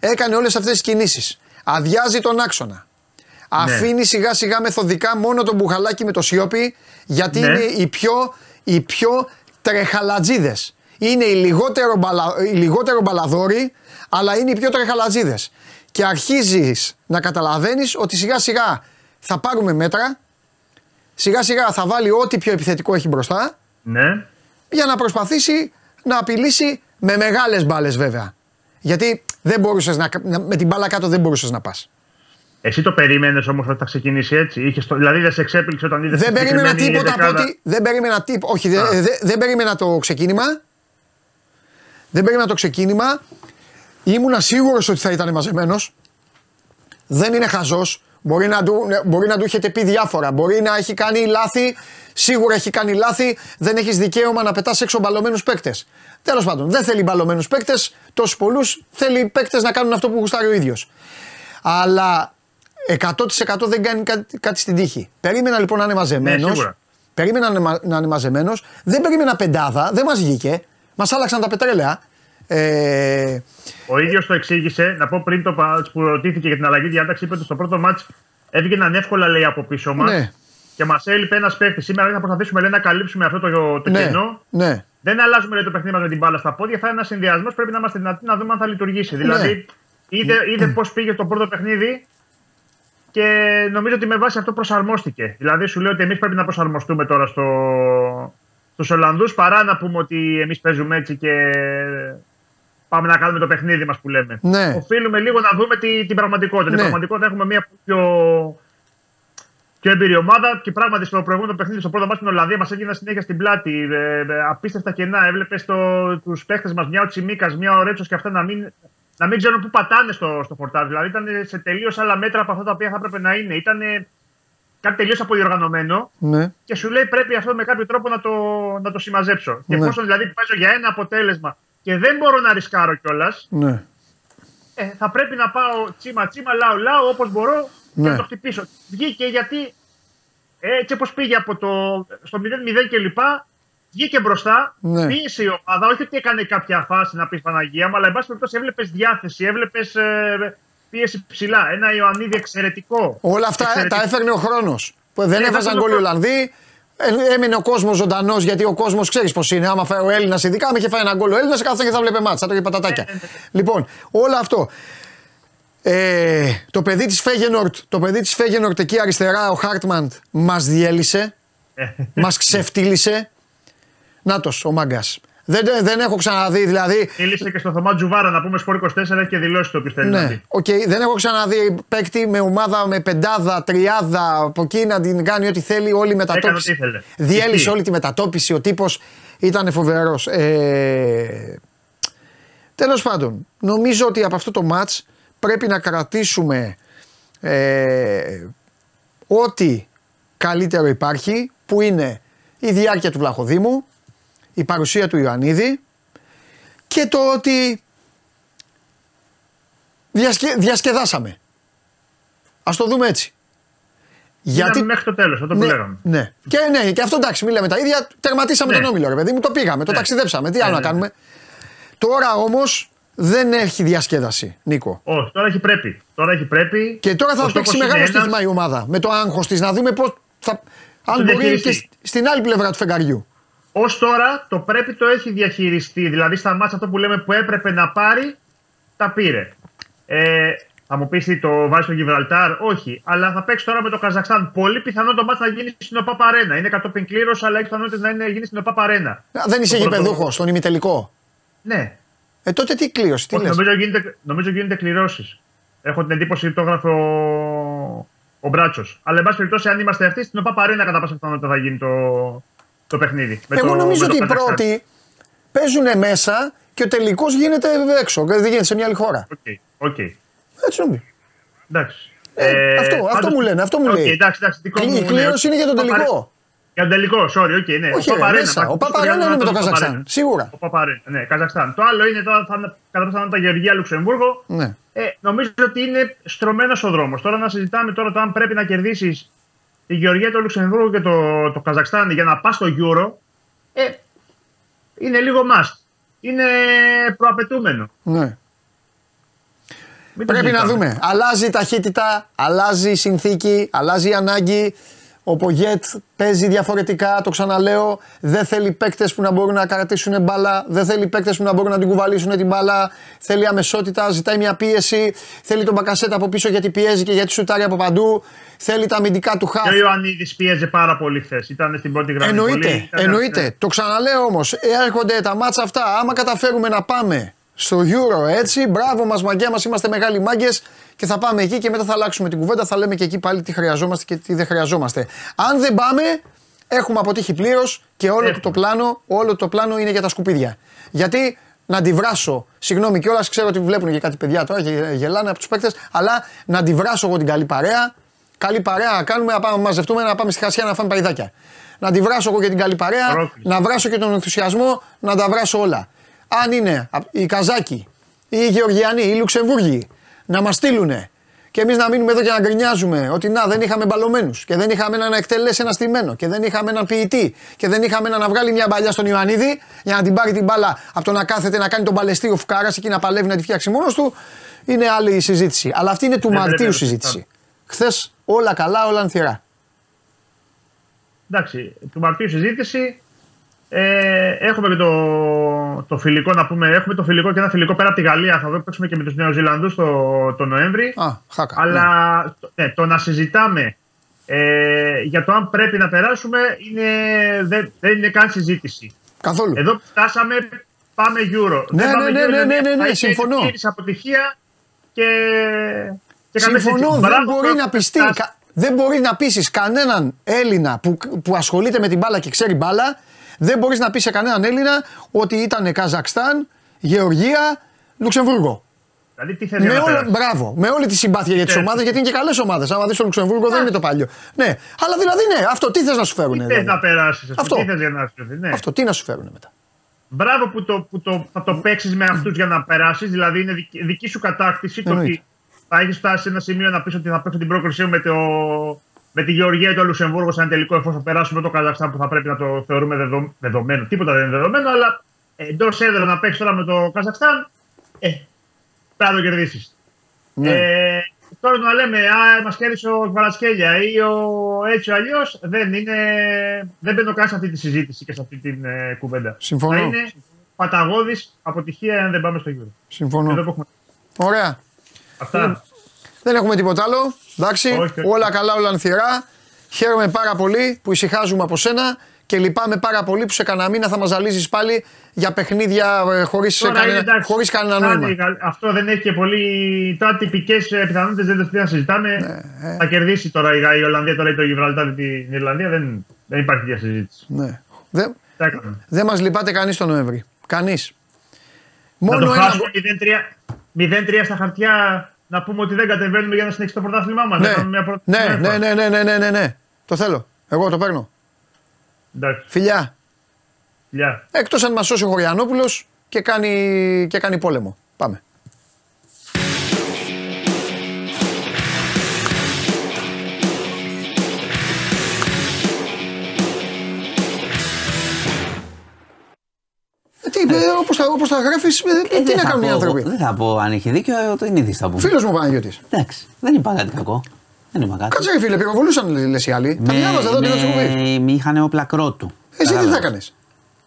Έκανε όλες αυτές τις κινήσεις. Αδειάζει τον άξονα. Ναι. Αφήνει σιγά σιγά μεθοδικά μόνο τον μπουχαλάκι με το σιόπι, γιατί Ναι. είναι οι πιο, οι πιο τρεχαλατζίδες. Είναι οι λιγότερο, μπαλα, οι λιγότερο μπαλαδόροι, αλλά είναι οι πιο τρεχαλατζίδες. Και αρχίζεις να καταλαβαίνεις ότι σιγά σιγά θα πάρουμε μέτρα, σιγά σιγά θα βάλει ό,τι πιο επιθετικό έχει μπροστά, Ναι. για να προσπαθήσει να απειλήσει με μεγάλες μπάλες βέβαια. Γιατί δεν μπορούσες να, να- με την μπάλα κάτω δεν μπορούσες να πας. Εσύ το περίμενες όμως ότι θα ξεκινήσει έτσι; Είχες το, δηλαδή δεν σε εξέπληξε όταν είδες Δεν περίμενα τίποτα από ότι. Δεν περίμενα τίποτα. Όχι, δεν, Α. δεν- δεν περίμενα το ξεκίνημα. Δεν περίμενα το ξεκίνημα. Ήμουνα σίγουρος ότι θα ήταν μαζεμένος. Δεν είναι χαζός. Μπορεί να, του, μπορεί να του έχετε πει διάφορα. Μπορεί να έχει κάνει λάθη. Σίγουρα έχει κάνει λάθη. Δεν έχεις δικαίωμα να πετάς έξω μπαλωμένους παίκτες. Τέλος πάντων, δεν θέλει μπαλωμένους παίκτες. Τόσους πολλούς. Θέλει παίκτες να κάνουν αυτό που γουστάρει ο ίδιος. Αλλά 100% δεν κάνει κάτι, κάτι στην τύχη. Περίμενα λοιπόν να είναι μαζεμένος. Ναι, σίγουρα. περίμενα να είναι μα- να είναι μαζεμένος. Δεν περίμενα πεντάδα. Δεν μας βγήκε. Μας άλλαξαν τα πετρέλαια. Ε, Ο ίδιος το εξήγησε, να πω πριν το μάτς που ρωτήθηκε για την αλλαγή διάταξη, είπε ότι στο πρώτο μάτς έβγαιναν εύκολα λέει από πίσω μας Ναι. και μας έλειπε ένας παίχτη. Σήμερα θα προσπαθήσουμε λέει, να καλύψουμε αυτό το, το ναι, κενό. ναι. Δεν αλλάζουμε λέει, το παιχνίδι μας με την μπάλα στα πόδια, θα είναι ένας συνδυασμός. Πρέπει να είμαστε δυνατοί να δούμε αν θα λειτουργήσει. Ναι. Δηλαδή, είδε, είδε πώς πήγε το πρώτο παιχνίδι και νομίζω ότι με βάση αυτό προσαρμόστηκε. Δηλαδή, σου λέει ότι εμείς πρέπει να προσαρμοστούμε τώρα στο, στους Ολλανδούς παρά να πούμε ότι εμείς παίζουμε έτσι και πάμε να κάνουμε το παιχνίδι μας που λέμε. Ναι. Οφείλουμε λίγο να δούμε τη, την πραγματικότητα. Ναι. Την πραγματικότητα έχουμε μια πιο, πιο εμπειρή ομάδα και πράγματι στο προηγούμενο παιχνίδι, στο πρώτο μάτι στην Ολλανδία, μας έγιναν συνέχεια στην πλάτη. Ε, ε, απίστευτα κενά. Έβλεπες τους παίχτες μας, μια ο Τσιμίκα, μια ο Ρέτσο και αυτά να μην, να μην ξέρουν πού πατάνε στο, στο φορτάζ. Δηλαδή ήταν σε τελείως άλλα μέτρα από αυτά τα οποία θα έπρεπε να είναι. Ήταν κάτι τελείως αποδιοργανωμένο ναι. και σου λέει πρέπει αυτό με κάποιο τρόπο να το, να το συμμαζέψω. Και Ναι. εφόσον δηλαδή παίζω για ένα αποτέλεσμα και δεν μπορώ να ρισκάρω κιόλας, ναι. ε, θα πρέπει να πάω τσίμα τσίμα, λάω λάω όπως μπορώ και Ναι. να το χτυπήσω. Βγήκε γιατί έτσι όπω πήγε από το, στο 0-0 κλπ. Βγήκε μπροστά, Ναι. πίεσε η ομάδα. Όχι ότι έκανε κάποια φάση να πει Παναγία μου, αλλά εν πάση περιπτώσει έβλεπες διάθεση, έβλεπες πίεση ψηλά. Ένα Ιωαννίδη εξαιρετικό. Όλα αυτά ε, Εξαιρετικό. τα έφερνε ο χρόνος. Δεν Ναι, έβαζαν αυτό γκολ οι το- Ολλανδοί. Ε, Έμεινε ο κόσμος ζωντανός γιατί ο κόσμος ξέρεις πώς είναι. Άμα φάει ο Έλληνας, ειδικά, με είχε φάει ένα γκολ ο Έλληνας, κάθε και θα βλέπει μάτσα, θα τρώγε πατατάκια. Ναι, Λοιπόν, όλο αυτό. Ε, το παιδί της Φέγενορτ, το παιδί της Φέγενορτ εκεί αριστερά, ο Χάρτμαντ, μας διέλυσε. Ε, μας ξεφτύλισε. Νάτος ο μάγκας. Δεν, δεν έχω ξαναδεί δηλαδή. Μίλησε και στο Θωμά Τζουβάρα να πούμε Sport 24 και δηλώσεις το πιστεύει. να Ναι, πει. οκ. Δεν έχω ξαναδεί παίκτη με ομάδα με πεντάδα, τριάδα από εκεί να την κάνει ό,τι θέλει όλη η μετατόπιση. ό,τι ήθελε. Διέλυσε Ισχύει. όλη τη μετατόπιση. Ο τύπος ήταν φοβερός. Ε, Τέλος πάντων, νομίζω ότι από αυτό το ματς πρέπει να κρατήσουμε ε, ό,τι καλύτερο υπάρχει. που είναι η διάρκεια του Βλαχοδήμου, η παρουσία του Ιωαννίδη και το ότι διασκε... διασκεδάσαμε. Ας το δούμε έτσι. Γιατί... μέχρι το τέλος, αυτό που ναι, λέγαμε. Ναι. Και, ναι, και αυτό εντάξει, μιλάμε τα ίδια. Τερματίσαμε Ναι. τον όμιλο, ρε παιδί μου, το πήγαμε, το Ναι. ταξιδέψαμε. Τι άλλο Ναι, να ναι, κάνουμε. Τώρα όμως δεν έχει διασκέδαση, Νίκο. Όχι, τώρα έχει πρέπει. Τώρα έχει πρέπει. Και τώρα θα Ο παίξει στόχος μεγάλο είναι ένας- στοίχημα η ομάδα. Με το άγχος της να δούμε πώς θα. Αν Το μπορεί και διαχειριστεί. σ- στην άλλη πλευρά του φεγγαριού. Ω τώρα το πρέπει το έχει διαχειριστεί. Δηλαδή στα μάτια αυτό που λέμε που έπρεπε να πάρει, τα πήρε. Ε, θα μου πεις τι το βάζει στο Γιβραλτάρ, όχι. Αλλά θα παίξει τώρα με το Καζακστάν. Πολύ πιθανό το μάτι να γίνει στην ΟΠΑ Παρένα. Είναι κατόπιν κλήρωση, αλλά έχει πιθανότητα να είναι, γίνει στην ΟΠΑ Παρένα. Α, Δεν είσαι Το πρώτο- γηπεδούχος στον ημιτελικό; Ναι. Ε, τότε τι κλήρωση, τι Όχι, λες; νομίζω, γίνεται, νομίζω γίνεται κληρώσεις. Έχω την εντύπωση ότι το έγραφε ο, ο Μπράτσος. Αλλά εν πάση περιπτώσει, αν είμαστε αυτοί, στην ΟΠΑ Παρένα κατά πάσα πιθανότητα θα γίνει το, το παιχνίδι. Με Εγώ το- νομίζω με το ότι οι Καζακστάν. πρώτοι παίζουν μέσα και ο τελικός γίνεται έξω. Δεν γίνεται σε μια άλλη χώρα. Οκ, οκ. Έτσι νομίζω. Εντάξει. Ε, αυτό- αυτό πάντως- μου λένε, αυτό μου Οκ, λέει. εντάξει, εντάξει, δικό Η μου, κλήρωση είναι για τον ο Παπαρέ- τελικό. Για τον τελικό, sorry, οκ, ναι. Όχι, ο ρε, Παπαρένα, μέσα. θα- Ο Παπαρένα είναι με το ο Καζακστάν. Παπαρένα. Σίγουρα. Ο Παπαρένα, ναι, Καζακστάν. Το άλλο είναι τώρα θα είναι κατά πιθανότητα Γεωργία Λουξεμβούργο. Ναι. Ε, νομίζω ότι είναι στρωμένος ο δρόμος. Τώρα να συζητάμε τώρα το αν πρέπει να κερδίσεις τη Γεωργία, το Λουξεμβούργο και το, το Καζακστάν για να πας στο Euro. Ε, είναι λίγο must. Είναι προαπαιτούμενο. ναι. Μην το Πρέπει να συζητάμε. δούμε. Αλλάζει η ταχύτητα, αλλάζει η συνθήκη, αλλάζει η ανάγκη. Ο Πογέτ παίζει διαφορετικά, το ξαναλέω. Δεν θέλει παίκτες που να μπορούν να κρατήσουν μπάλα. Δεν θέλει παίκτες που να μπορούν να την κουβαλήσουν την μπάλα. Θέλει αμεσότητα, ζητάει μια πίεση. Θέλει τον Μπακασέτα από πίσω γιατί πιέζει και γιατί σουτάρει από παντού. Θέλει τα αμυντικά του χαφ. Και ο Ιωαννίδης πίεζε πάρα πολύ χθες. Ήταν στην πρώτη γραμμή. Εννοείται, πολύ, ήταν- εννοείται. ναι. Το ξαναλέω όμως. Έρχονται τα μάτσα αυτά. Άμα καταφέρουμε να πάμε στο Euro έτσι, μπράβο μας, μαγκιά μας, είμαστε μεγάλοι μάγκες και θα πάμε εκεί και μετά θα αλλάξουμε την κουβέντα. Θα λέμε και εκεί πάλι τι χρειαζόμαστε και τι δεν χρειαζόμαστε. Αν δεν πάμε, έχουμε αποτύχει πλήρως και όλο Έχουμε. το πλάνο, όλο το πλάνο είναι για τα σκουπίδια. Γιατί να αντιβράσω, συγγνώμη κιόλας, ξέρω ότι βλέπουν και κάτι παιδιά τώρα και γελάνε από τους παίκτες, αλλά να αντιβράσω εγώ την καλή παρέα. Καλή παρέα να κάνουμε, να πάμε να μαζευτούμε, να πάμε στη χασιά να φάμε παϊδάκια. Να αντιβράσω εγώ και την καλή παρέα, Πρόκληση. να βράσω και τον ενθουσιασμό, να τα βράσω όλα. Αν είναι απ- οι Καζάκοι, ή οι Γεωργιανοί, ή οι Λουξεμβούργοι να μας στείλουν και εμείς να μείνουμε εδώ και να γκρινιάζουμε ότι να δεν είχαμε μπαλωμένους και δεν είχαμε έναν να εκτελέσει ένα στημένο και δεν είχαμε έναν ποιητή και δεν είχαμε έναν να βγάλει μια μπαλιά στον Ιωαννίδη για να την πάρει την μπάλα από το να κάθεται να κάνει τον παλαιστή ο Φουκάρα εκεί να παλεύει να τη φτιάξει μόνος του, είναι άλλη η συζήτηση. Αλλά αυτή είναι του Δεν πρέπει Μαρτίου να το συζήτηση. Χθες όλα καλά, όλα ανθυρά. Εντάξει, του Μαρτίου συζήτηση. Ε, έχουμε και το, το φιλικό να πούμε. Έχουμε το φιλικό και ένα φιλικό πέρα από τη Γαλλία. Θα δω παίξουμε και με τους Νέου Ζηλανδού το, το Νοέμβρη. Α, χάκα. Αλλά το, ναι, το να συζητάμε ε, για το αν πρέπει να περάσουμε είναι, δεν, δεν είναι καν συζήτηση. Καθόλου. Εδώ που φτάσαμε, πάμε Euro. Ναι, Δεν πάμε ναι, ναι, Euro, ναι, δηλαδή ναι, ναι, θα είναι συμφωνώ. πλήρης αποτυχία και. και καμία Συμφωνώ, συζήτηση. δεν Μπράβο μπορεί που να πιστεί. φτάσει. κα- Δεν μπορεί να πείσει κανέναν Έλληνα που, που ασχολείται με την μπάλα και ξέρει μπάλα, δεν μπορείς να πεις σε κανέναν Έλληνα ότι ήταν Καζακστάν, Γεωργία, Λουξεμβούργο. Δηλαδή, τι θες για Με να όλα, περάσεις. μπράβο, με όλη τη συμπάθεια για τις θες. ομάδες, γιατί είναι και καλές ομάδες. Άμα δεις το Λουξεμβούργο, δεν είναι το παλιό. Ναι, αλλά δηλαδή ναι, αυτό τι θες να σου φέρουν. Τι θες δηλαδή; να περάσεις, Αυτό; τι θες για να σου ναι. Αυτό τι να σου φέρουν μετά; Μπράβο που, το, που το, θα το παίξεις με αυτούς για να περάσεις. Δηλαδή είναι δική, δική σου κατάκτηση το Εννοείται. ότι θα έχεις φτάσει σε ένα σημείο να πεις ότι θα παίξω την πρόκρισή μου με, το, με τη Γεωργία ή το Λουξεμβούργο σαν τελικό εφόσον περάσουμε το Καζακστάν που θα πρέπει να το θεωρούμε δεδο, δεδομένο. Τίποτα δεν είναι δεδομένο, αλλά εντός έδρα να παίξεις τώρα με το Καζακστάν, ε, πρέπει να το κερδίσεις. Ναι. Ε, τώρα να λέμε, α, μας κέρδισε ο Βαρασκέλια ή ο έτσι ο αλλιώς, δεν είναι. Δεν μπαίνω καν σε αυτή τη συζήτηση και σε αυτή την ε, κουβέντα. Συμφωνώ. Θα είναι παταγώδης αποτυχία αν δεν πάμε στο Euro. Εδώ Συμφωνώ. που έχουμε. Ωραία. Αυτά. Δεν έχουμε τίποτα άλλο. Εντάξει. Όχι, όχι. Όλα καλά, όλα ανθυρά. Χαίρομαι πάρα πολύ που ησυχάζουμε από σένα και λυπάμαι πάρα πολύ που σε κανένα μήνα θα μας ζαλίζεις πάλι για παιχνίδια χωρίς Τώρα είναι κανένα, εντάξει, χωρίς κανένα φτάνει, νόημα. Αυτό δεν έχει και πολύ. Τώρα τυπικές πιθανότητες δεν το να συζητάμε. Ναι, ε. Θα κερδίσει τώρα η, η Ολλανδία τώρα ή το Γιβραλτάρ την Ιρλανδία. Δεν, δεν υπάρχει διασυζήτηση. Ναι. Δεν, Τι έκαναμε. δεν μας λυπάται κανείς τον Νοέμβρη. Κανείς. Να Μόνο το ένα. χάσουμε 0-3 0-3 στα χαρτιά να πούμε ότι δεν κατεβαίνουμε για να συνεχίσει το πρωτάθλημά μας. Ναι. Ναι, ναι, ναι, ναι, ναι, ναι, ναι, ναι. Το θέλω. Εγώ το παίρνω. Εντάξει. Φιλιά. Γεια. Εκτός αν μας σώσει ο Χωριανόπουλος και κάνει, και κάνει πόλεμο. Πάμε. Τι, ε, όπως, τα, όπως τα γράφεις, ε, Ε, τι δεν να θα κάνουν οι πω- άνθρωποι; Δεν θα πω αν έχει δίκιο, το είναι ήδη θα πούμε. Φίλος μου Παναγιώτης. Εντάξει, δεν είπα κάτι κακό. Δεν είπα κάτι. Κάτσε ρε φίλε, πυροβολούσαν λε- λες οι άλλοι. Τα διάβαζα εδώ την εκπομπή. με, είχαν όπλα κρότου. Εσύ τι Κατάλαβες. θα έκανες;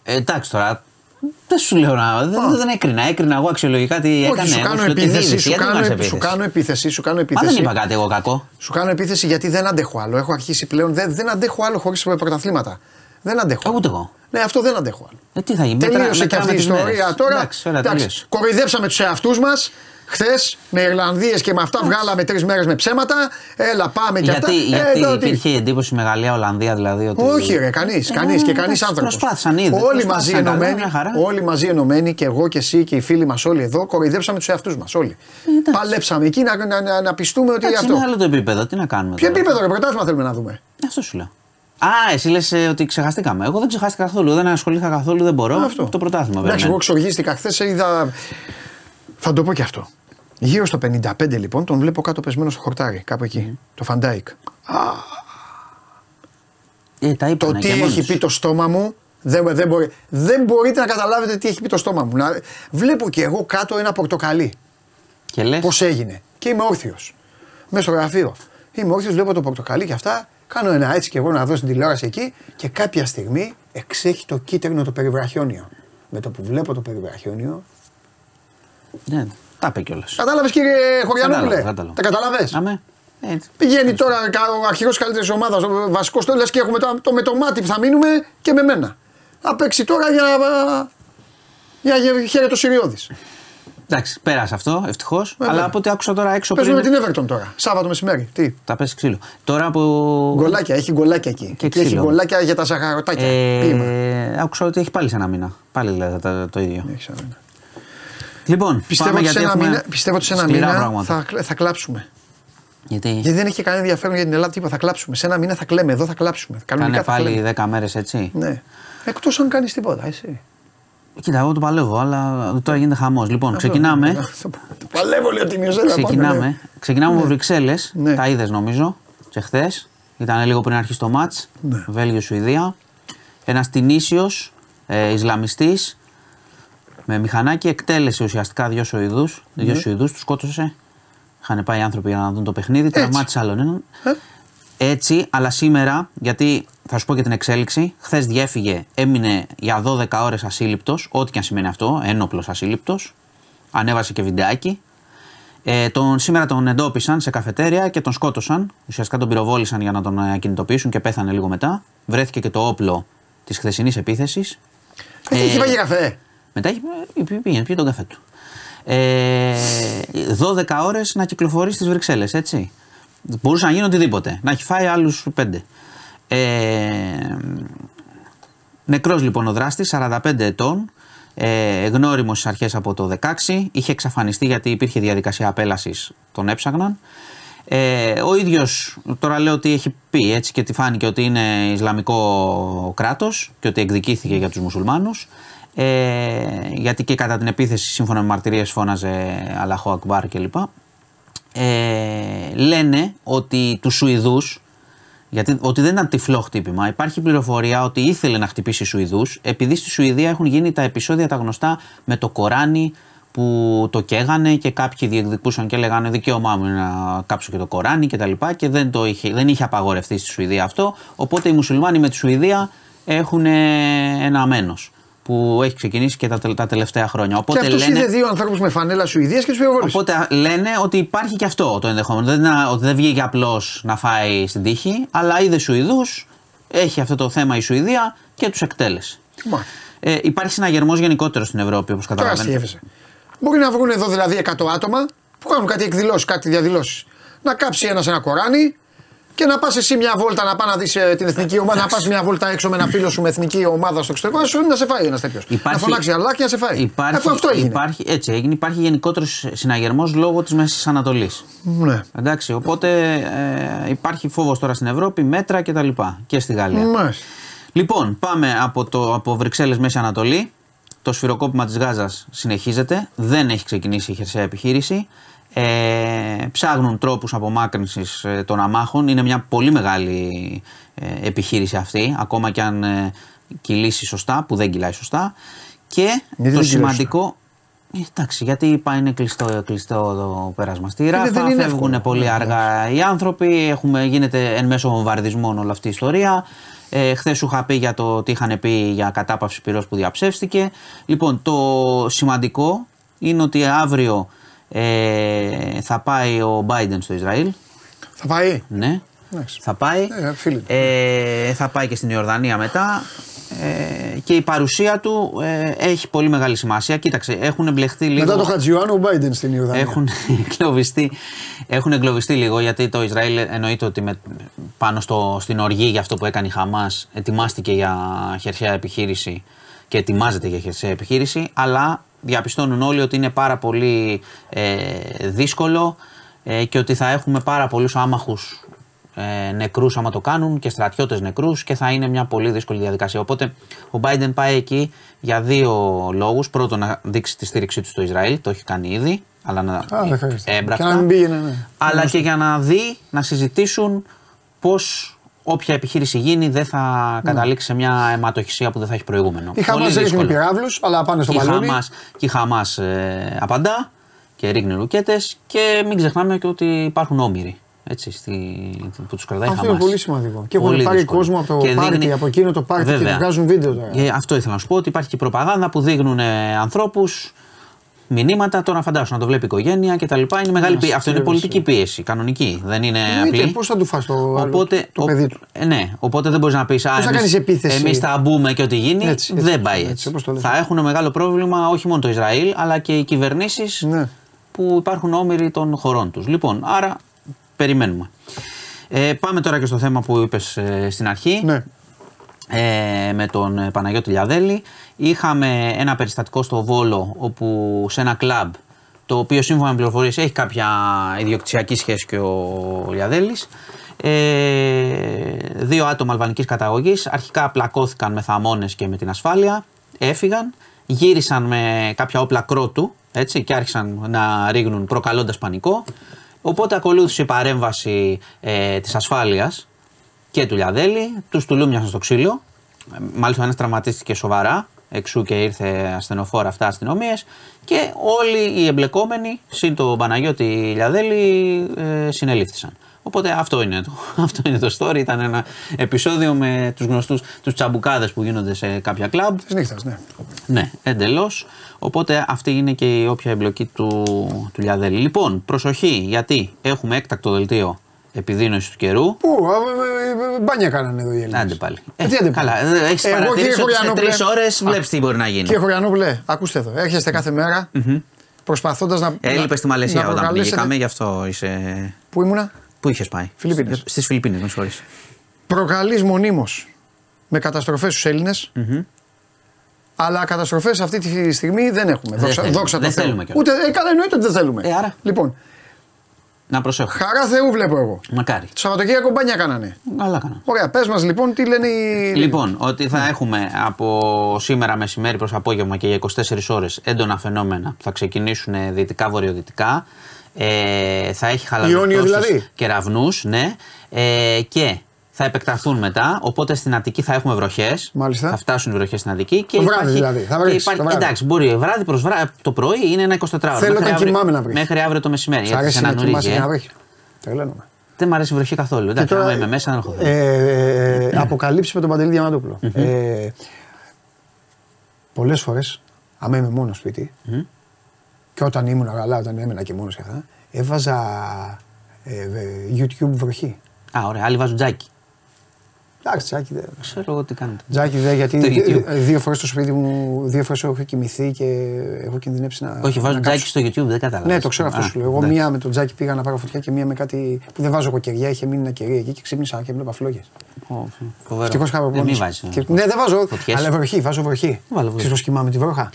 Ε, εντάξει τώρα, δεν σου λέω να. Δεν, δεν έκρινα. Έκρινα εγώ αξιολογικά τι έκανε. Όχι, σου Εγώ κάνω λέω την επίθεση, είδηση. σου Γιατί κάνω, μας επί- επίθεση; σου κάνω επίθεση, σου κάνω Μα επίθεση. δεν είπα κάτι εγώ κακό. Σου κάνω επίθεση γιατί δεν αντέχω άλλο. Έχω αρχίσει πλέον, δεν, δεν αντέχω άλλο χωρίς πρωταθλήματα. Δεν αντέχω. Ε, ούτε εγώ. Ναι, αυτό δεν αντέχω άλλο. Ε, τι θα γίνει, μέτρα- Τελείωσε και μετράμε αυτή η τις ιστορία μέρες. τώρα. Εντάξει, ωραία, εντάξει, τελείωσε. κοροϊδέψαμε τους εαυτούς μας. Χθες με Ιρλανδίες και με αυτά βγάλαμε τρεις μέρες με ψέματα. Έλα, πάμε και Γιατί, αυτά. γιατί Ε, τότε- υπήρχε η εντύπωση με Γαλλία-Ολλανδία δηλαδή ότι. Όχι, ρε, κανείς. Ε, Κανείς και κανείς εντάξει, άνθρωπος. Προσπάθησαν ήδη. Όλοι προσπάθησαν μαζί καλά, ενωμένοι. μια χαρά. Όλοι μαζί ενωμένοι και εγώ και εσύ και οι φίλοι μας όλοι εδώ κοροϊδέψαμε τους εαυτούς μας. Όλοι. Παλέψαμε εκεί να, να, να, να πιστούμε ότι Ε, Εντάξει, αυτό. είναι άλλο το επίπεδο. Τι να κάνουμε. Ποιο τώρα. επίπεδο, ρε, πρωτάθλημα θέλουμε να δούμε. Αυτό σου λέω. Α, εσύ λες ότι ξεχαστήκαμε. Εγώ δεν ξεχάστηκα καθόλου. Δεν ασχολήθηκα καθόλου, δεν μπορώ. Αυτό. Το πρωτάθλημα Εντάξει, βέβαια. εγώ ξοργίστηκα χθες, είδα. Θα το πω και αυτό. Γύρω στο 55 λοιπόν τον βλέπω κάτω πεσμένο στο χορτάρι, κάπου εκεί. Το Φαν Ντάικ. Ε, τα Το είπανε τι και μόνοι έχει τους. πει το στόμα μου. Δεν, δεν, μπορεί, δεν μπορείτε να καταλάβετε τι έχει πει το στόμα μου. Να, βλέπω και εγώ κάτω ένα πορτοκαλί. Και λες; Πώς έγινε. Και είμαι όρθιος. Μέσα στο γραφείο. Είμαι όρθιος, βλέπω το πορτοκαλί και αυτά. Κάνω ένα έτσι και εγώ να δω στην τηλεόραση εκεί. Και κάποια στιγμή εξέχει το κίτρινο το περιβραχιόνιο. Με το που βλέπω το περιβραχιόνιο. Ναι, τα είπε κιόλας. Κατάλαβες κύριε Χωριανόπουλε; Κατάλαβα, κατάλαβα. Τα καταλαβέ. Αμέ. Έτσι. Πηγαίνει τώρα κα- ο αρχηγός καλύτερης ομάδας, ο βασικό το λες και έχουμε το, το με το μάτι που θα μείνουμε και με μένα. Να παίξει τώρα για για, για χέρι το Σιριώδη. Εντάξει, πέρασε αυτό, ευτυχώς. Βέβαια. Αλλά από ό,τι άκουσα τώρα έξω Παίζουμε πριν. με την Everton τώρα. Σάββατο μεσημέρι. Τι; Τα πέσει ξύλο. Τώρα που. Γκολάκια, έχει γκολάκια εκεί. Και Και έχει ξύλο. γκολάκια για τα ζαχαροτάκια. Ποίημα. Ε, άκουσα ότι έχει πάλι σε ένα μήνα. Πάλι δηλαδή το, το ίδιο. Έχεις ένα μήνα. Λοιπόν, Πιστεύω πάμε ότι, σε γιατί ένα έχουμε μήνα, πιστεύω ότι σε ένα σκληρά μήνα πράγματα. θα, θα κλάψουμε. Γιατί; Γιατί δεν έχει κανένα ενδιαφέρον για την Ελλάδα. Τίποτα. Θα κλάψουμε. Σε ένα μήνα θα κλαίμε. Εδώ θα κλάψουμε. κάνε Κανονικά θα κλαίμε. πάλι 10 μέρες έτσι; Ναι. Εκτός αν κάνεις τίποτα, εσύ. Κοίτα, εγώ το παλεύω, αλλά τώρα γίνεται χαμός. Λοιπόν, ξεκινάμε. Το το παλεύω, λέω τιμίο. Ξεκινάμε. Ξεκινάμε από Βρυξέλλες. Ναι. Τα είδες νομίζω και χθες. Ήταν λίγο πριν αρχίσει το ματ. Ναι. Βέλγιο-Σουηδία. Ένας Τινήσιος ε, Ισλαμιστής με μηχανάκι εκτέλεσε ουσιαστικά δύο Σουηδούς. Ναι. Δύο Σουηδούς, τους σκότωσε. Είχαν πάει οι άνθρωποι για να δουν το παιχνίδι. Τραυμάτισε άλλον έναν. Ε. Έτσι, αλλά σήμερα, γιατί θα σου πω και την εξέλιξη, χθες διέφυγε, έμεινε για 12 ώρες ασύλληπτος, ό,τι και αν σημαίνει αυτό, ένοπλος ασύλληπτος. Ανέβασε και βιντεάκι. Ε, τον, σήμερα τον εντόπισαν σε καφετέρια και τον σκότωσαν. Ουσιαστικά τον πυροβόλησαν για να τον ε, κινητοποιήσουν και πέθανε λίγο μετά. Βρέθηκε και το όπλο της χθεσινής επίθεσης. Ε, Έχει πάει για καφέ; Μετά έχει- ε, πήγε, πήγε, πήγε τον καφέ του. Ε, 12 ώρες να κυκλοφορεί στις Βρυξέλλες, έτσι. Μπορούσε να γίνει οτιδήποτε. Να έχει φάει άλλους 5. Ε, νεκρός λοιπόν ο δράστης, 45 ετών, ε, γνώριμος στις αρχές από το 16, είχε εξαφανιστεί γιατί υπήρχε διαδικασία απέλασης, τον έψαγναν. Ε, ο ίδιος τώρα λέω ότι έχει πει έτσι και τη φάνηκε ότι είναι Ισλαμικό κράτος και ότι εκδικήθηκε για τους μουσουλμάνους. Ε, γιατί και κατά την επίθεση σύμφωνα με μαρτυρίες φώναζε Αλαχώ Ακμπάρ κλπ. Ε, λένε ότι τους Σουηδούς γιατί ότι δεν ήταν τυφλό χτύπημα. Υπάρχει πληροφορία ότι ήθελε να χτυπήσει Σουηδούς, επειδή στη Σουηδία έχουν γίνει τα επεισόδια τα γνωστά με το Κοράνι που το καίγανε και κάποιοι διεκδικούσαν και λέγανε δικαίωμά μου είναι να κάψω και το Κοράνι και τα λοιπά και δεν, το είχε, δεν είχε απαγορευτεί στη Σουηδία αυτό. Οπότε οι μουσουλμάνοι με τη Σουηδία έχουν ε, ένα αμένος που έχει ξεκινήσει και τα, τε- τα τελευταία χρόνια. Και Οπότε αυτός λένε, είδε δύο ανθρώπους με φανέλα Σουηδίας και τους πυροβόλησε. Οπότε λένε ότι υπάρχει και αυτό το ενδεχόμενο. Δεν, είναι- ότι δεν βγήκε απλώς να φάει στην τύχη, αλλά είδε Σουηδούς, έχει αυτό το θέμα η Σουηδία και τους εκτέλεσε. Μα, Ε, υπάρχει συναγερμός γενικότερο στην Ευρώπη, όπως Τώρα καταλαβαίνετε. αστείευεσαι. Μπορεί να βγουν εδώ δηλαδή 100 άτομα που κάνουν κάτι εκδηλώσεις, κάτι διαδηλώσεις. Να κάψει ένας ένα Κοράνι και να πας εσύ μια βόλτα να πά να δεις την εθνική ομάδα, να πας μια βόλτα έξω με ένα φίλο σου με εθνική ομάδα στο εξωτερικό, σου να σε φάει ένας τέτοιος. Να φωνάξει αλλά και να σε φάει. Υπάρχει, Αφού αυτό έγινε. Υπάρχει, έτσι έγινε. Υπάρχει γενικότερος συναγερμός λόγω της Μέσης Ανατολής. Ναι. Εντάξει, οπότε ε, υπάρχει φόβος τώρα στην Ευρώπη, μέτρα κτλ. Και, και στη Γαλλία. Μάλιστα. Λοιπόν, πάμε από, το, από Βρυξέλλες Μέση Ανατολή. Το σφυροκόπημα της Γάζας συνεχίζεται. Δεν έχει ξεκινήσει η χερσαία επιχείρηση. Ε, ψάχνουν τρόπους απομάκρυνσης ε, των αμάχων. Είναι μια πολύ μεγάλη ε, επιχείρηση αυτή, ακόμα και αν ε, κυλήσει σωστά, που δεν κυλάει σωστά. Και δεν το κυλάει σημαντικό... Ε, Εντάξει, γιατί πάει είναι κλειστό, κλειστό το πέρασμα στη Ράφα, δεν είναι φεύγουν εύκολο. πολύ Ναι, αργά οι άνθρωποι, έχουμε, γίνεται εν μέσω βομβαρδισμών όλη αυτή η ιστορία. Ε, Χθες σου είχα πει για το τι είχαν πει για κατάπαυση πυρός που διαψεύστηκε. Λοιπόν, το σημαντικό είναι ότι αύριο ε, θα πάει ο Biden στο Ισραήλ. Θα πάει; Ναι, Εντάξει. θα πάει. Ε, φίλε του. Ε, θα πάει και στην Ιορδανία μετά. Ε, και η παρουσία του ε, έχει πολύ μεγάλη σημασία. Κοίταξε, έχουν εμπλεχτεί λίγο. Μετά το Χατζιουάνου, ο Μπάιντεν στην Ιουδανία. Έχουν εγκλωβιστεί, έχουν εγκλωβιστεί λίγο γιατί το Ισραήλ εννοείται ότι με, πάνω στο, στην οργή για αυτό που έκανε η Χαμάς ετοιμάστηκε για χερσαία επιχείρηση και ετοιμάζεται για χερσαία επιχείρηση αλλά διαπιστώνουν όλοι ότι είναι πάρα πολύ ε, δύσκολο ε, και ότι θα έχουμε πάρα πολλούς άμαχους ε, νεκρούς άμα το κάνουν και στρατιώτες νεκρούς και θα είναι μια πολύ δύσκολη διαδικασία. Οπότε ο Biden πάει εκεί για δύο λόγους. Πρώτον να δείξει τη στήριξή του στο Ισραήλ, το έχει κάνει ήδη, αλλά να Α, δεν χρειάζεται. έμπρακτα. Και να μην πήγαινε, ναι. Αλλά και για να δει, να συζητήσουν πώς όποια επιχείρηση γίνει δεν θα καταλήξει σε μια αιματοχυσία που δεν θα έχει προηγούμενο. Η Χαμάς Πολύ ρίχνει δύσκολο. πυράβλους, αλλά πάνε στο Και η μπαλόνι. Χαμάς, και η Χαμάς ε, απαντά και ρίχνει ρουκέτες και μην ξεχνάμε και ότι υπάρχουν όμοιροι. Έτσι, στη, που τους κρατάει η Αυτό Χαμάς. είναι πολύ σημαντικό. Και έχουν Πολύ πάρει δύσκολο. κόσμο από το Και πάρτι, δείχνει- από εκείνο το πάρτι και Βέβαια. βγάζουν βίντεο τώρα. Ε, αυτό ήθελα να σου πω ότι υπάρχει και προπαγάνδα που δίνουν ανθρώπους μηνύματα. Τώρα φαντάσου να το βλέπει η οικογένεια κτλ. Είναι μεγάλη πίεση. Αυτό είναι στήρευση. πολιτική πίεση, κανονική. Δεν είναι Εννοείται, απλή. πώς θα του φας το, άλλο, Οπότε, το ο- παιδί του; ε, ναι, οπότε δεν μπορείς να πεις θα κάνεις επίθεση; Εμείς θα μπούμε και ό,τι γίνει. Έτσι, έτσι, δεν πάει έτσι, έτσι. όπως το λες. θα έχουν μεγάλο πρόβλημα όχι μόνο το Ισραήλ, αλλά και οι κυβερνήσεις Ναι. που υπάρχουν όμοιροι των χωρών τους. Λοιπόν, άρα περιμένουμε. Ε, πάμε τώρα και στο θέμα που είπες στην αρχή Ναι. Ε, με τον ε, Παναγιώτη Λιαδέλη. Είχαμε ένα περιστατικό στο Βόλο όπου σε ένα κλαμπ το οποίο σύμφωνα με πληροφορίες έχει κάποια ιδιοκτησιακή σχέση και ο Λιαδέλης. Ε, δύο άτομα αλβανικής καταγωγής αρχικά πλακώθηκαν με θαμώνες και με την ασφάλεια, έφυγαν, γύρισαν με κάποια όπλα κρότου έτσι, και άρχισαν να ρίγνουν προκαλώντας πανικό. Οπότε ακολούθησε η παρέμβαση ε, της ασφάλειας και του Λιαδέλη, τους τουλούμιασαν στο ξύλο. Ε, Μάλιστα, ένας τραυματίστηκε σοβαρά, εξού και ήρθε ασθενοφόρα αυτά αστυνομίες. Και όλοι οι εμπλεκόμενοι, συν το Παναγιώτη Λιαδέλη, ε, συνελήφθησαν. Οπότε αυτό είναι, το, αυτό είναι το story. Ήταν ένα επεισόδιο με τους γνωστούς τους τσαμπουκάδες που γίνονται σε κάποια κλαμπ. Της νύχτας, ναι. Ναι, εντελώς. Οπότε αυτή είναι και η όποια εμπλοκή του, του Λιαδέλη. Λοιπόν, προσοχή, γιατί έχουμε έκτακτο δελτίο επιδείνωση του καιρού. Πού, α, ε, ε, μπάνια κάνανε εδώ οι Έλληνες. Άντε πάλι. Ε, τι άντε πάλι. καλά, έχεις Εγώ, παρατηρήσει κύριε ότι σε Χωριανόπουλε- τρεις ώρες Α, βλέπεις τι μπορεί να γίνει. Κύριε Χωριανόπουλε, ακούστε εδώ. Έρχεστε κάθε μέρα προσπαθώντας να. Έλειπες στη Μαλαισία να όταν προκαλέσετε- πήγαμε, γι' αυτό είσαι. Πού ήμουνα, Πού είχες πάει, Φιλιππίνες. Στις Φιλιππίνες, με συγχωρείς. προκαλείς μονίμως με καταστροφές στους Έλληνες. Αλλά καταστροφές αυτή τη στιγμή δεν έχουμε. Δεν δόξα θέλουμε. δόξα τω Δεν Θεώ. θέλουμε κιόλας. Ούτε, ε, καλά, εννοείται ότι δεν θέλουμε. Ε, άρα. Λοιπόν, Να προσέχω. χαρά Θεού βλέπω εγώ. Μακάρι. Το Σαββατοκύριακο μπάνια κάνανε. Καλά κάνα. Ωραία, πες μας λοιπόν τι λένε οι. Λοιπόν, ότι θα έχουμε από σήμερα μεσημέρι προς απόγευμα και για 24 ώρες έντονα φαινόμενα που θα ξεκινήσουν δυτικά-βορειοδυτικά. Ε, θα έχει Ιόνιο χαλαροπτώσεις δηλαδή; κεραυνούς, ναι. Ε, και θα επεκταθούν μετά, οπότε στην Αττική θα έχουμε βροχές. Μάλιστα. Θα φτάσουν οι βροχές στην Αττική. Και Το βράδυ δηλαδή, θα και βρέξει, το βράδυ. Εντάξει, μπορεί βράδυ προς βράδυ, το πρωί είναι ένα 24 Θέλω μέχρι όταν αύριο- κοιμάμαι να βρέχει. Μέχρι αύριο το μεσημέρι. Σ' γιατί αρέσει σε να ανανουρίζει, κοιμάσαι ε. και να βρέχει. Τρελαίνομαι. Δεν μ' αρέσει η βροχή καθόλου. Εντάξει, τώρα, άμα είμαι μέσα δεν έχω θέμα. Ε, ε, αποκαλύψει με τον Παντελή Διαμαντούπουλο. ε, Πολλές φορές, άμα είμαι μόνος σπίτι, και όταν ήμουν καλά, όταν έμενα και μόνος και αυτά, έβαζα ε, ε, YouTube βροχή. Α, ωραία. Άλλοι βάζουν τζάκι. Εντάξει, Τζάκι, δεν. Ξέρω εγώ τι κάνετε. Τζάκι δεν, γιατί Το YouTube. ε, δύο φορές στο σπίτι μου, δύο φορές έχω κοιμηθεί και έχω κινδυνεύσει να. Όχι, βάζουν να τζάκι κάψω. στο YouTube, δεν κατάλαβα. Ναι, το ξέρω αυτό σου λέω. Εγώ μία με τον Τζάκι πήγα να πάρω φωτιά και μία με κάτι που δεν βάζω κοκκεριά, είχε μείνει ένα κερί εκεί και ξύπνησα και έβλεπα φλόγες. Ευτυχώς είχα Δεν μη προπόνηση. βάζεις. Και- Ναι, δεν βάζω. Φωτιές. Αλλά βροχή, βάζω βροχή. Βάλω βροχή. Ξέρεις πώς κοιμάμαι τη βρόχα.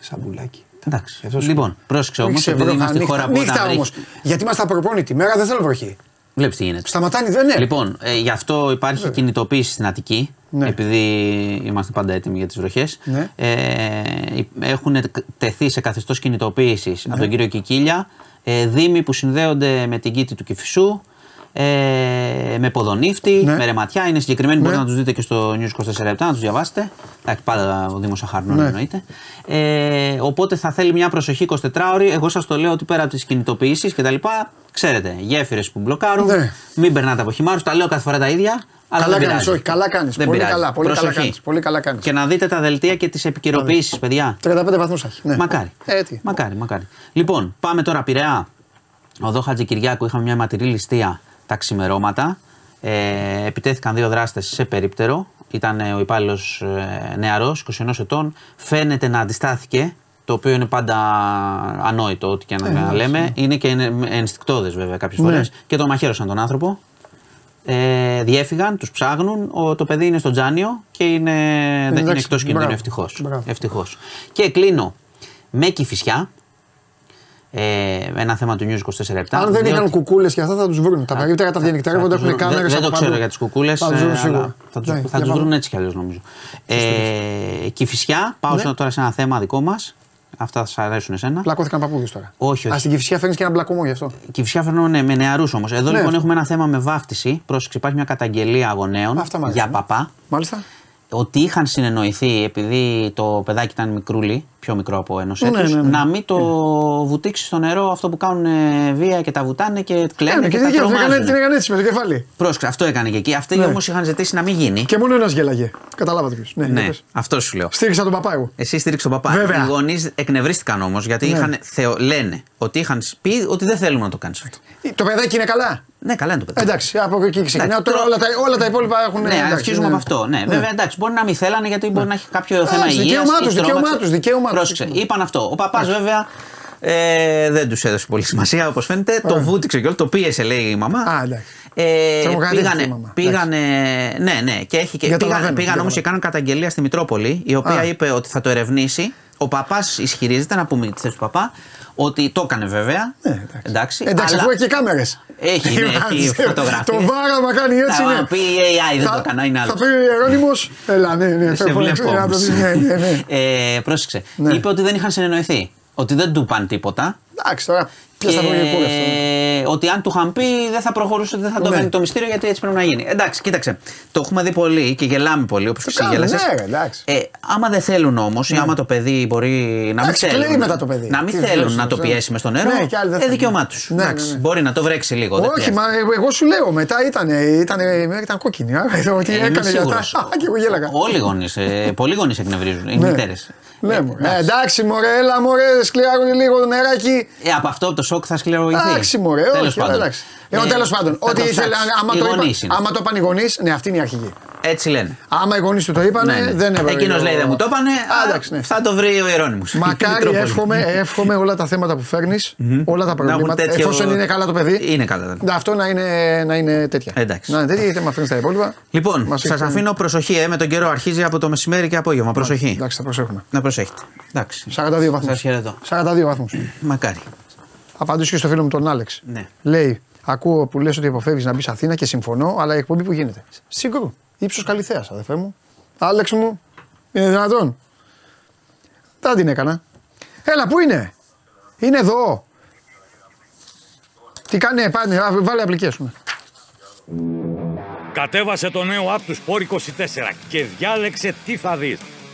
Σαμπουλάκι. Εντάξει. Αυτό σου Λοιπόν, λέω. πρόσεξε Όχι όμως, σε επειδή βρόχα, είμαστε νύχτα- χώρα που Νύχτα όταν όμως. βρέχει. Γιατί είμαστε απροπόνητοι. Μέρα δεν θέλω βροχή. Βλέπεις τι γίνεται. Σταματάνει, δεν είναι. Λοιπόν, ε, γι' αυτό υπάρχει κινητοποίηση στην Αττική. Ναι. Επειδή είμαστε πάντα έτοιμοι για τις βροχές. Ναι. Ε, έχουν τεθεί σε καθεστώς κινητοποίησης από τον κύριο Κικίλια ε, δήμοι που συνδέονται με την κήτη του Κυφισού, ε, με ποδονύφτη, Ναι. με ρεματιά. Είναι συγκεκριμένοι, Ναι. μπορείτε να τους δείτε και στο News 24 λεπτά, να τους διαβάσετε. Εντάξει, πάντα ο Δήμος Αχαρνών Ναι. εννοείται. Ε, οπότε θα θέλει μια προσοχή 24 ώρη. Εγώ σας το λέω ότι πέρα από τις κινητοποιήσεις κτλ. Ξέρετε, γέφυρες που μπλοκάρουν. Ναι. Μην περνάτε από χυμάρου. Τα λέω κάθε φορά τα ίδια. Αλλά Καλά δεν κάνεις, πειράζει. όχι, καλά κάνεις. Δεν Πολύ πειράζει. καλά, πολύ καλά Προσοχή. κάνεις, Πολύ καλά κάνεις. Και να δείτε τα δελτία και τις επικαιροποιήσεις, παιδιά. 35 βαθμούς έχει. Ναι. Μακάρι. Ε, τι. Μακάρι, μακάρι. Λοιπόν, πάμε τώρα Πειραιά. Οδό Χατζη είχαμε μια ματηρή ληστεία τα ξημερώματα. Ε, επιτέθηκαν δύο δράστες σε περίπτερο. Ήταν ε, ο υπάλληλος ε, νεαρός, 21 ετών. Φαίνεται να αντιστάθηκε. Το οποίο είναι πάντα ανόητο, ό,τι και Ε, να λέμε. Είναι και ενστικτόδε βέβαια κάποιες Ναι. φορές. Και τον μαχαίρωσαν τον άνθρωπο. Ε, διέφυγαν, τους ψάχνουν. Ο, το παιδί είναι στο Τζάνιο και είναι, δεν είναι εντάξει, εκτός κινδύνου. μπράβο, Ευτυχώς. μπράβο. Ευτυχώς. Και κλείνω με κυφισιά. Ε, ένα θέμα του News 24 λεπτά. Αν δεν διότι- είχαν κουκούλες και αυτά θα τους βρουν. Τα περίπτερα τα διανυκτερεύονται θα τους έχουν βρουν. κάμερες Δεν, δεν το ξέρω για τις κουκούλες. Θα τους βρουν σίγουρα. Θα του Ναι, θα για τους πάμε. βρουν έτσι κι αλλιώς νομίζω. Ε, Κηφισιά, πάω Ναι. σε- τώρα σε ένα θέμα δικό μας. Αυτά θα σας αρέσουν εσένα. Πλακώθηκαν παππούδες τώρα. Όχι, όχι. Α στην κυφσιά φέρνεις και ένα μπλακωμό γι' αυτό. Κυφσιά φέρνω ναι, με νεαρούς όμως. Εδώ Ναι. λοιπόν έχουμε ένα θέμα με βάφτιση. Πρόσεξε, υπάρχει μια καταγγελία αγωνέων Αυτά μ' αρέσουν. για παπά. Μάλιστα. Ότι είχαν συνεννοηθεί, επειδή το παιδάκι ήταν μικρούλι, πιο μικρό από ενός Ναι, έτους, ναι, ναι. να μην το βουτήξει στο νερό αυτό που κάνουν ε, βία και τα βουτάνε και κλαίνε Έκανε και, και τα δικαίω. Την έκανε- τρομάζουν. την έκανε έτσι με το κεφάλι. Πρόσεξε, αυτό έκανε και εκεί. Αυτοί Ναι. όμως είχαν ζητήσει να μην γίνει. Και μόνο ένας γέλαγε. Καταλάβατε ποιος. Ναι, ναι, για πες. αυτό σου λέω. Στήριξα τον παπά εγώ. Εσύ στήριξε τον παπά. Βέβαια. Οι γονείς εκνευρίστηκαν όμως γιατί Ναι. είχαν, θεω, λένε ότι είχαν πει ότι δεν θέλουμε να το κάνεις αυτό. Το παιδάκι είναι καλά. Ναι, καλά είναι το παιδί. Εντάξει, από εκεί ξεκινάω. Εντάξει, Τώρα τρο- όλα τα, όλα τα υπόλοιπα έχουν. Ναι, εντάξει, αρχίζουμε ναι. από αυτό. Ναι, βέβαια εντάξει, μπορεί να μην θέλανε γιατί μπορεί να έχει κάποιο θέμα Εντάξει, υγείας. δικαίωμά τους, δικαίωμά τους, δικαίωμά τους. Πρόσεξε, είπαν αυτό. Ο παπάς βέβαια ε, δεν τους έδωσε πολύ σημασία όπως φαίνεται. Το βούτυξε και όλο, το πίεσε λέει η μαμά. Α, εντάξει. Ε, Τρομοκρατήθηκε πήγανε, η μαμά. πήγανε, ναι, ναι, και έχει και Για το πήγαν, λαβαίνω, πήγαν για όμως το και κάνουν καταγγελία στη Μητρόπολη, η οποία Α. είπε ότι θα το ερευνήσει. Ο παπάς ισχυρίζεται, να πούμε τη θέση του παπά, ότι το έκανε βέβαια. Ναι, εντάξει. εντάξει, Εντάξει, αλλά αφού έχει και κάμερες. Έχει, ναι, έχει φωτογραφία. Το βάραμα κάνει έτσι, Θα ναι. πει AI, δεν Θα- το έκανα, είναι Θα άλλο. πει ο Ιερόνιμος. Έλα, ναι, ναι. Σε φεύγω, βλέπω να το όμως. δεις, Ναι, ναι, ναι. Ε, πρόσεξε. Ναι. Είπε ότι δεν είχαν συνεννοηθεί. Ότι δεν του πάνε τίποτα. Εντάξει, τώρα. Ποιος θα το γίνει κούρευτο. Και ότι αν του είχαν πει δεν θα προχωρούσε, δεν θα το Ναι. κάνει το μυστήριο γιατί έτσι πρέπει να γίνει. Εντάξει, κοίταξε. Το έχουμε δει πολύ και γελάμε πολύ όπως και εσύ κάνουμε, γέλασες. ναι, ρε, εντάξει. Ε, άμα δεν θέλουν όμως, ή άμα το παιδί μπορεί να μην Εντάξει, θέλουν. κλαίει μετά το παιδί. Να μην Τι θέλουν θες, να το ναι. πιέσει μες στο νερό. Ναι, και άλλοι δεν ε, θέλουν. δικαίωμά τους. Ναι, ναι, ναι. Μπορεί να το βρέξει λίγο. δεν Όχι, χρειάζεται. μα εγώ σου λέω μετά ήταν, ήταν, ήταν κόκκινη. Άρα είδα ότι Ε, είμαι έκανε για σίγουρος. αυτά. Α, Και εγώ γέλαγα. Όλοι οι γονείς, ε, πολλοί γονείς εκνευρίζουν. Οι Ναι. μητέρες. Ναι, μωρέ. Ε, εντάξει, μωρέ, έλα, μωρέ, σκληράρουν λίγο το νεράκι. Ε, από αυτό από το σοκ θα σκληροποιηθεί. Εντάξει, μωρέ, Τέλος όχι, πάντων. εντάξει. Εγώ Ε, τέλος πάντων, θα ό,τι το ήθελε, ψάξει. άμα Οι το, είπα, γονείς είναι. άμα το είπαν οι γονείς, ναι, αυτή είναι η αρχηγή. Έτσι λένε. Άμα οι γονείς του το είπαν, Ναι, ναι. δεν έπρεπε. Εκείνος λέει δεν μου το είπανε. Α, α, εντάξει, ναι. Θα το βρει ο Ιερόνιμος. Μακάρι εύχομαι, εύχομαι όλα τα θέματα που φέρνεις, όλα τα προβλήματα, τέτοιο- εφόσον είναι καλά το παιδί, Είναι καλά. να αυτό να είναι, να είναι τέτοια. Εντάξει. Να είναι τέτοια, γιατί με αφήνεις τα υπόλοιπα. Λοιπόν, Μας σας έχει- αφήνω προσοχή ε, με τον καιρό. Αρχίζει από το μεσημέρι και απόγευμα. Προσοχή. Εντάξει, θα προσέχουμε. Να προσέχετε. Εντάξει. 42 βαθμούς. Σας χαιρετώ. 42 βαθμούς. Μακάρι. Απαντήσω και στο φίλο μου τον Άλεξ. Ναι. Λέει, ακούω που λες ότι αποφεύγεις να μπεις Αθήνα και συμφωνώ, αλλά η εκπομπή που γίνεται. Σίγουρο. Ήψο καλυθέας, αδερφέ μου. Άλεξ μου, είναι δυνατόν. Δεν την έκανα. Έλα, πού είναι; Είναι εδώ. Τι κάνει, πάνε, α, βάλε απλικές σου. Κατέβασε το νέο app του Sport 24 και διάλεξε τι θα δεις.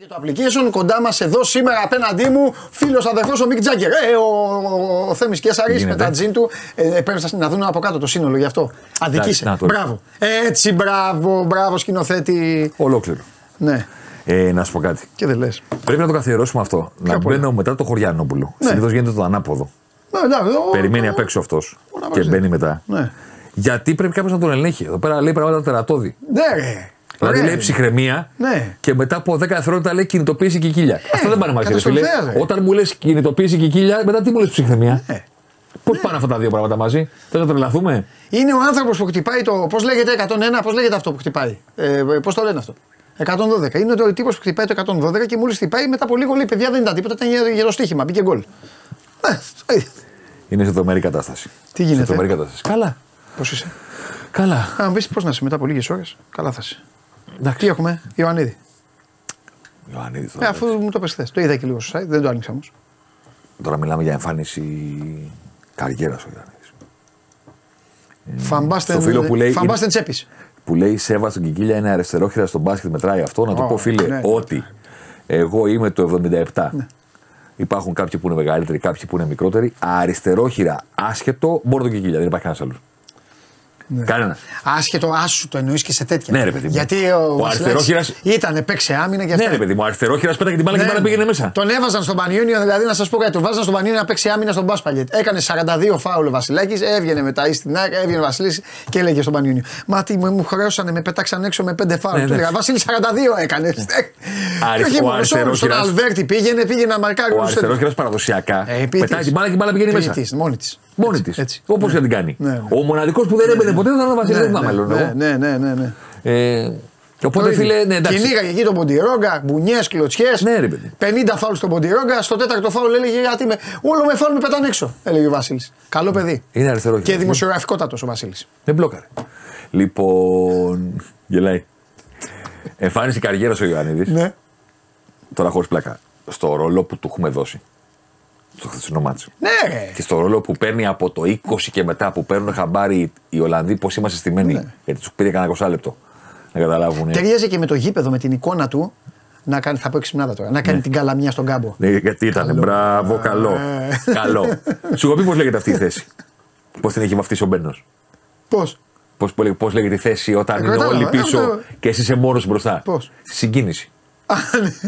Και το application κοντά μας εδώ σήμερα απέναντί μου, φίλος αδερφός ο Μικ Τζάγκερ. Ε, ο, ο, ο Θέμης Κέσσαρη με γίνεται; τα τζιν του. Ε, πρέπει να δουν από κάτω το σύνολο γι' αυτό. Αδικήσε. να το- Μπράβο. Έτσι, μπράβο, μπράβο σκηνοθέτη. Ολόκληρο. Ναι, Ε, να σου πω κάτι. και δεν λες. Πρέπει να το καθιερώσουμε αυτό. να πολύ. μπαίνω μετά το Χωριανόπουλο. Ναι. Συνήθως γίνεται το ανάποδο. Περιμένει απ' έξω αυτός και παίζει. μπαίνει μετά. Ναι. Γιατί πρέπει κάποιος να τον ελέγχει. Εδώ πέρα λέει πράγματα τερατώδη. Ναι, ρε. Δηλαδή Ωραία λέει είναι. ψυχραιμία Ναι. και μετά από 10 δευτερόλεπτα λέει κινητοποίηση και κύλια. Αυτό δεν πάνε μαζί, ρε φίλε. καταστροφέα, ρε. Όταν μου λες κινητοποίηση και κύλια, μετά τι μου λες ψυχραιμία; Ναι. Πώς πάνε αυτά τα δύο πράγματα μαζί, Θες να τρελαθούμε; Είναι ο άνθρωπος που χτυπάει το. Πώς λέγεται 101, πώς λέγεται αυτό που χτυπάει; Ε, πώς το λένε αυτό; 112. Είναι ο τύπος που χτυπάει το 112 και μόλις χτυπάει μετά από λίγο λέει: Παιδιά δεν ήταν τίποτα, ήταν γε- γεροστίχημα. Μπήκε γκολ. Ναι, το ίδιο. Είναι σε τρομερή κατάσταση. Τι γίνεται; Σε τρομερή κατάσταση. Καλά. Πώς είσαι; Καλά. Α, μου πεις πώς να είσαι μετά από λίγες ώρες. Καλά θα είσαι. Εντάξει. Τι έχουμε, Ιωαννίδη. Ιωαννίδης, Ε, τώρα, αφού μου το πες χθες. Το είδα και λίγο στο site, δεν το άνοιξα όμως. τώρα μιλάμε για εμφάνιση καριέρας ο Ιωαννίδης. Φαμπάστεν, στο φίλο που λέει- φαμπάστεν τσέπης. Που λέει Σέβα στον Κικίλια είναι αριστερόχειρα στο μπάσκετ, μετράει αυτό. Να του Ω, πω φίλε ναι. ότι εγώ είμαι το 77. Υπάρχουν κάποιοι που είναι μεγαλύτεροι, κάποιοι που είναι μικρότεροι. Αριστερόχειρα, άσχετο, μόνο τον Κικίλια. Δεν υπάρχει κανένας άλλος. Ναι. Κανένα. Άσχετο άσου το εννοείς και σε τέτοια. Ναι, ρε παιδί μου. Γιατί Ο ο, ο αριστερόχειρας- ήταν, παίξε άμυνα και αυτά. Ναι, ρε παιδί μου, αριστερόχειρα πέταγε την μπάλα και την μπάλα Ναι. πήγαινε μέσα. Τον έβαζαν στον Πανιόνιο, δηλαδή να σας πω κάτι. Τον βάζαν στον Πανιόνιο να παίξει άμυνα στον Μπάσπαλιετ. Έκανε 42 φάουλ ο Βασιλάκη, έβγαινε μετά ή στην άκρη, έβγαινε ο Βασιλής και έλεγε στον Πανιόνιο. Μα τι μου μου χρέωσανε, με πέταξαν έξω με 5 φάουλ. Ναι, Του ναι. έλεγα Βασίλη 42 έκανε. Και όχι ο μόνο σε όλους, Στον αριστερόχειρας- Αλβέρτη πήγαινε, πήγαινε να μαρκάρει. Ο όλους τους αριστερόχειρα παραδοσιακά Ε, ποιητής. πετάει την μπάλα και η μπάλα πηγαίνει μέσα. Ποιητής, μόνη της. Μόνη της. έτσι. Όπως και να την κάνει. Ναι, ναι. Ο μοναδικός που δεν έμπαινε ποτέ ήταν ο Βασίλη. Ναι, Δεν θυμάμαι, λέω ναι, εγώ. ναι, ναι, ναι, ναι. Ε, Οπότε Το ίδιο. φίλε, ναι, εντάξει. Κυνήγαγε εκεί τον Ποντιρόγκα, μπουνιές, κλωτσιές. Ναι, ρε παιδί. 50 φάουλ στον Ποντιρόγκα. Στο τέταρτο φάουλ έλεγε γιατί με. Όλο με φάουλ με πετάνε έξω, έλεγε ο Βασίλης. Καλό παιδί. Είναι αριστερό. Και δημοσιογραφικότατος ο Βασίλης. Δεν μπλόκαρε. Λοιπόν. Γελάει. Εμφάνιση καριέρα ο Ιωαννίδης. Ναι. Τώρα χωρίς πλάκα. Στο ρόλο που του έχουμε δώσει. Στο χθεσινό μάτσο. Ναι, ρε. Και στο ρόλο που παίρνει από το 20 και μετά που παίρνουν χαμπάρι οι Ολλανδοί πώς είμαστε στημένοι. Ναι. Γιατί τους πήρε κανένα 20 λεπτό. Να καταλάβουν. Ταιριάζει και με το γήπεδο, με την εικόνα του. Να κάνει, θα πω εξυπνάδα τώρα. Να κάνει την καλαμιά στον κάμπο. Ναι, γιατί ήταν. Μπράβο, καλό. Ε. καλό. Σου έχω πει πώς λέγεται αυτή η θέση. Πώς την έχει βαφτίσει ο Μπένος. Πώς; Πώς, πώς λέγεται η θέση όταν Ε, είναι κατάλαβα. όλοι πίσω Ε, ε, και εσύ είσαι μόνος μπροστά. Πώς; Συγκίνηση.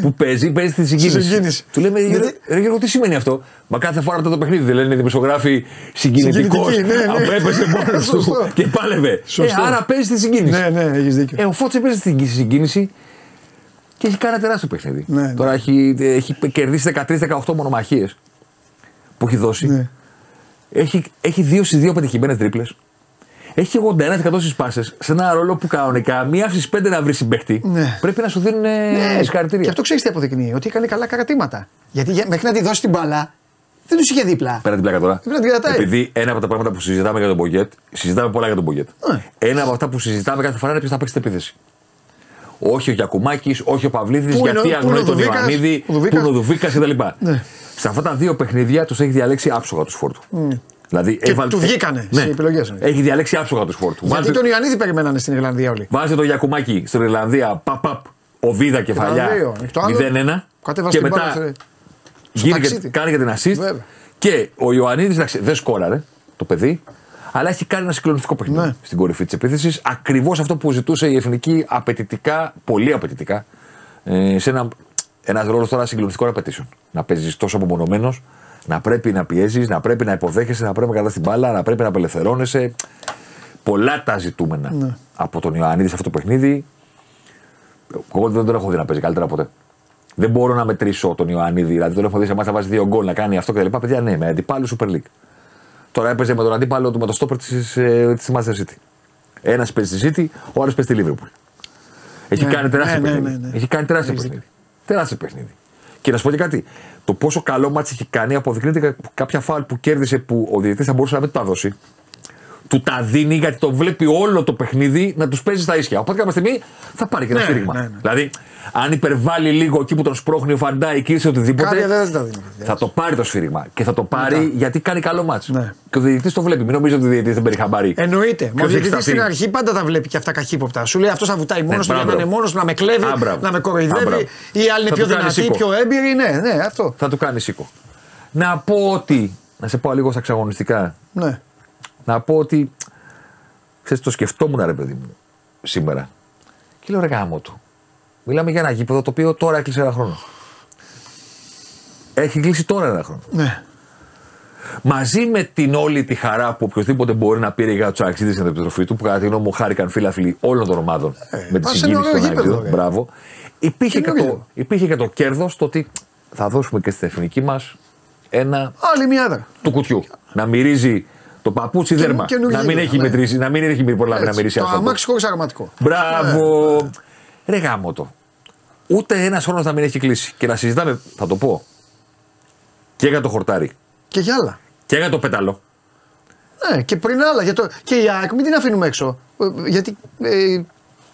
Που παίζει, παίζει τη συγκίνηση. συγκίνηση. Του λέμε, Γιατί- «Ρε- ρε Γιώργο, τι σημαίνει αυτό; Μα κάθε φορά μετά το παιχνίδι δεν λένε οι δημοσιογράφοι συγκινητικός. Συγκινητική, ναι, ναι. Απέπεσε μόνος του Σωστό. και πάλευε. Σωστό. Ε, άρα παίζει τη συγκίνηση. Ναι, ναι, έχεις δίκιο. Ε, ο Φώτσε παίζει τη συγκίνηση και έχει κάνει ένα τεράστιο παιχνίδι. Ναι, ναι. Τώρα έχει, έχει κερδίσει 13-18 μονομαχίες που έχει δώσει. Ναι. Έχει, έχει δύο στι δύο πετυχημένες τρίπλες. Έχει 81% στις πάσες σε ένα ρόλο που κανονικά μία στις πέντε να βρει συμπέχτη. Ναι. Πρέπει να σου δίνουν Ναι, συγχαρητήρια. Και αυτό ξέρεις τι αποδεικνύει, ότι έκανε καλά καρατήματα. Γιατί για- μέχρι να τη δώσει την μπαλά, δεν τους είχε δίπλα. Πέρα την πλάκα τώρα. Πρέπει να την κρατάει. Επειδή ένα από τα πράγματα που συζητάμε για τον Μπογκέτ, συζητάμε πολλά για τον Μπογκέτ. Ναι. Ένα από αυτά που συζητάμε κάθε φορά είναι ποιος θα παίξει την επίθεση. Όχι ο Γιακουμάκης, όχι ο Παυλίδης, Πού είναι ο- γιατί πού είναι αγνοεί ο τον Δουβίκας, Ιωαννίδη, ο πού Δουβίκας. είναι ο Δουβίκας κτλ. Ναι. Σε αυτά τα δύο παιχνίδια τους έχει διαλέξει άψογα του φόρτου. Δηλαδή, Και έβαλε- του βγήκανε ναι. σε επιλογές. Έχει διαλέξει άψογα τους φόρτους. Γιατί Βάζει, τον Ιωαννίδη περιμένανε στην Ιρλανδία όλοι. βάζει το Γιακουμάκη στην Ιρλανδία, παπ, παπ, ο Βίδα κεφαλιά δύο. Το άλλο, 0-1. Κατέβασε Και την μπάλα. μετά σε- γίνει και, ταξίδι. κάνει και την assist. Βέβαια. Και ο Ιωαννίδης εντάξει, δεν σκόραρε το παιδί, αλλά έχει κάνει ένα συγκλονιστικό παιχνίδι Ναι. στην κορυφή της επίθεσης. Ακριβώς αυτό που ζητούσε η εθνική απαιτητικά, πολύ απαιτητικά, ε, σε ένα ένας ρόλος τώρα συγκλονιστικών απαιτήσεων. Να παίζεις τόσο απομονωμένος, να πρέπει να πιέζεις, να πρέπει να υποδέχεσαι, να πρέπει να κρατάς την μπάλα, να πρέπει να απελευθερώνεσαι. Πολλά τα ζητούμενα Ναι. από τον Ιωαννίδη σε αυτό το παιχνίδι. Εγώ δεν τον έχω δει να παίζει καλύτερα ποτέ. Δεν μπορώ να μετρήσω τον Ιωαννίδη. Δηλαδή τον έχω δει σε μάτσα να βάζει δύο γκολ να κάνει αυτό κτλ. Παιδιά, ναι, με αντιπάλους Super League. Τώρα έπαιζε με τον αντίπαλο του με το στόπερ της της Manchester City. Ένας παίζει στη City, ο άλλος παίζει στη Liverpool. Έχει Ναι, κάνει τεράστιο ναι, ναι, παιχνίδι. ναι, ναι. Έχει κάνει τεράστιο Έχεις παιχνίδι. Τεράστιο παιχνίδι. Και να σου πω και κάτι. Το πόσο καλό ματς έχει κάνει αποδεικνύεται κα- κάποια φάουλ που κέρδισε που ο διαιτητής θα μπορούσε να μην του τα δώσει. Του τα δίνει γιατί το βλέπει όλο το παιχνίδι να τους παίζει στα ίσια. Οπότε κάποια στιγμή θα πάρει και ένα Ναι, σφύριγμα. ναι, ναι. Δηλαδή, αν υπερβάλλει λίγο εκεί που τον σπρώχνει ο Φαν Ντάικ και οτιδήποτε. Κάποια δεν τα δίνει. Θα το πάρει το σφύριγμα. Και θα το πάρει γιατί κάνει καλό ματς. Ναι. Και ο διαιτητής το βλέπει. Μην νομίζει ότι ο διαιτητής δεν παίρνει χαμπάρι. Εννοείται. Μα ο Ποιος έχει διαιτητής στην σταθεί. αρχή πάντα τα βλέπει και αυτά καχύποπτα. Σου λέει αυτός θα βουτάει μόνος του, για να μπράβο. είναι μόνος να με κλέβει, Α, μπράβο. να με Α, κοροϊδεύει. μπράβο. Ή άλλοι είναι Θα πιο του κάνει δυνατοί, σίκο. πιο έμπειροι. Ναι, ναι, αυτό. Θα του κάνει σίκο. Να πω ότι. Να σε πάω λίγο στα εξαγωνιστικά. Ναι. Να πω ότι. Ξέρεις, το σκεφτόμουν ρε παιδί μου σήμερα. Και λέω ρε γάμο του. Μιλάμε για ένα γήπεδο το οποίο τώρα έκλεισε ένα χρόνο. Έχει κλείσει τώρα ένα χρόνο. ναι. Μαζί με την όλη τη χαρά που οποιοδήποτε μπορεί να πήρε για του αξίδε στην επιστροφή του, που κατά τη γνώμη μου χάρηκαν φίλαθλοι όλων των ομάδων με τη πας σε ένα συγκίνηση ωραίο των γήπεδο, Αγγλίων. ρε. Μπράβο. Υπήρχε και, Καινούριο. το, υπήρχε και το κέρδος το ότι θα δώσουμε και στην εθνική μας ένα Άλλη μια έδρα. του κουτιού. Να μυρίζει το παπούτσι δέρμα. καινούργια Να μην γήπεδα, έχει ναι. μετρήσει, να μην έχει προλάβει να Έτσι, μυρίσει Το αυτό. αμάξι χωρίς αγματικό. Μπράβο. Ναι. Ρε γάμο το. Ούτε ένας χρόνος να μην έχει κλείσει. Και να συζητάμε, θα το πω, και για το χορτάρι Και για άλλα. και για το πέταλο. Ναι, και πριν άλλα. Για το... Και η ΑΕΚ, μην την αφήνουμε έξω. Ε, Γιατί ε,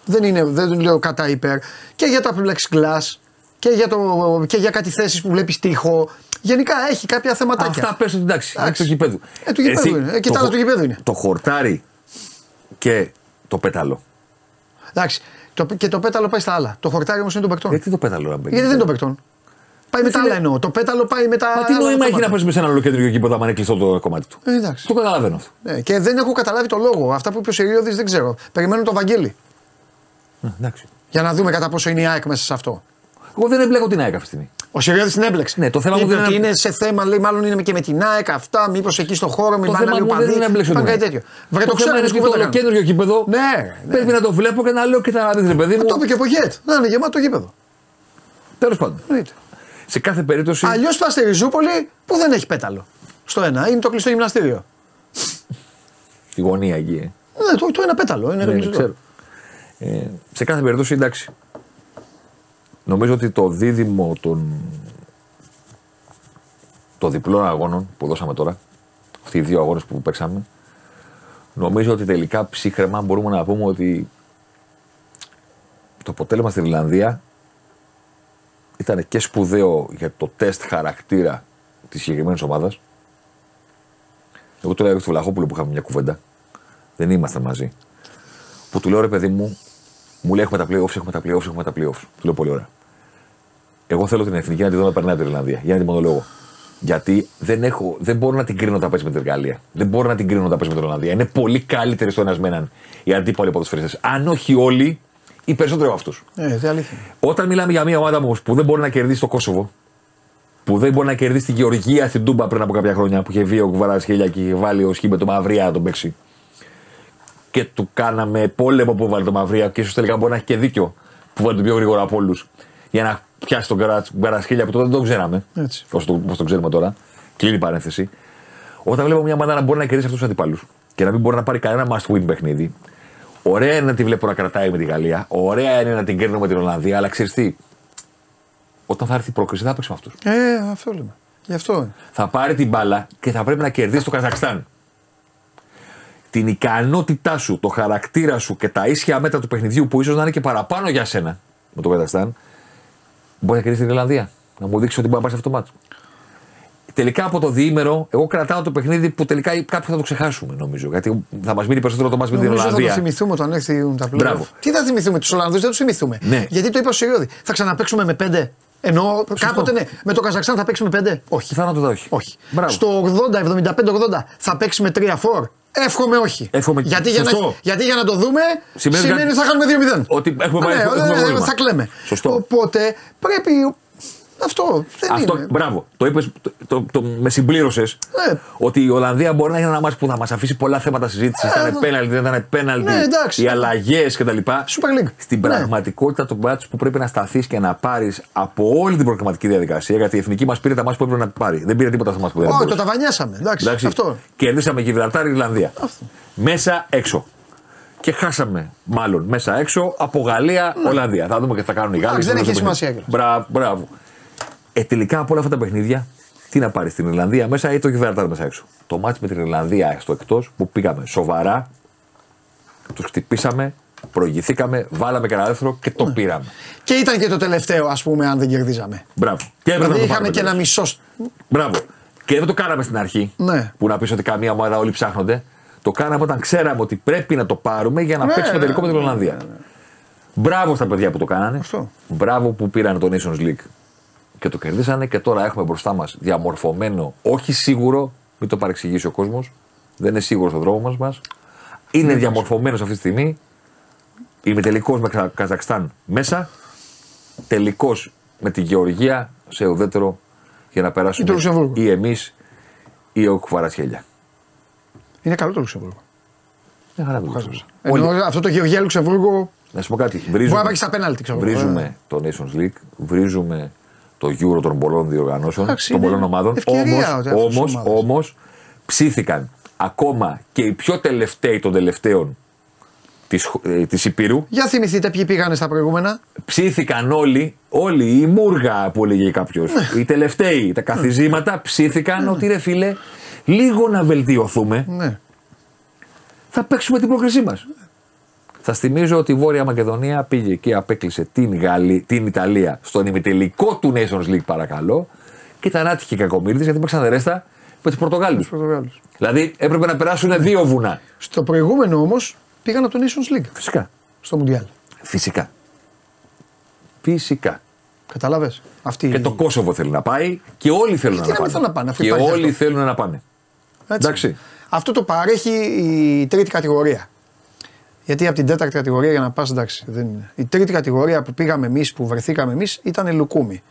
δεν είναι, δεν το λέω κατά υπέρ. Και για τα plexiglass και για, το, και για κάτι θέσεις που βλέπεις τείχο. Γενικά έχει κάποια θέματάκια. Αυτά πέσουν εντάξει. Είναι Εντάξει. του γηπέδου. Ε, του γηπέδου είναι. Ε, και το τα άλλα χο- του γηπέδου είναι. Το χορτάρι και το πέταλο. Εντάξει. Το, και το πέταλο πάει στα άλλα. Το χορτάρι όμως είναι των παικτών. Γιατί το πέταλο να μπαίνει. Γιατί δεν είναι των παικτών; Πάει με τα άλλα εννοώ. Το πέταλο πάει με τα. Μα τι άλλα νόημα έχει θέματα. να παίζει σε ένα ολοκέντρο γήπεδο άμα είναι κλειστό το κομμάτι του; Ε, εντάξει. Το καταλαβαίνω αυτό. Ναι, και δεν έχω καταλάβει το λόγο. Αυτά που είπε ο Σιριώδης δεν ξέρω. Περιμένω το Βαγγέλη. Ε, Εντάξει. Για να δούμε κατά πόσο είναι η ΑΕΚ μέσα σε αυτό. Εγώ δεν εμπλέκω την ΑΕΚ αυτή τη στιγμή. Ο Σιριώδης την έμπλεξε. Ναι, το θέμα μου Είπε δεν ότι είναι- είναι σε θέμα, λέει, μάλλον είναι και με την ΑΕΚ αυτά. Μήπως εκεί στο χώρο, μην Το πάνε θέμα άλλοι μου δεν οπαδοί. είναι να εμπλέξω Πάνε την κάτι ΑΕΚ. τέτοιο. Βρε, το Το θέμα ξέρω, είναι είναι ότι το κουβέντα ολοκέντρο γήπεδο Ναι, ναι. πρέπει να το βλέπω και να λέω και να δεις ρε παιδί μου. Το είπε και ο Πογέτ. Να είναι γεμάτο το γήπεδο. Τέλος πάντων. Εννοείται. Σε κάθε περίπτωση. Αλλιώς πα στη Ριζούπολη που δεν έχει πέταλο. Στο ένα είναι το κλειστό γυμναστήριο. Η γωνία εκεί. ε. Ναι, το, το ένα πέταλο. Είναι Ναι, ναι, κλειστό. ξέρω. Ε, σε κάθε περίπτωση εντάξει. Νομίζω ότι το δίδυμο των των διπλών αγώνων που δώσαμε τώρα, αυτοί οι δύο αγώνες που παίξαμε, νομίζω ότι τελικά ψύχρεμα μπορούμε να πούμε ότι το αποτέλεσμα στην Ιρλανδία ήταν και σπουδαίο για το τεστ χαρακτήρα της συγκεκριμένης ομάδας. Εγώ το λέω στο Βλαχόπουλο που είχαμε μια κουβέντα. Δεν ήμασταν μαζί. Που του λέω ρε παιδί μου, μου λέει έχουμε τα playoffs, έχουμε τα playoffs, έχουμε τα playoffs. Του λέω πολύ ωραία. Εγώ θέλω την εθνική να τη δω να περνάει την Ιρλανδία. Για να την μονολόγο. Γιατί δεν, έχω, δεν μπορώ να την κρίνω όταν παίζει με την Γαλλία. Δεν μπορώ να την κρίνω όταν παίζει με την Ολλανδία. Είναι πολύ καλύτεροι στο ένα με έναν οι αντίπαλοι ποδοσφαιριστές. Αν όχι όλοι, οι περισσότεροι από αυτούς. Ε, δεν αλήθεια. Όταν μιλάμε για μια ομάδα όμως που δεν μπορεί να κερδίσει το Κόσοβο, που δεν μπορεί να κερδίσει τη Γεωργία στην Τούμπα πριν από κάποια χρόνια που είχε βγει ο Κουβαρασχέλια και είχε βάλει ο Σχήμπε το Μαυρία να τον παίξει. Και του κάναμε πόλεμο που βάλει το Μαυρία και ίσως τελικά μπορεί να έχει και δίκιο που βάλει τον πιο γρήγορα από όλους για να πιάσει τον Κουβαρασχέλια που τότε δεν τον ξέραμε. Έτσι. Όσο το, όπως το ξέρουμε τώρα. Κλείνει η παρένθεση. Όταν βλέπω μια ομάδα να μπορεί να κερδίσει αυτούς τους αντιπάλους και να μην μπορεί να πάρει κανένα must win παιχνίδι, ωραία είναι να τη βλέπω να κρατάει με τη Γαλλία, ωραία είναι να την κρίνω με την Ολλανδία, αλλά ξέρεις τι, όταν θα έρθει η πρόκριση θα παίξει με αυτούς. Ε, αυτό λέμε. Γι' αυτό. είναι. Θα πάρει την μπάλα και θα πρέπει να κερδίσει το Καζακστάν. Την ικανότητά σου, το χαρακτήρα σου και τα ίσια μέτρα του παιχνιδιού που ίσως να είναι και παραπάνω για σένα με το Καζακστάν, μπορεί να κερδίσει την Ιρλανδία. Να μου δείξει ότι μπορεί να πάρει αυτό το μάτσο. Τελικά από το διήμερο, εγώ κρατάω το παιχνίδι που τελικά κάποιοι θα το ξεχάσουμε νομίζω. Γιατί θα μας μείνει περισσότερο το μάτσο με την Νομίζω θα το Ολλανδία. θυμηθούμε όταν έρθουν τα πλέον. Μπράβο. Τι θα θυμηθούμε, τους Ολλανδούς δεν τους θυμηθούμε. Ναι. Γιατί το είπε ο Σιριώδη. Θα ξαναπέξουμε με πέντε; Ενώ κάποτε ναι, με το Καζακστάν θα παίξουμε πέντε. Όχι. Πιθανότατα όχι. όχι. Μπράβο. Στο 80, 75-80 θα παίξει με 3-4. Εύχομαι όχι. Εύχομαι- γιατί, για να, Σωστό. γιατί για να το δούμε Σημαίνει σημαίνει, κάτι- ότι θα χάνουμε 2-0. Ότι έχουμε Ναι, πάει- έχουμε ε, πρόβλημα. θα κλαίμε. Σωστό. Οπότε πρέπει. Αυτό δεν Αυτό, είναι. μπράβο. Το είπες, το, το, το, με συμπλήρωσες Ναι. ότι η Ολλανδία μπορεί να είναι ένα μάτι που θα μας αφήσει πολλά θέματα συζήτησης. Ε, ήταν εδώ. πέναλτι, δεν ήταν πέναλτι. Ναι, εντάξει. οι αλλαγές κτλ. Super League. Στην Ναι. πραγματικότητα το μάτι που πρέπει να σταθείς και να πάρεις από όλη την προγραμματική διαδικασία, γιατί η εθνική μας πήρε τα μάτια που έπρεπε να πάρει. Δεν πήρε τίποτα στα μάτια που δεν Όχι, το μπορούσε. ταβανιάσαμε. Εντάξει, Εντάξει. αυτό. Κερδίσαμε Γιβραλτάρ Ιρλανδία. Μέσα έξω. Και χάσαμε μάλλον μέσα έξω από Γαλλία, Ολλανδία. Θα δούμε και τι θα κάνουν οι Γάλλοι. Ναι. Εντάξει, δεν στο έχει παιχνίδι. σημασία κιόλας. Μπράβο, μπράβο. Ε, τελικά από όλα αυτά τα παιχνίδια, τι να πάρεις στην Ιρλανδία μέσα ή το Γιβραλτάρ μέσα έξω; Το μάτς με την Ιρλανδία στο εκτός που πήγαμε σοβαρά, τους χτυπήσαμε, προηγηθήκαμε, βάλαμε και ένα δεύτερο και Ναι. το πήραμε. Και ήταν και το τελευταίο, ας πούμε, αν δεν κερδίζαμε. Μπράβο. Και έπρεπε Δηλαδή να το είχαμε πάρουμε και ένα τελείως. μισό. Μπράβο. Και δεν το κάναμε στην αρχή. Ναι. Που να πεις ότι καμία ομάδα όλοι ψάχνονται. Το κάναμε όταν ξέραμε ότι πρέπει να το πάρουμε για να Ναι, παίξουμε ναι, τελικό με την ναι, Ολλανδία. Μπράβο στα παιδιά που το κάνανε. Αυτό. Μπράβο που πήραν το Nations League και το κερδίσανε και τώρα έχουμε μπροστά μας διαμορφωμένο, όχι σίγουρο, μην το παρεξηγήσει ο κόσμος. Δεν είναι σίγουρος ο δρόμος μας. Είναι διαμορφωμένος αυτή τη στιγμή. Είμαι τελικός με Καζα- Καζακστάν μέσα. Τελικός με τη Γεωργία σε ουδέτερο για να Ή το περάσουμε Λουξεμβούργο. ή εμείς ή ο Κουβαρασχέλια. Είναι καλό το Λουξεμβούργο. Δεν χαρά το Λουξεμβούργο. Ενώ αυτό το Γεωργία Λουξεμβούργο Να σου πω κάτι. μπορεί Βρίζουμε, να πάει και στα πέναλτι, ξέρω. εγώ. βρίζουμε Ε, το Nations League, βρίζουμε το Euro των πολλών διοργανώσεων, Εντάξει, των είναι πολλών ομάδων. ευκαιρία Όμως, ότι αυτές τις όμως, ομάδες. όμως, ψήθηκαν ακόμα και οι πιο τελευταίοι των τελευταίων της, χ- ε, της Υπήρου Για θυμηθείτε ποιοι πήγανε στα προηγούμενα. ψήθηκαν όλοι, όλοι, η Μούργα που έλεγε κάποιος, Ναι. οι τελευταίοι, τα καθιζήματα ψήθηκαν ότι ρε φίλε, λίγο να βελτιωθούμε, Ναι. θα παίξουμε την πρόκρισή μας. Θα θυμίζω ότι η Βόρεια Μακεδονία πήγε και απέκλεισε την, Γαλλή, την Ιταλία στον ημιτελικό του Nations League, παρακαλώ, και ήταν άτυχη κακομίρτη γιατί παίξαν ρέστα με τους Πορτογάλους. Πορτογάλους. Δηλαδή έπρεπε να περάσουν δύο βουνά. Στο προηγούμενο όμως πήγαν από το Nations League. Φυσικά. Στο Μουντιάλ. Φυσικά. Φυσικά. Κατάλαβε. Αυτή... Και το Κόσοβο θέλει να πάει και όλοι θέλουν Γιατί να, να μην πάνε. θέλουν να πάνε, αφού και υπάρχει όλοι αυτό. θέλουν να πάνε. Έτσι. Εντάξει. Αυτό το παρέχει η τρίτη κατηγορία. Γιατί από την τέταρτη κατηγορία για να πας, εντάξει, δεν είναι. Η τρίτη κατηγορία που πήγαμε εμείς, που βρεθήκαμε εμείς, ήταν λουκούμι.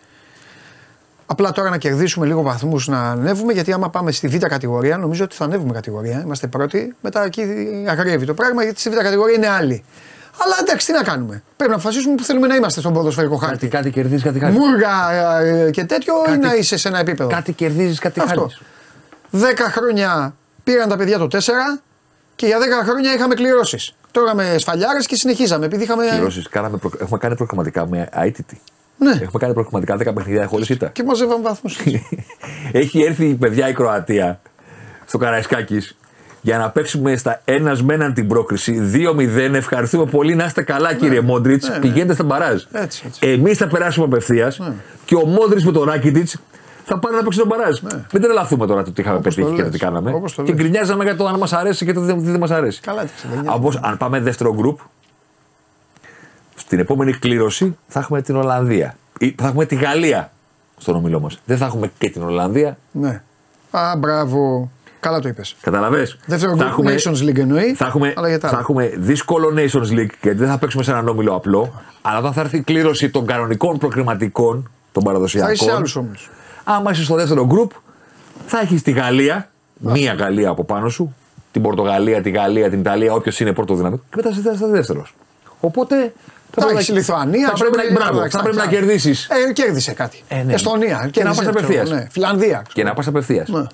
Απλά τώρα να κερδίσουμε λίγο βαθμούς να ανέβουμε, γιατί άμα πάμε στη β' κατηγορία, νομίζω ότι θα ανέβουμε κατηγορία. Είμαστε πρώτοι, μετά εκεί αγριεύει το πράγμα, γιατί στη β' κατηγορία είναι άλλοι. Αλλά εντάξει, τι να κάνουμε. Πρέπει να αποφασίσουμε που θέλουμε να είμαστε στον ποδοσφαιρικό χάρτη. Κάτι, κάτι κερδίζεις, κάτι χάνεις. Μούργα ε, και τέτοιο ή Κάτι- να είσαι σε ένα επίπεδο. Κάτι κερδίζεις, κάτι Αυτό. χάνεις. Δέκα χρόνια πήραν τα παιδιά το 4 και για 10 χρόνια είχαμε κληρώσεις. Τώρα με σφαλιάρες και συνεχίζαμε επειδή είχαμε. Κυρώσεις, κάναμε προ... Έχουμε κάνει προκριματικά με αίτητη. Ναι, Έχουμε κάνει προκριματικά 10 παιχνίδια χωρί ήττα. και μαζεύαμε βαθμούς. Έχει έρθει η παιδιά η Κροατία στο Καραϊσκάκης για να παίξουμε στα ένας με έναν την πρόκριση. 2-0. Ευχαριστούμε πολύ. Να είστε καλά, κύριε Μόντριτς. ναι, ναι. Πηγαίνετε στα μπαράζ. Έτσι, έτσι. Εμείς θα περάσουμε απευθείας Ναι. και ο Μόντριτς με τον Ράκιτιτ θα πάνε να παίξουν τον μπαράζ. Μην τρελαθούμε τώρα το τι είχαμε Ναι. Όπως το πετύχει και το λες. τι κάναμε. Όπως το Και λες. γκρινιάζαμε για το αν μας αρέσει και το τι δεν μας αρέσει. Καλά, τι ξεγεννιάζαμε. Όπως, αν πάμε δεύτερο γκρουπ, στην επόμενη κλήρωση θα έχουμε την Ολλανδία. Ή θα έχουμε τη Γαλλία στον ομιλό μας. Δεν θα έχουμε και την Ολλανδία. Ναι. Α, μπράβο. Καλά το είπες. Καταλαβέ. Δεύτερο group Nations League εννοεί. θα έχουμε, αλλά για τα θα άλλα. έχουμε δύσκολο Nations League γιατί δεν θα παίξουμε σε έναν όμιλο απλό. Αλλά όταν θα έρθει η κλήρωση των κανονικών προκριματικών, των Θα είσαι σε παραδοσιακών. άλλους όμω. Άμα είσαι στο δεύτερο γκρουπ, θα έχεις τη Γαλλία, μία Γαλλία από πάνω σου, την Πορτογαλία, τη Γαλλία, την Ιταλία, όποιος είναι πρώτο δυναμικό, και μετά θα είσαι δεύτερος. Οπότε. Θα πρέπει έχεις να- Λιθουανία. Θα πρέπει να, ξέρω, μπράβο, εντάξει, θα πρέπει να εντάξει. κερδίσεις. Ε, κέρδισε κάτι. Ε, ναι. Εστονία. Και να κέρδισε, πας ξέρω, απευθείας. Ναι. Φινλανδία. Και να πας απευθείας. Ναι.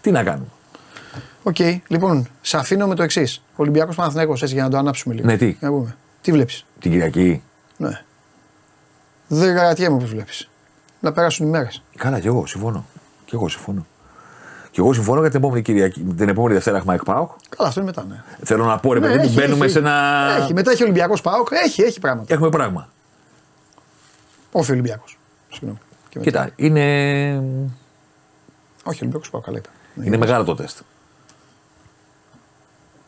Τι να κάνουμε. Οκ, λοιπόν, σε αφήνω με το εξής. Ολυμπιακός Παναθηναϊκός έτσι για να το ανάψουμε λίγο. Ναι, τι; Για να πούμε. Τι βλέπεις; Την Κυριακή. Ναι. Δεν κρατιέμαι όπως βλέπεις. Να περάσουν οι μέρες. Καλά, και εγώ συμφωνώ. Και εγώ συμφωνώ. Και εγώ συμφωνώ για την επόμενη, Κυριακή, την επόμενη Δευτέρα έχουμε και ΠΑΟΚ. Καλά, αυτό είναι μετά. Ναι. Θέλω να πω, ρε Ναι, παιδί μου, έχει, μπαίνουμε έχει. σε ένα. Έχει. Μετά έχει Ολυμπιακός Πάοκ. Έχει, έχει πράγματα. Έχουμε πράγμα. Όχι Ολυμπιακός. Συγγνώμη. Και μετά. Κοίτα, είναι, Όχι Ολυμπιακός Πάοκ, καλά είπα. Ναι. είναι μεγάλο το τεστ.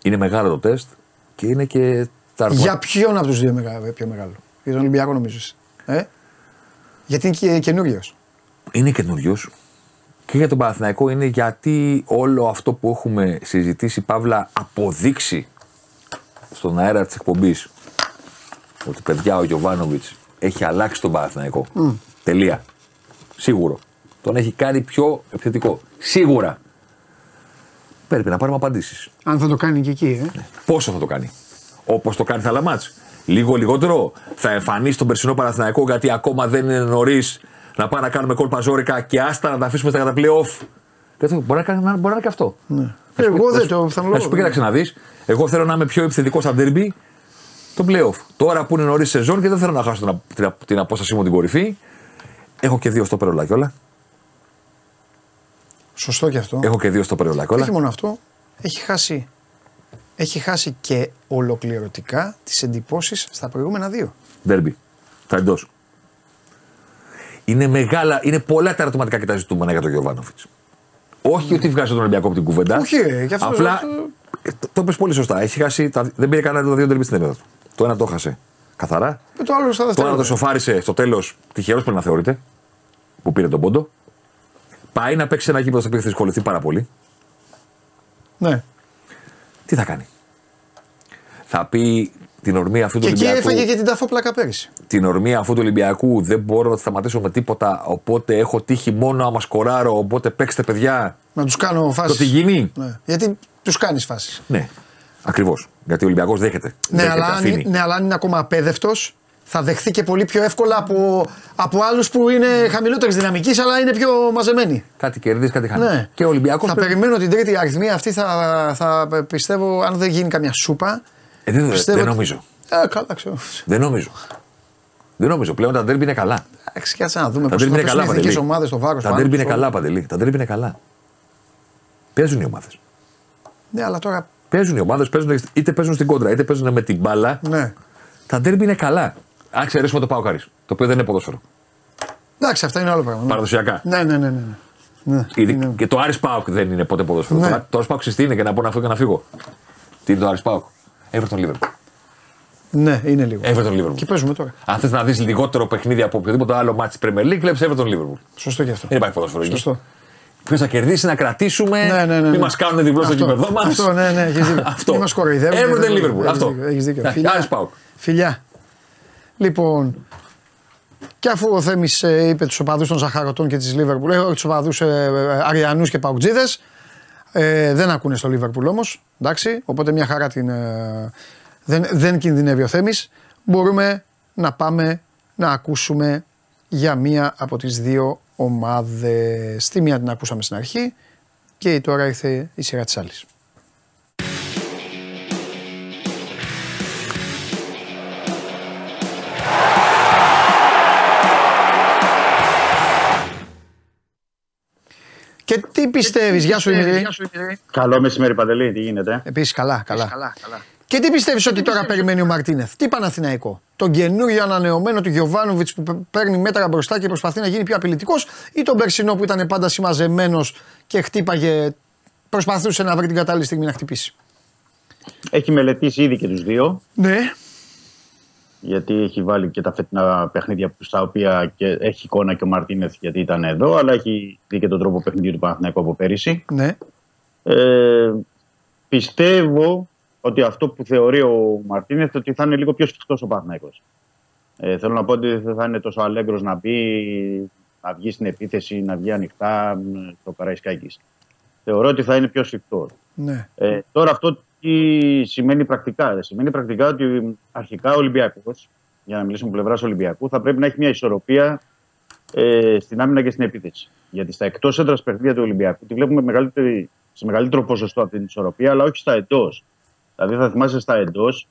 Είναι μεγάλο το τεστ και είναι και τα Για ποιον από τους δύο μεγα, πιο μεγάλο; Για τον Ολυμπιακό νομίζω. Ε; Γιατί είναι και καινούριος. είναι καινούριος. Και για τον Παναθηναϊκό είναι γιατί όλο αυτό που έχουμε συζητήσει, Παύλα, αποδείξει στον αέρα της εκπομπής ότι παιδιά ο Γιωβάνοβιτς έχει αλλάξει τον Παναθηναϊκό. Τελεία. Σίγουρο. Τον έχει κάνει πιο επιθετικό. Σίγουρα. Πρέπει να πάρουμε απαντήσεις. Αν θα το κάνει και εκεί, ε. Πόσο θα το κάνει. Όπως το κάνει θα άλλα μάτς. Λίγο λιγότερο. Θα εμφανίσει τον περσινό Παναθηναϊκό γιατί ακόμα δεν είναι νωρίς να πάμε να κάνουμε κόλπα ζώρικα και άστα να τα αφήσουμε στα κατά playoff. Και αυτό μπορεί να, κάνει, μπορεί να είναι και αυτό. Ναι. Να σου Εγώ πει- δεν να σου- το Να πιθανολογώ. σου πει, κοίταξε να δει. Εγώ θέλω να είμαι πιο επιθετικός στα derby το playoff. Τώρα που είναι νωρίς σεζόν και δεν θέλω να χάσω την, α- την, α- την απόστασή μου την κορυφή. Έχω και δύο στο περολά κιόλα. Σωστό και αυτό. Έχω και δύο στο περολά κιόλα. Όχι μόνο αυτό. Έχει χάσει, έχει χάσει και ολοκληρωτικά τις εντυπώσεις στα προηγούμενα δύο. Derby. Τα εντός. Είναι, μεγάλα, είναι πολλά τα ερωτηματικά και τα ζητούμενα για τον Γιωβάνοβιτς. Όχι ότι βγάζει τον Ολυμπιακό από την κουβέντα. Όχι, ε, γι' αυτό- Απλά αυτό- ε, το, το πες πολύ σωστά. Έχει χάσει, τα, δεν πήρε κανένα τα δύο derby στην Ελλάδα του. Το ένα το χάσε καθαρά. Και το άλλο στα Το δεύτερα. άλλο το σοφάρισε στο τέλος. Τυχερός πρέπει να θεωρείται. Που πήρε τον πόντο. Πάει να παίξει ένα γήπεδο στο οποίο θα δυσκολευτεί πάρα πολύ. Ναι. Τι θα κάνει; Θα πει την ορμή αυτού του Και εκεί Ολυμπιακού. έφαγε και την ταφόπλακα πέρυσι. την ορμή αυτού του Ολυμπιακού δεν μπορώ να σταματήσω με τίποτα. Οπότε έχω τύχει μόνο άμα σκοράρω. Οπότε παίξτε παιδιά. Να τους κάνω φάσεις. Το τι γίνει; Ναι. Γιατί τους κάνεις φάσεις. Ναι. Ακριβώς. Γιατί ο Ολυμπιακός δέχεται. Ναι, δέχεται, αλλά αν, αφήνει. ναι, αλλά αν είναι ακόμα απέδευτος, θα δεχθεί και πολύ πιο εύκολα από, από άλλους που είναι χαμηλότερης δυναμικής, αλλά είναι πιο μαζεμένοι. Κάτι κερδίζει, κάτι χάνει. Ναι. Και ο Ολυμπιακός. Θα περιμένω την τρίτη αριθμή αυτή, θα, θα πιστεύω, αν δεν γίνει καμιά σούπα. Ε, δεν, πιστεύω δεν ότι- νομίζω. Ε, καλά, ξέρω. Δεν νομίζω. Δεν νομίζω. Πλέον τα ντέρμπι είναι καλά. Εντάξει, κάτσε να δούμε Τα πώς θα ντέρμπι είναι πέσουν καλά. οι εθνικές Παντελή. ομάδες στο βάρος. Τα ντέρμπι είναι καλά, Παντελή. Τα ντέρμπι είναι καλά. Παίζουν οι ομάδες. Ναι, αλλά τώρα. Παίζουν οι ομάδες, είτε παίζουν στην κόντρα, είτε παίζουν με την μπάλα. Ναι. Τα ντέρμπι είναι καλά. Αν εξαιρέσουμε το Πάο Καρί, το οποίο δεν είναι ποδόσφαιρο. Εντάξει, αυτά είναι άλλο πράγμα. ναι. Παραδοσιακά. Ναι, ναι, ναι. ναι. ναι. Ήδη- Και το Άρης Πάοκ δεν είναι ποτέ ποδόσφαιρο. Ναι. Το, το Άρης Πάοκ τι είναι και να πω να φύγω και να φύγω. Τι είναι το Άρης Πάοκ; Everton Liverpool. Ναι, είναι λίγο. Everton Liverpool. Και παίζουμε τώρα. Αν θες να δεις λιγότερο παιχνίδι από οποιοδήποτε άλλο μάτι τη Premier League, βλέπεις Everton Liverpool. Σωστό και αυτό. Δεν υπάρχει ποδόσφαιρο εκεί. Σωστό. Ποιος θα κερδίσει, να κρατήσουμε. Ναι, ναι, ναι, ναι. Μην μας κάνουν διπλό στο Αυτό, γήπεδο μας. Αυτό, ναι, ναι, έχεις δίκιο. Αυτό. Μην μας κοροϊδεύουν. Everton Έχεις Liverpool. δίκιο, Αυτό. Έχεις δίκιο. Ναι, Φιλιά. Άρης Πάοκ. Φιλιά. Λοιπόν, και αφού ο Θέμης είπε τους οπαδούς των Ζαχαρωτών και της Λίβερπουλ, όχι τους οπαδούς ε, Αριανούς και Παουτζίδες, ε, δεν ακούνε στο Λίβερπουλ όμως. Εντάξει, οπότε μια χαρά την. ε, δεν, δεν κινδυνεύει ο Θέμης. Μπορούμε να πάμε να ακούσουμε για μία από τις δύο ομάδες. Τη μία την ακούσαμε στην αρχή και τώρα ήρθε η σειρά της άλλης. Τι πιστεύεις, γεια σου Δημήτρη. Καλό μεσημέρι, Παντελή, τι γίνεται; Επίσης καλά, καλά. Και τι πιστεύεις ότι τώρα περιμένει ο Μαρτίνεθ, τι Παναθηναϊκό; Τον καινούριο ανανεωμένο του Γιωβάνοβιτς που πε- παίρνει μέτρα μπροστά και προσπαθεί να γίνει πιο απειλητικός ή τον Περσινό που ήταν πάντα συμμαζεμένος και χτύπαγε, προσπαθούσε να βρει την κατάλληλη στιγμή να χτυπήσει; Έχει μελετήσει ήδη και τους δύο, Ναι. Γιατί έχει βάλει και τα φετινά παιχνίδια που- στα οποία και έχει εικόνα και ο Μαρτίνεθ γιατί ήταν εδώ, αλλά έχει δει και τον τρόπο παιχνιδιού του Παναθηναϊκού από πέρυσι. Ναι. Ε, πιστεύω ότι αυτό που θεωρεί ο Μαρτίνεθ ότι θα είναι λίγο πιο σφιχτός ο Παναθηναϊκός. Ε, θέλω να πω ότι δεν θα είναι τόσο αλέγκρος να μπει, να βγει στην επίθεση, να βγει ανοιχτά μ, στο Καραϊσκάκης. Θεωρώ ότι θα είναι πιο σφιχτός. Ναι. Ε, τώρα αυτό τι σημαίνει πρακτικά. Σημαίνει πρακτικά ότι αρχικά ο Ολυμπιακός, για να μιλήσουμε πλευράς Ολυμπιακού, θα πρέπει να έχει μια ισορροπία ε, στην άμυνα και στην επίθεση. Γιατί στα εκτός έδρας παιχνίδια του Ολυμπιακού τη βλέπουμε μεγαλύτερη, σε μεγαλύτερο ποσοστό αυτή την ισορροπία, αλλά όχι στα εντός. Δηλαδή, θα θυμάσαι στα εντός,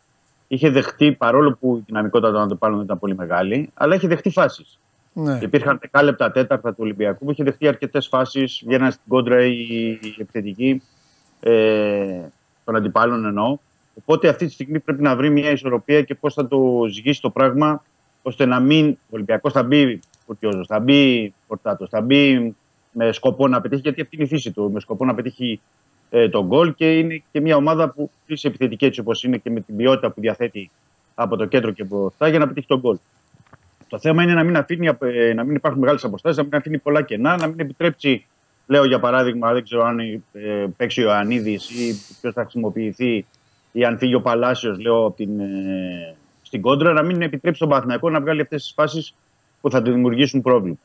είχε δεχτεί, παρόλο που η δυναμικότητα των αντιπάλων δεν ήταν πολύ μεγάλη, αλλά είχε δεχτεί φάσεις. Ναι. Υπήρχαν δεκάλεπτα τέταρτα του Ολυμπιακού που είχε δεχτεί αρκετές φάσεις. Βγαίναν στην κόντρα οι οι επιθετικοί ε, των αντιπάλων εννοώ. Οπότε αυτή τη στιγμή πρέπει να βρει μια ισορροπία και πώς θα το ζυγίσει το πράγμα ώστε να μην. Ο Ολυμπιακός θα μπει Φουρτιόζο, θα μπει Πορτάτο, θα μπει με σκοπό να πετύχει, γιατί αυτή είναι η φύση του. Με σκοπό να πετύχει ε, τον γκολ και είναι και μια ομάδα που είσαι επιθετική έτσι όπως είναι και με την ποιότητα που διαθέτει από το κέντρο και μπροστά για να πετύχει τον γκολ. Το θέμα είναι να μην, αφήνει, ε, να μην υπάρχουν μεγάλες αποστάσεις, να μην αφήνει πολλά κενά, να μην επιτρέψει, λέω για παράδειγμα, δεν ξέρω αν ε, παίξει ο Ιωαννίδης ή ποιος θα χρησιμοποιηθεί, ή αν φύγει ο Παλάσιος, λέω από την, ε, στην κόντρα, να μην επιτρέψει τον Παθηνακό να βγάλει αυτές τις φάσεις που θα του δημιουργήσουν πρόβλημα.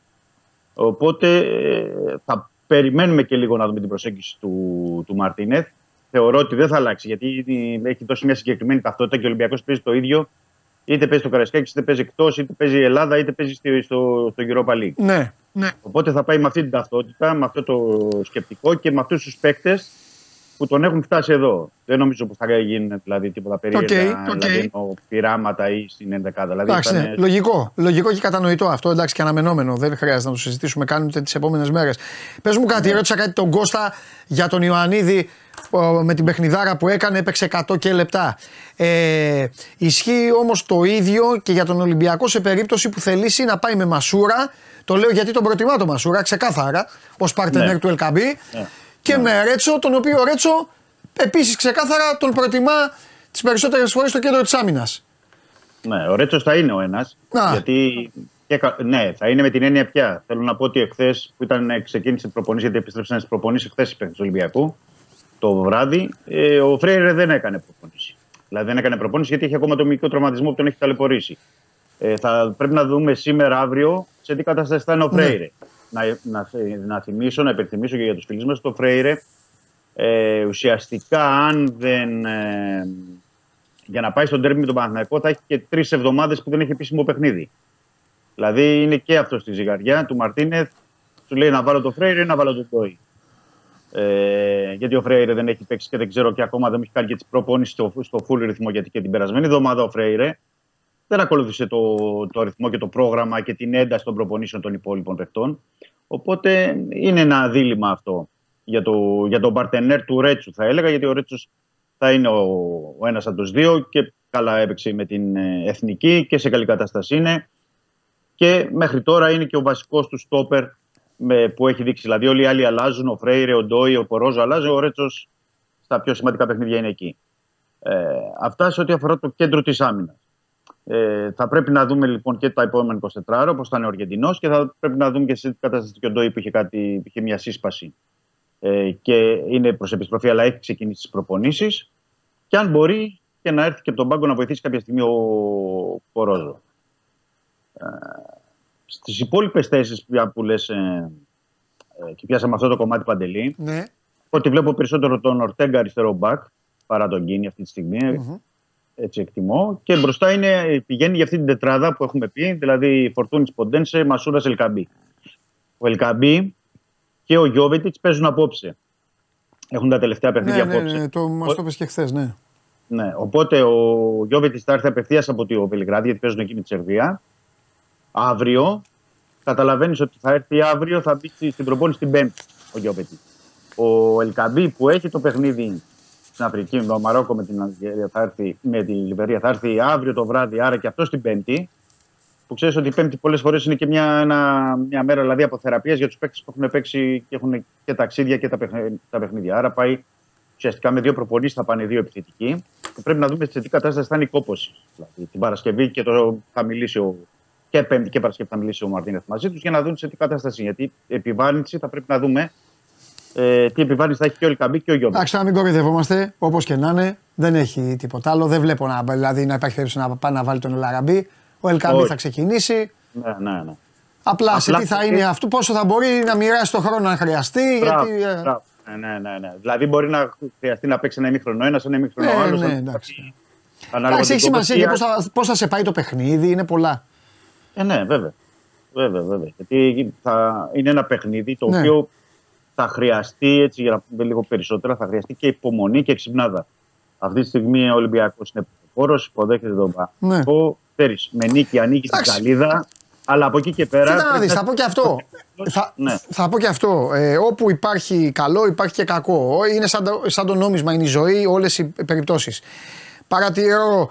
Οπότε ε, θα περιμένουμε και λίγο να δούμε την προσέγγιση του, του Μαρτίνεθ. Θεωρώ ότι δεν θα αλλάξει γιατί έχει δώσει μια συγκεκριμένη ταυτότητα και ο Ολυμπιακός παίζει το ίδιο. Είτε παίζει στο Καραϊσκάκη, είτε παίζει εκτός, είτε παίζει η Ελλάδα, είτε παίζει στο, στο, στο Europa League. Ναι. ναι. Οπότε θα πάει με αυτή την ταυτότητα, με αυτό το σκεπτικό και με αυτούς τους παίκτες που τον έχουν φτάσει εδώ. Δεν νομίζω που θα γίνουν δηλαδή, τίποτα περίεργα, OK, OK. δηλαδή εννοώ, πειράματα ή στην ενδεκάδα. Δηλαδή, Εντάξει, θα ναι. είναι- λογικό. Λογικό και κατανοητό αυτό. Εντάξει, και αναμενόμενο. Δεν χρειάζεται να το συζητήσουμε. Κάνετε τις επόμενες μέρες. Πες μου κάτι, ρώτησα κάτι τον Κώστα για τον Ιωαννίδη ο, με την παιχνιδάρα που έκανε, έπαιξε 100 και λεπτά. Ε, ισχύει όμως το ίδιο και για τον Ολυμπιακό σε περίπτωση που θελήσει να πάει με Μασούρα. Το λέω γιατί τον προτιμά τον Μασούρα, ξεκάθαρα, ως παρτενέρ Ναι. του Ελκαμπή. Ναι. Και με Ρέτσο, τον οποίο ο Ρέτσο επίσης ξεκάθαρα τον προτιμά τις περισσότερες φορές στο κέντρο της άμυνας. Ναι, ο Ρέτσος θα είναι ο ένας. Α. Γιατί. Και, κα- ναι, θα είναι με την έννοια πια. Θέλω να πω ότι εχθές που ήταν, ξεκίνησε η προπονήση, γιατί επιστρέψαν στις προπονήσεις χθες οι παίκτες του Ολυμπιακού το βράδυ, ε, ο Φρέιρε δεν έκανε προπονήση. Δηλαδή δεν έκανε προπόνηση γιατί είχε ακόμα το μικρό τραυματισμό που τον έχει ταλαιπωρήσει. Ε, θα πρέπει να δούμε σήμερα, αύριο, σε τι κατάσταση θα είναι ο Ναι. Φρέιρε. να, να, να θυμίσω, να υπενθυμίσω και για τους φίλους μας, το Φρέιρε ε, ουσιαστικά αν δεν... Ε, για να πάει στον τέρμι με τον Παναθηναϊκό θα έχει και τρεις εβδομάδες που δεν έχει επίσημο παιχνίδι. Δηλαδή είναι και αυτός στη ζυγαριά του Μαρτίνεθ. Σου λέει να βάλω το Φρέιρε ή να βάλω το Τόι. Ε, γιατί ο Φρέιρε δεν έχει παίξει και δεν ξέρω και ακόμα δεν έχει κάνει και τις προπόνηση στο, στο full ρυθμό. Γιατί και την περασμένη εβδομάδα ο Φρέιρε δεν ακολούθησε το, το ρυθμό και το πρόγραμμα και την ένταση των προπονήσεων των υπόλοιπων παιχτών. Οπότε είναι ένα δίλημα αυτό για, το, για τον παρτενέρ του Ρέτσου, θα έλεγα, γιατί ο Ρέτσου θα είναι ο, ο ένας από τους δύο και καλά έπαιξε με την ε, εθνική και σε καλή κατάσταση είναι. Και μέχρι τώρα είναι και ο βασικός του στόπερ με, που έχει δείξει. Δηλαδή, όλοι οι άλλοι αλλάζουν. Ο Φρέιρε, ο Ντόι, ο Πορόζο αλλάζει. Ο Ρέτσος στα πιο σημαντικά παιχνίδια είναι εκεί. Ε, αυτά σε ό,τι αφορά το κέντρο της άμυνας. Ε, θα πρέπει να δούμε λοιπόν και τα επόμενα 24 ώρα πώς θα είναι ο Αργεντινός και θα πρέπει να δούμε και σε τι κατάσταση και ο Ντόι που είχε, κάτι, που είχε μια σύσπαση ε, και είναι προς επιστροφή, αλλά έχει ξεκινήσει τις προπονήσεις. Και αν μπορεί και να έρθει και από τον πάγκο να βοηθήσει κάποια στιγμή ο Πορόζο. Ε, Στις υπόλοιπες θέσεις που λες ε, ε, και πιάσαμε αυτό το κομμάτι παντελή, Ναι. ότι βλέπω περισσότερο τον Ορτέγκα αριστερό μπακ παρά τον Γκίνη αυτή τη στιγμη Έτσι εκτιμώ. Και μπροστά είναι, πηγαίνει για αυτή την τετράδα που έχουμε πει, δηλαδή Φορτούνης Ποντένσε, Μασούρας Ελκαμπή. Ο Ελκαμπή και ο Γιώβετιτς παίζουν απόψε. Έχουν τα τελευταία Ναι, παιχνίδια ναι, απόψε. ναι, το μας το είπες και χθες, ναι. Ναι, οπότε ο Γιώβετιτς θα έρθει απευθείας από το Βελιγράδι, γιατί παίζουν εκεί με τη Σερβία. Αύριο. Καταλαβαίνεις ότι θα έρθει αύριο, θα μπει στην προπόνηση την Πέμπτη ο Γιώβετιτ. Ο Ελκαμπή που έχει το παιχνίδι στην Αφρική με το Μαρόκο με την Αλγερία, θα έρθει, με τη Λιβερία, θα έρθει αύριο το βράδυ, άρα και αυτό την Πέμπτη. Που ξέρεις ότι η Πέμπτη πολλές φορές είναι και μια, ένα, μια μέρα δηλαδή από θεραπεία για τους παίκτες που έχουν παίξει και έχουν και ταξίδια και τα, παιχνίδια, τα παιχνίδια. Άρα πάει ουσιαστικά με δύο προπονήσεις θα πάνε δύο επιθετικοί. Και πρέπει να δούμε σε τι κατάσταση θα είναι η κόποση. Δηλαδή την Παρασκευή και το θα μιλήσει ο. Και Πέμπτη και Παρασκευή θα μιλήσει ο Μαρτίνεθ μαζί τους για να δουν σε τι κατάσταση. είναι. Γιατί επιβάρυνση θα πρέπει να δούμε ε, τι επιβάρυνση θα έχει και ο Ελκαμπή και ο Γιώργο. Εντάξει, να μην κοροϊδευόμαστε, όπως και να είναι, δεν έχει τίποτα άλλο. Δεν βλέπω να, δηλαδή, να υπάρχει περίπτωση να πάει να βάλει τον Ελαραμπή. Ο Ελκαμπή Όχι. θα ξεκινήσει. Ναι, ναι, ναι. Απλά, σε Απλά τι θα και- είναι αυτό, πόσο θα μπορεί να μοιράσει το χρόνο αν χρειαστεί. Μπράβο, γιατί, ε, μπράβο. Ναι, ναι, ναι, ναι. Δηλαδή μπορεί να χρειαστεί να παίξει ένα ημίχρονο ένας, ένα ημίχρονο Ναι, άλλος. ναι, εντάξει. Ανάλογα Εντάξει, την έχει σημασία και κόποση. πώς θα, πώς θα σε πάει το παιχνίδι, είναι πολλά. Ε, ναι, βέβαια. Βέβαια, βέβαια. Γιατί θα είναι ένα παιχνίδι το Ναι. οποίο θα χρειαστεί, έτσι για να πούμε λίγο περισσότερα, θα χρειαστεί και υπομονή και εξυπνάδα. Αυτή τη στιγμή ο Ολυμπιακός είναι πρωτοπόρος, υποδέχεται τον Ναι. Πάκο. Ξέρεις, με νίκη ανοίγει την Εντάξει. καλίδα, αλλά από εκεί και πέρα. Κοίτα να πρέπει δεις, θα πω και αυτό. θα, Ναι. θα πω και αυτό. Ε, όπου υπάρχει καλό, υπάρχει και κακό. Ο- Είναι σαν το, σαν το νόμισμα, είναι η ζωή, όλες οι περιπτώσεις. Παρατηρώ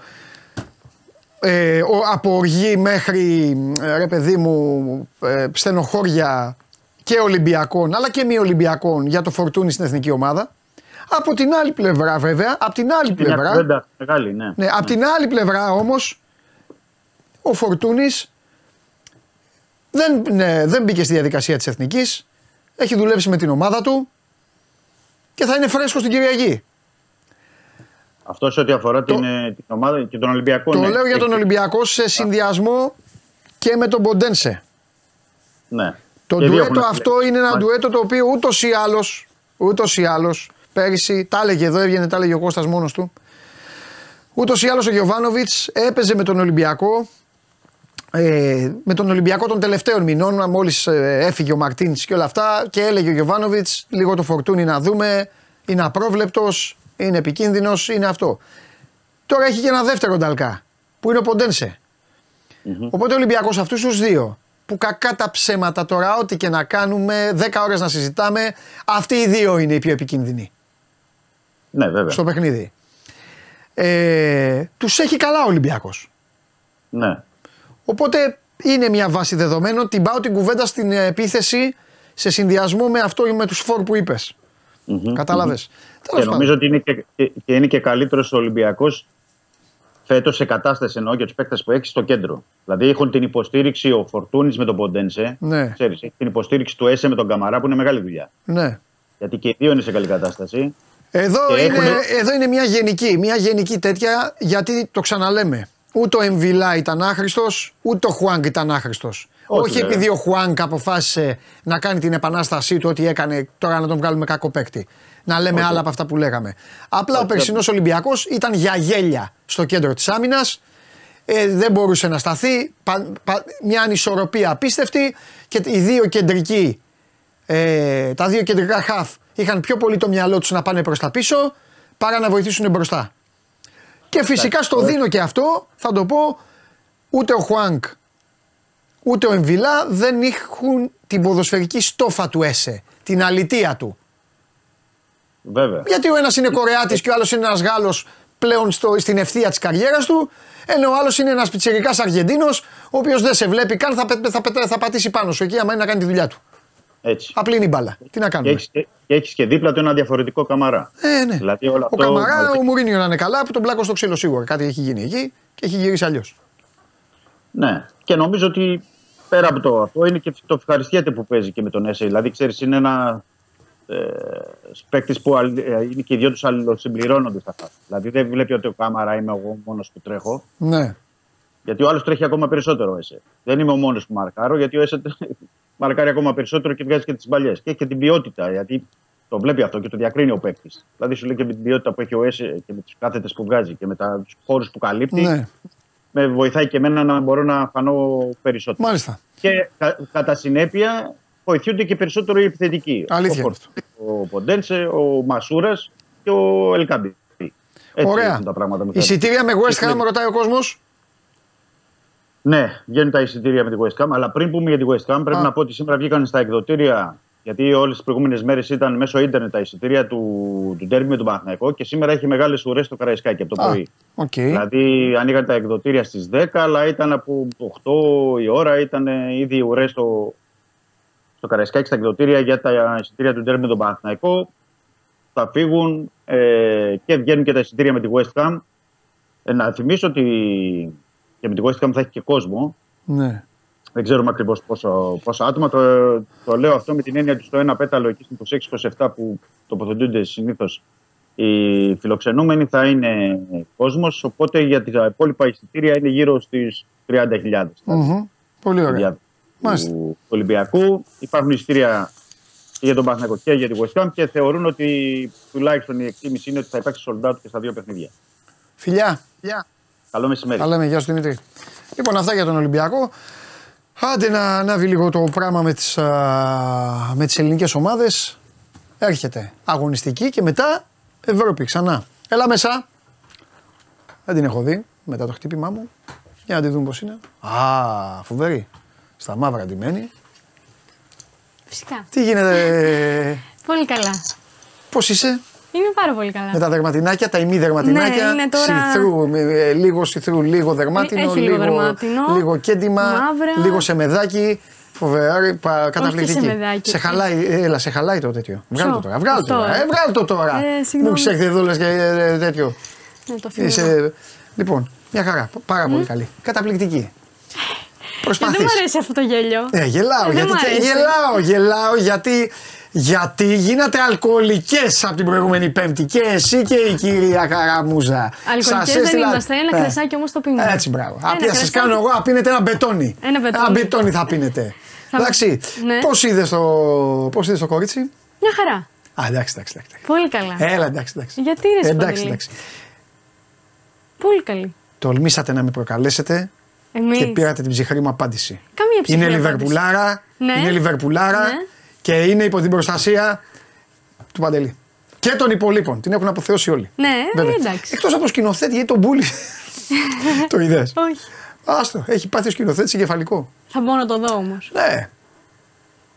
ε, ο, από οργή μέχρι, ε, ρε παιδί μου, ε, στενοχώρια και Ολυμπιακών, αλλά και μη Ολυμπιακών για το φορτούνι στην εθνική ομάδα. Από την άλλη πλευρά βέβαια, από την άλλη Είναι μια πλευρά, κουβέντα μεγάλη, ναι. ναι, απ' την άλλη πλευρά όμως, ο Φορτούνης δεν, ναι, δεν μπήκε στη διαδικασία της Εθνικής, έχει δουλέψει με την ομάδα του και θα είναι φρέσκος την Κυριακή. Αυτό σε ό,τι αφορά την, ε, την ομάδα και τον Ολυμπιακό. Το ναι. λέω για τον Έχει- Ολυμπιακό σε συνδυασμό και με τον Ποντένσε. Ναι. Το Και δύο ντουέτο έχουν- αυτό είναι ένα Μάλιστα. ντουέτο το οποίο ούτως ή άλλως, ούτως ή άλλως, πέρυσι, τα έλεγε εδώ, έβγαινε, τα έλεγε ο Κώστας μόνος του. Ούτως ή άλλως ο Γιωβάνοβιτς έπαιζε με τον Ολυμπιακό. Ε, με τον Ολυμπιακό των τελευταίων μηνών, μόλις έφυγε ο Μαρτίν και όλα αυτά, και έλεγε ο Γιωβάνοβιτς: Λίγο το φορτούνι να δούμε. Είναι απρόβλεπτος, είναι επικίνδυνος, είναι αυτό. Τώρα έχει και ένα δεύτερο νταλκά, που είναι ο ποντενσε Οπότε ο Ολυμπιακός αυτούς τους δύο, που κακά τα ψέματα τώρα, ό,τι και να κάνουμε, 10 ώρες να συζητάμε, αυτοί οι δύο είναι οι πιο επικίνδυνοι Ναι, βέβαια. στο παιχνίδι. Ε, τους έχει καλά ο Ολυμπιακός. Ναι. Οπότε είναι μια βάση δεδομένο. Την πάω την κουβέντα στην ε, επίθεση σε συνδυασμό με αυτό με τους φόρ που είπες. Μμμ, Κατάλαβες. μμμ. Και νομίζω ότι είναι και, και, και είναι και καλύτερος ο Ολυμπιακός φέτος σε κατάσταση εννοώ για τους παίκτες που έχει στο κέντρο. Δηλαδή έχουν την υποστήριξη ο Φορτούνης με τον Ποντένσε. Ναι. Ξέρεις, έχει την υποστήριξη του Έσε με τον Καμαρά που είναι μεγάλη δουλειά. Ναι. Γιατί και οι δύο είναι σε καλή κατάσταση. Εδώ Και είναι, έχουνε- εδώ είναι μια γενική, μια γενική τέτοια γιατί το ξαναλέμε. Ούτε ο Εμβιλά ήταν άχρηστος, ούτε ο Χουάνγκ ήταν άχρηστος. Όχι, Όχι, επειδή ο Χουάνκ αποφάσισε να κάνει την επανάστασή του, ό,τι έκανε τώρα να τον βγάλουμε κακό παίκτη. Να λέμε άλλα από αυτά που λέγαμε. Απλά ο περσινός Ολυμπιακός ήταν για γέλια στο κέντρο της άμυνας. Ε, δεν μπορούσε να σταθεί. Πα- πα- μια ανισορροπία απίστευτη και οι δύο κεντρικοί, ε, τα δύο κεντρικά χαφ είχαν πιο πολύ το μυαλό τους να πάνε προς τα πίσω παρά να βοηθήσουν μπροστά. Και φυσικά στο δίνω και αυτό, θα το πω, ούτε ο Χουάνκ ούτε ο Εμβιλά δεν έχουν την ποδοσφαιρική στόφα του ΕΣΕ, την αλητεία του. Βέβαια. Γιατί ο ένας είναι Κορεάτης και ο άλλος είναι ένας Γάλλος πλέον στο, στην ευθεία της καριέρας του, ενώ ο άλλος είναι ένας πιτσερικά Αργεντίνος, ο οποίος δεν σε βλέπει καν, θα, πε- θα, πε- θα πατήσει πάνω σου εκεί, άμα είναι να κάνει τη δουλειά του. Έτσι. Απλή είναι η μπάλα. Τι να Και κάνουμε. έχεις, και, και έχεις και δίπλα του ένα διαφορετικό καμαρά. Ε, ναι. Δηλαδή όλο Ο αυτό Καμαρά, μαζί- ο Μουρίνιο να είναι καλά, που τον πλάκω στο ξύλο σίγουρα. Κάτι έχει γίνει εκεί και έχει γυρίσει αλλιώς. Ναι. Και νομίζω ότι πέρα από το αυτό είναι και το ευχαριστιέται που παίζει και με τον Έσαι. Δηλαδή, ξέρεις, είναι ένα ε, παίκτης που αλλ- ε, είναι και οι δυο τους αλληλοσυμπληρώνονται στα φάση. Δηλαδή, δεν βλέπει ότι ο Κάμαρα είμαι εγώ μόνος που τρέχω. Ναι. Γιατί ο άλλος τρέχει ακόμα περισσότερο ο Έσαι. Δεν είμαι ο μόνος που μαρκάρω, γιατί ο Έσαι μαρκάρει ακόμα περισσότερο και βγάζει και τις παλιέ. Και έχει και την ποιότητα, γιατί το βλέπει αυτό και το διακρίνει ο παίκτης. Δηλαδή, σου λέει και με την ποιότητα που έχει ο Έσαι και με τι κάθετες που βγάζει και με τους χώρους που καλύπτει, ναι. Με βοηθάει και εμένα να μπορώ να φανώ περισσότερο. Μάλιστα. Και κα- κατά συνέπεια βοηθούνται και περισσότερο οι επιθετικοί. Αλήθεια Ο, είναι Πορ- ο Ποντένσε, ο Μασούρας και ο Ελ Κααμπί. Έτσι Ωραία. έχουν τα πράγματα. με τα- Εισιτήρια με West Ham, ρωτάει ο κόσμος. Ναι, βγαίνουν τα εισιτήρια με τη West Ham. Αλλά πριν πούμε για τη West Ham, πρέπει Α. να πω ότι σήμερα βγήκαν στα εκδοτήρια. Γιατί όλες τις προηγούμενες μέρες ήταν μέσω ίντερνετ τα εισιτήρια του, του Ντέρμπι με τον Παναθηναϊκό και σήμερα έχει μεγάλες ουρές στο Καραϊσκάκη από το Α, πρωί. οκ. Δηλαδή ανοίγαν τα εκδοτήρια στις 10, αλλά ήταν από 8 η ώρα, ήταν ε, ήδη ουρές στο, στο Καραϊσκάκι στα εκδοτήρια για τα εισιτήρια του Ντέρμπι με τον Παναθηναϊκό. Θα φύγουν ε, και βγαίνουν και τα εισιτήρια με τη West Ham. Ε, να θυμίσω ότι και με τη West Ham θα έχει και κόσμο. Ναι. Δεν ξέρουμε ακριβώς πόσα άτομα. Το, το λέω αυτό με την έννοια ότι στο ένα πέταλο εκεί στην 26-27 που τοποθετούνται συνήθως οι φιλοξενούμενοι θα είναι κόσμος. Οπότε για τα υπόλοιπα εισιτήρια είναι γύρω στις 30.000. Μμμ. Πολύ ωραία. Για Μάλιστα. του Ολυμπιακού. Υπάρχουν εισιτήρια και για τον Παναθηναϊκό και για τη West Ham και θεωρούν ότι τουλάχιστον η εκτίμηση είναι ότι θα υπάρξει sold out και στα δύο παιχνίδια. Φιλιά. Φιλιά. Καλό μεσημέρι. Τα λέμε, γεια σου Δημήτρη. Λοιπόν, αυτά για τον Ολυμπιακό. Άντε να ανάβει λίγο το πράγμα με τις, α, με τις ελληνικές ομάδες. Έρχεται αγωνιστική και μετά Ευρώπη ξανά. Έλα μέσα. Δεν την έχω δει μετά το χτύπημά μου. Για να τη δούμε πώς είναι. Α, φοβερή. Στα μαύρα ντυμένη. Φυσικά. Τι γίνεται, Πολύ καλά. πώς είσαι; Είμαι πάρα πολύ καλά. με τα δερματινάκια, τα ημί δερματινάκια. Ναι, είναι τώρα- σιθρού, με- ε, λίγο σιθρού, λίγο δερμάτινο. Έχει λίγο δερμάτινο. λίγο κέντημα, Μαύρα. λίγο σε μεδάκι. Φοβερά, πα- καταπληκτική. σε μεδάκι. Σε χαλάει, ε, έλα, σε χαλάει το τέτοιο. Βγάλ το τώρα. Βγάλ το Αυτό, τώρα. ε. Ε, βγάλ το τώρα. Ε, συγγνώμη. Μου έχει έρθει εδώ λες και ε, τέτοιο. Ναι, το αφήνω. εδώ. Είσαι, λοιπόν, μια χαρά. Πάρα πολύ καλή. Καταπληκτική. Και Προσπαθείς. δεν μου αρέσει αυτό το γέλιο. Ε, γελάω, Δεν γιατί μου και αρέσει. γελάω, γελάω γιατί, γιατί γίνατε αλκοολικές από την προηγούμενη πέμπτη και εσύ και η κυρία Καραμούζα. Αλκοολικές Σας δεν έστειλα- είμαστε. Ένα Ε, κρασάκι όμως το πίνουμε. Έτσι, μπράβο. Ένα Απία σας κρασάκι. κάνω εγώ, απίνετε ένα μπετόνι. Ένα μπετόνι. Ένα μπετόνι θα πίνετε. Θα- Εντάξει, Ναι. πώς είδες το, πώς είδες το κορίτσι; Μια χαρά. Α, εντάξει, εντάξει, εντάξει. Πολύ καλά. Έλα, εντάξει, εντάξει. Γιατί ρε εντάξει, Σπαντελή. εντάξει. Πολύ καλή. Τολμήσατε να με προκαλέσετε Εμείς. και πήρατε την ψυχρή μου απάντηση. Καμία ψυχή Είναι απάντηση. Λιβερπουλάρα. Ναι. Είναι Λιβερπουλάρα Ναι. Και είναι υπό την προστασία του Παντελή. Και των υπολείπων. Την έχουν αποθεώσει όλοι. Ναι, Βέβαια. εντάξει. Εκτός από το σκηνοθέτη, γιατί τον μπούλι. το είδες. Όχι. Άστο, έχει πάθει ο σκηνοθέτης εγκεφαλικό. Θα μπορώ να το δω όμως. Ναι.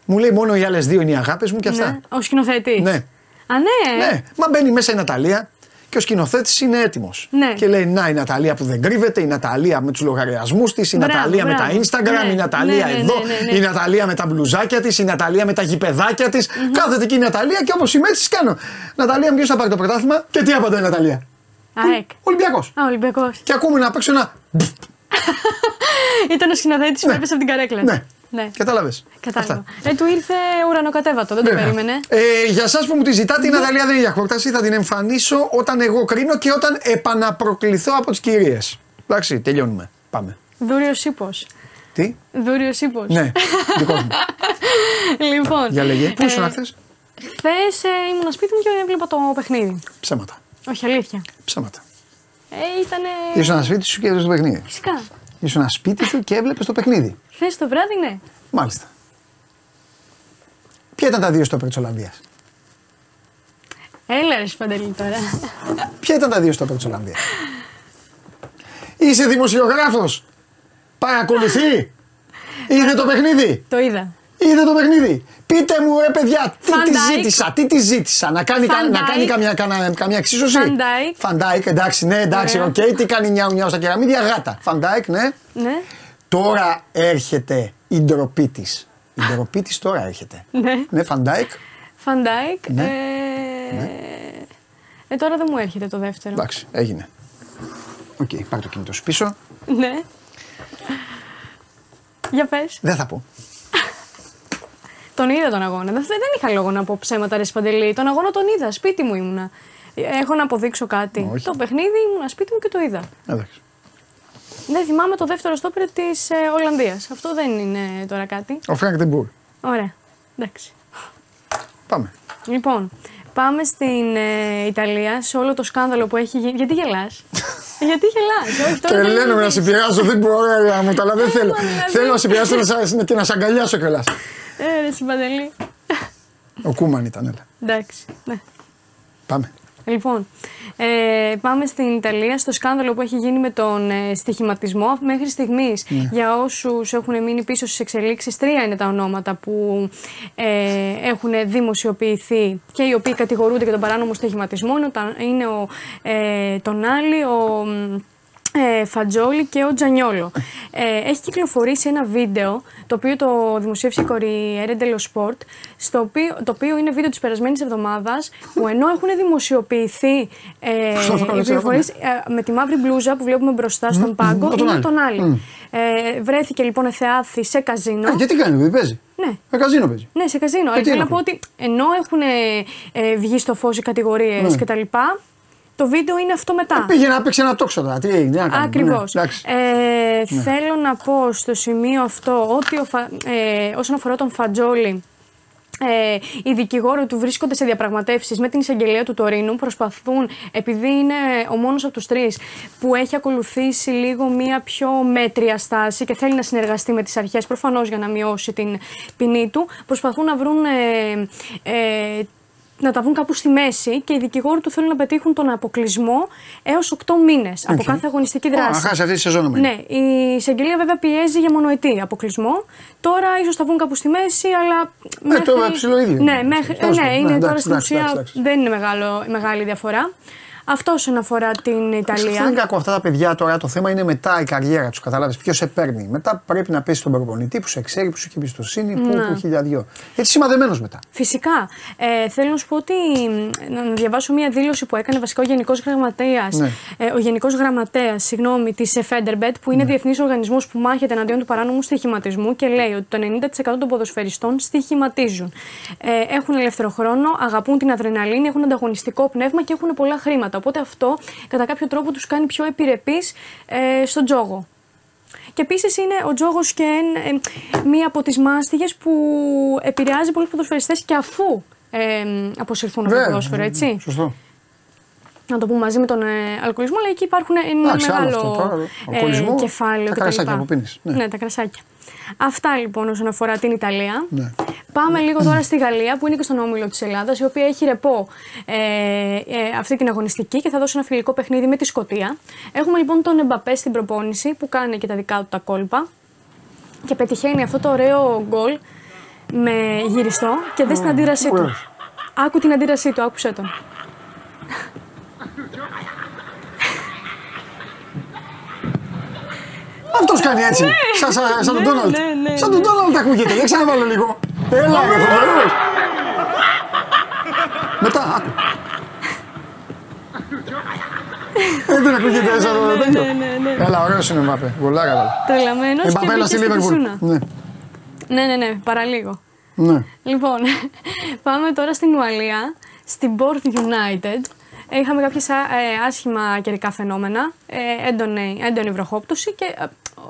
Μου λέει μόνο οι άλλες δύο είναι οι αγάπες μου και αυτά. Ναι. Ο σκηνοθέτης. Ναι. Α, ναι. Ναι. Μα μπαίνει μέσα η Ναταλία και ο σκηνοθέτης είναι έτοιμος. Ναι. Και λέει: Να, η Ναταλία που δεν κρύβεται, η Ναταλία με τους λογαριασμούς της, η Μπράβο, Ναταλία με τα μπράβο. Instagram, Ναι, η Ναταλία ναι, ναι, εδώ, ναι, ναι, ναι. η Ναταλία με τα μπλουζάκια της, η Ναταλία με τα γηπεδάκια της. Κάθεται εκεί η Ναταλία και όπως είμαι έτσι της κάνω. Ναταλία, ποιος θα πάρει το πρωτάθλημα και τι απαντάει η Ναταλία. ΑΕΚ. Ολυμπιακός. Α, Ολυμπιακός. Και ακούμε να παίξω ένα. Ήταν ο σκηνοθέτης που έπεσε από την καρέκλα. Ναι. Ναι. Κατάλαβες. Κατάλαβα. Ε, του ήρθε ουρανοκατέβατο, δεν το περίμενε. Ε, για εσάς που μου τη ζητάτε, η Ναταλία δεν είναι για χόρταση. Θα την εμφανίσω όταν εγώ κρίνω και όταν επαναπροκληθώ από τις κυρίες. Εντάξει, τελειώνουμε. Πάμε. Δούριος ύπο. Τι; Δούριος ύπο. Ναι, δικό μου. λοιπόν. Για λέγε. Πού ήσουν χθες. Χθε ήμουν σπίτι μου και έβλεπα το παιχνίδι. Ψέματα. Όχι, αλήθεια. Ψέματα. Ε, ήτανε. Ήσουν σπίτι σου και έβλεπες το παιχνίδι. Φυσικά. Ήσουν σπίτι σου και έβλεπες το παιχνίδι. Χθες το βράδυ, ναι. Μάλιστα. Ποια ήταν τα δύο στόπερ της Ολλανδίας; Έλα ρε συ Παντελή τώρα. Ποια ήταν τα δύο στόπερ της Ολλανδίας; Είσαι δημοσιογράφος. Παρακολουθεί. Είδε το παιχνίδι; το είδα. Είδε το παιχνίδι; Πείτε μου ρε παιδιά, τι Van τη Dijk. ζήτησα, τι τη ζήτησα, να κάνει, κα- Van να κάνει Dijk. καμιά, καμιά, καμιά εξίσωση; Van Dijk. Van Dijk, εντάξει, ναι, εντάξει, οκ. Ωραία. Τι κάνει νιάου νιάου στα κεραμίδια, γάτα. Van Dijk, ναι. Ναι. Τώρα έρχεται η ντροπή τη. Η ντροπή τη τώρα έρχεται. Ναι. Ναι, Φαντάικ. Φαντάικ. Ναι. Ε... ε, τώρα δεν μου έρχεται το δεύτερο. Εντάξει, έγινε. Οκ, πάρ το κινητό σου πίσω. Ναι. Για πες. Δεν θα πω. Τον είδα τον αγώνα. Δεν, δεν είχα λόγο να πω ψέματα, ρε συ Παντελή. Τον αγώνα τον είδα. Σπίτι μου ήμουνα. Έχω να αποδείξω κάτι. Όχι. Το παιχνίδι ήμουνα σπίτι μου και το είδα. Εντάξει. Δεν θυμάμαι το δεύτερο στόπερ της ε, Ολλανδίας. Αυτό δεν είναι τώρα κάτι. Ο Φρανκ Ντε Μπουρ. Ωραία. Εντάξει. Πάμε. Λοιπόν, πάμε στην ε, Ιταλία σε όλο το σκάνδαλο που έχει γίνει. Γιατί γελάς; Γιατί γελάς; Όχι, τώρα δεν Τρελαίνομαι είναι να σε πειράζω, δεν μπορώ να μου, αλλά δεν θέλω. δηλαδή. Θέλω να σε πειράξω να σα- και να σε αγκαλιάσω κιόλας. Ε, ρε συ Παντελή. Ο Κούμαν ήταν, έλα. Εντάξει. Ναι. Πάμε. Λοιπόν, ε, πάμε στην Ιταλία στο σκάνδαλο που έχει γίνει με τον ε, στοιχηματισμό. Μέχρι στιγμής, Ναι. για όσους έχουν μείνει πίσω στις εξελίξεις, τρία είναι τα ονόματα που ε, έχουν δημοσιοποιηθεί και οι οποίοι κατηγορούνται για τον παράνομο στοιχηματισμό. Είναι ο, Τα- είναι ο ε, Τονάλι, ο μ, ε, Φατζόλη και ο Τζανιόλο. Ε, έχει κυκλοφορήσει ένα βίντεο το οποίο το δημοσίευσε η Corriere dello Sport στο οποίο, το οποίο είναι βίντεο της περασμένης εβδομάδας που ενώ έχουν δημοσιοποιηθεί ε, Πώς θα το κάνω οι έτσι, πληροφορίες ε, με τη μαύρη μπλούζα που βλέπουμε μπροστά στον πάγκο ο είναι Τονάλι. τον άλλη. Μμ. Ε, βρέθηκε λοιπόν εθεάθη σε καζίνο. Α, γιατί κάνει, δεν παίζει; Ναι. Με καζίνο παίζει. Ναι, σε καζίνο. Ε, τι Θέλω να είναι πω ότι ενώ έχουν ε, βγει στο φως οι κατηγορίες Ναι. κτλ. Το βίντεο είναι αυτό μετά. Πήγε να παίξει ένα τόξο τώρα. Τι έγινε, τι να κάνει. Ακριβώς. Ναι, εντάξει. ε, Θέλω να πω στο σημείο αυτό ότι ο Φα- ε, όσον αφορά τον Φατζόλη, ε, οι δικηγόροι του βρίσκονται σε διαπραγματεύσεις με την εισαγγελία του Τορίνου. Προσπαθούν, επειδή είναι ο μόνος από τους τρεις που έχει ακολουθήσει λίγο μία πιο μέτρια στάση και θέλει να συνεργαστεί με τις αρχές, προφανώς για να μειώσει την ποινή του, προσπαθούν να βρουν ε, ε, να τα βρουν κάπου στη μέση και οι δικηγόροι του θέλουν να πετύχουν τον αποκλεισμό έως 8 μήνες από Οκ. κάθε αγωνιστική Ω, δράση. να χάσει αυτή τη σεζόν νομίζω. Ναι, η εισαγγελία βέβαια πιέζει για μονοετή αποκλεισμό. Τώρα ίσως τα βγουν κάπου στη μέση, αλλά. Ε, το ψηλό ίδιο Ναι, είναι. μέχρι... Τέλος ναι, πάντων. είναι Ναι, τώρα εντάξει, στην εντάξει, ουσία εντάξει. δεν είναι μεγάλο, μεγάλη διαφορά. Αυτό όσον αφορά την Αυτό δεν είναι Ιταλία. κακό. Αυτά τα παιδιά τώρα το θέμα είναι μετά η καριέρα τους. Κατάλαβες ποιος σε παίρνει. Μετά πρέπει να πέσει τον προπονητή που σε ξέρει, που σου έχει εμπιστοσύνη, που, Ναι. που έχει χιλιαδιό. Γιατί σημαδεμένο μετά. Φυσικά. Ε, θέλω να σου πω ότι. Να να διαβάσω μία δήλωση που έκανε βασικά ο Γενικός Γραμματέας. Ναι. Ε, ο Γενικός Γραμματέας, συγγνώμη, της Federbet, που είναι Ναι. διεθνής οργανισμός που μάχεται εναντίον του παράνομου στοιχηματισμού και λέει ότι το 90% των ποδοσφαιριστών στοιχηματίζουν. Ε, έχουν ελεύθερο χρόνο, αγαπούν την αδρεναλίνη, έχουν ανταγωνιστικό πνεύμα και έχουν πολλά χρήματα. Οπότε αυτό κατά κάποιο τρόπο τους κάνει πιο επιρρεπείς ε, στον τζόγο. Και επίσης είναι ο τζόγος και εν- ε, μία από τις μάστιγες που επηρεάζει πολλούς ποδοσφαιριστές και αφού ε, αποσυρθούν από το Βέβαια, ποδόσφαιρο, έτσι. Σωστό. Να το πούμε μαζί με τον ε, αλκοολισμό, αλλά εκεί υπάρχουν ένα Εντάξει, άλλο μεγάλο αυτό τώρα, ε, αλκοολισμό, κεφάλαιο τα κτλ. κρασάκια που πίνεις, ναι. τα κρασάκια. Αυτά λοιπόν όσον αφορά την Ιταλία. Ναι. Πάμε λίγο τώρα στη Γαλλία που είναι και στον όμιλο της Ελλάδας, η οποία έχει ρεπό ε, ε, αυτή την αγωνιστική και θα δώσει ένα φιλικό παιχνίδι με τη Σκωτία. Έχουμε λοιπόν τον Εμπαπέ στην προπόνηση που κάνει και τα δικά του τα κόλπα και πετυχαίνει αυτό το ωραίο γκολ με γυριστό και δες την αντίδρασή του. ωραίος. Άκου την αντίδρασή του, άκουσε τον. Αυτός κάνει έτσι. Σαν, σαν, σαν τον Ναι, Ντόναλτ. ναι, ναι, Σαν τον ναι. Ντόναλτ ακούγεται. Για ξαναβάλω λίγο. Έλα, ρε φοβερός. Μετά, άκου. Ε, Δεν ακούγεται σαν το τέτοιο. ναι, ναι, ναι. Έλα, ωραίος είναι ο Μπαπέ. Γολάρα βάλε. Τρελαμένος και Εμπαπέ, έλα μπήκε στη στη Λίβερπουλ. Φυσούνα. Ναι. Ναι, ναι, ναι, παραλίγο. Ναι. Λοιπόν, πάμε τώρα στην Ουαλία, στην Bournemouth United. Είχαμε κάποια άσχημα καιρικά φαινόμενα, ε, έντονη, έντονη βροχόπτωση και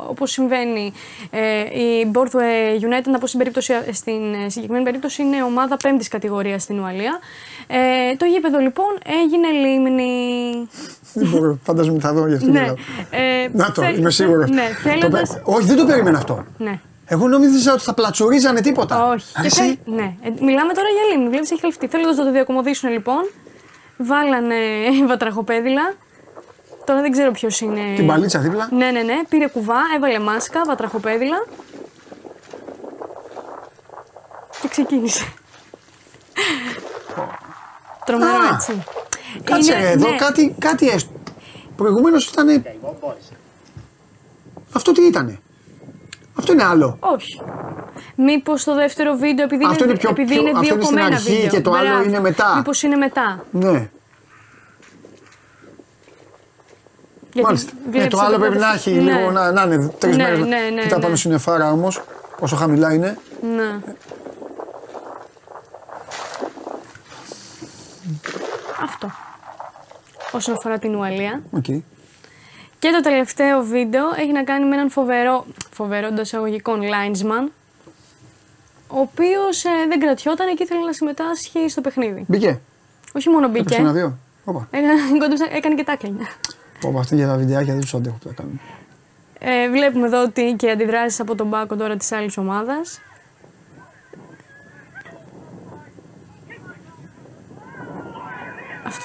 ε, όπως συμβαίνει ε, η Borthwick United, να πω στην, περίπτωση, στην ε, συγκεκριμένη περίπτωση είναι ομάδα πέμπτης κατηγορίας στην Ουαλία. Ε, το γήπεδο λοιπόν έγινε λίμνη. Δεν μπορώ, φαντάζομαι θα δω γι' αυτό. ναι. μιλάω. Ε, Να το, θέλ- είμαι σίγουρος. Ναι, θέλοντας... Όχι, δεν το περίμενα αυτό. Ναι. Εγώ νόμιζα ότι θα πλατσουρίζανε τίποτα. Όχι. Α, Και εσύ; θέλ- ναι. Ε, μιλάμε τώρα για λίμνη. Βλέπεις έχει χαλφτεί. Θέλοντα να το διακομωδήσουν λοιπόν, βάλανε βατραχοπέδιλα. Τώρα δεν ξέρω ποιος είναι. Την παλίτσα δίπλα. Ναι, ναι, ναι. Πήρε κουβά, έβαλε μάσκα, βατραχοπέδιλα. Και ξεκίνησε. Τρομερό Α, έτσι. Κάτσε Είναι- εδώ, ναι. κάτι, κάτι έστω. Προηγουμένως ήταν. Αυτό τι ήτανε; Αυτό είναι άλλο. Όχι. Μήπως το δεύτερο βίντεο, επειδή Αυτό είναι, είναι πιο- επειδή πιο- είναι αυτό δύο είναι στην κομμένα αρχή βίντεο. και το άλλο είναι μετά. Μήπως είναι μετά. Ναι. Γιατί Μάλιστα. Ε, βλέπεις το άλλο εδώ πρέπει να πέρα- έχει ναι. λίγο να, να είναι τρεις Ναι, μέρες. ναι, ναι, Κοίτα ναι. πάνω στην εφάρα όμως, όσο χαμηλά είναι. Ναι. Αυτό. Όσον αφορά την Ουαλία. Οκ. Και το τελευταίο βίντεο έχει να κάνει με έναν φοβερό, φοβερό εντός εισαγωγικών linesman, ο οποίος δεν κρατιόταν και ήθελε να συμμετάσχει στο παιχνίδι. Μπήκε. Όχι μόνο Έπεσε μπήκε. ένα-δύο. Όπα. Έκανε, κόντεψε- έκανε και τάκλινγκ. Όπα, αυτή για τα βιντεάκια δεν τους αντέχω που τα κάνουν. Ε, βλέπουμε εδώ ότι και αντιδράσεις από τον Πάκο τώρα της άλλης ομάδας. Αυτό.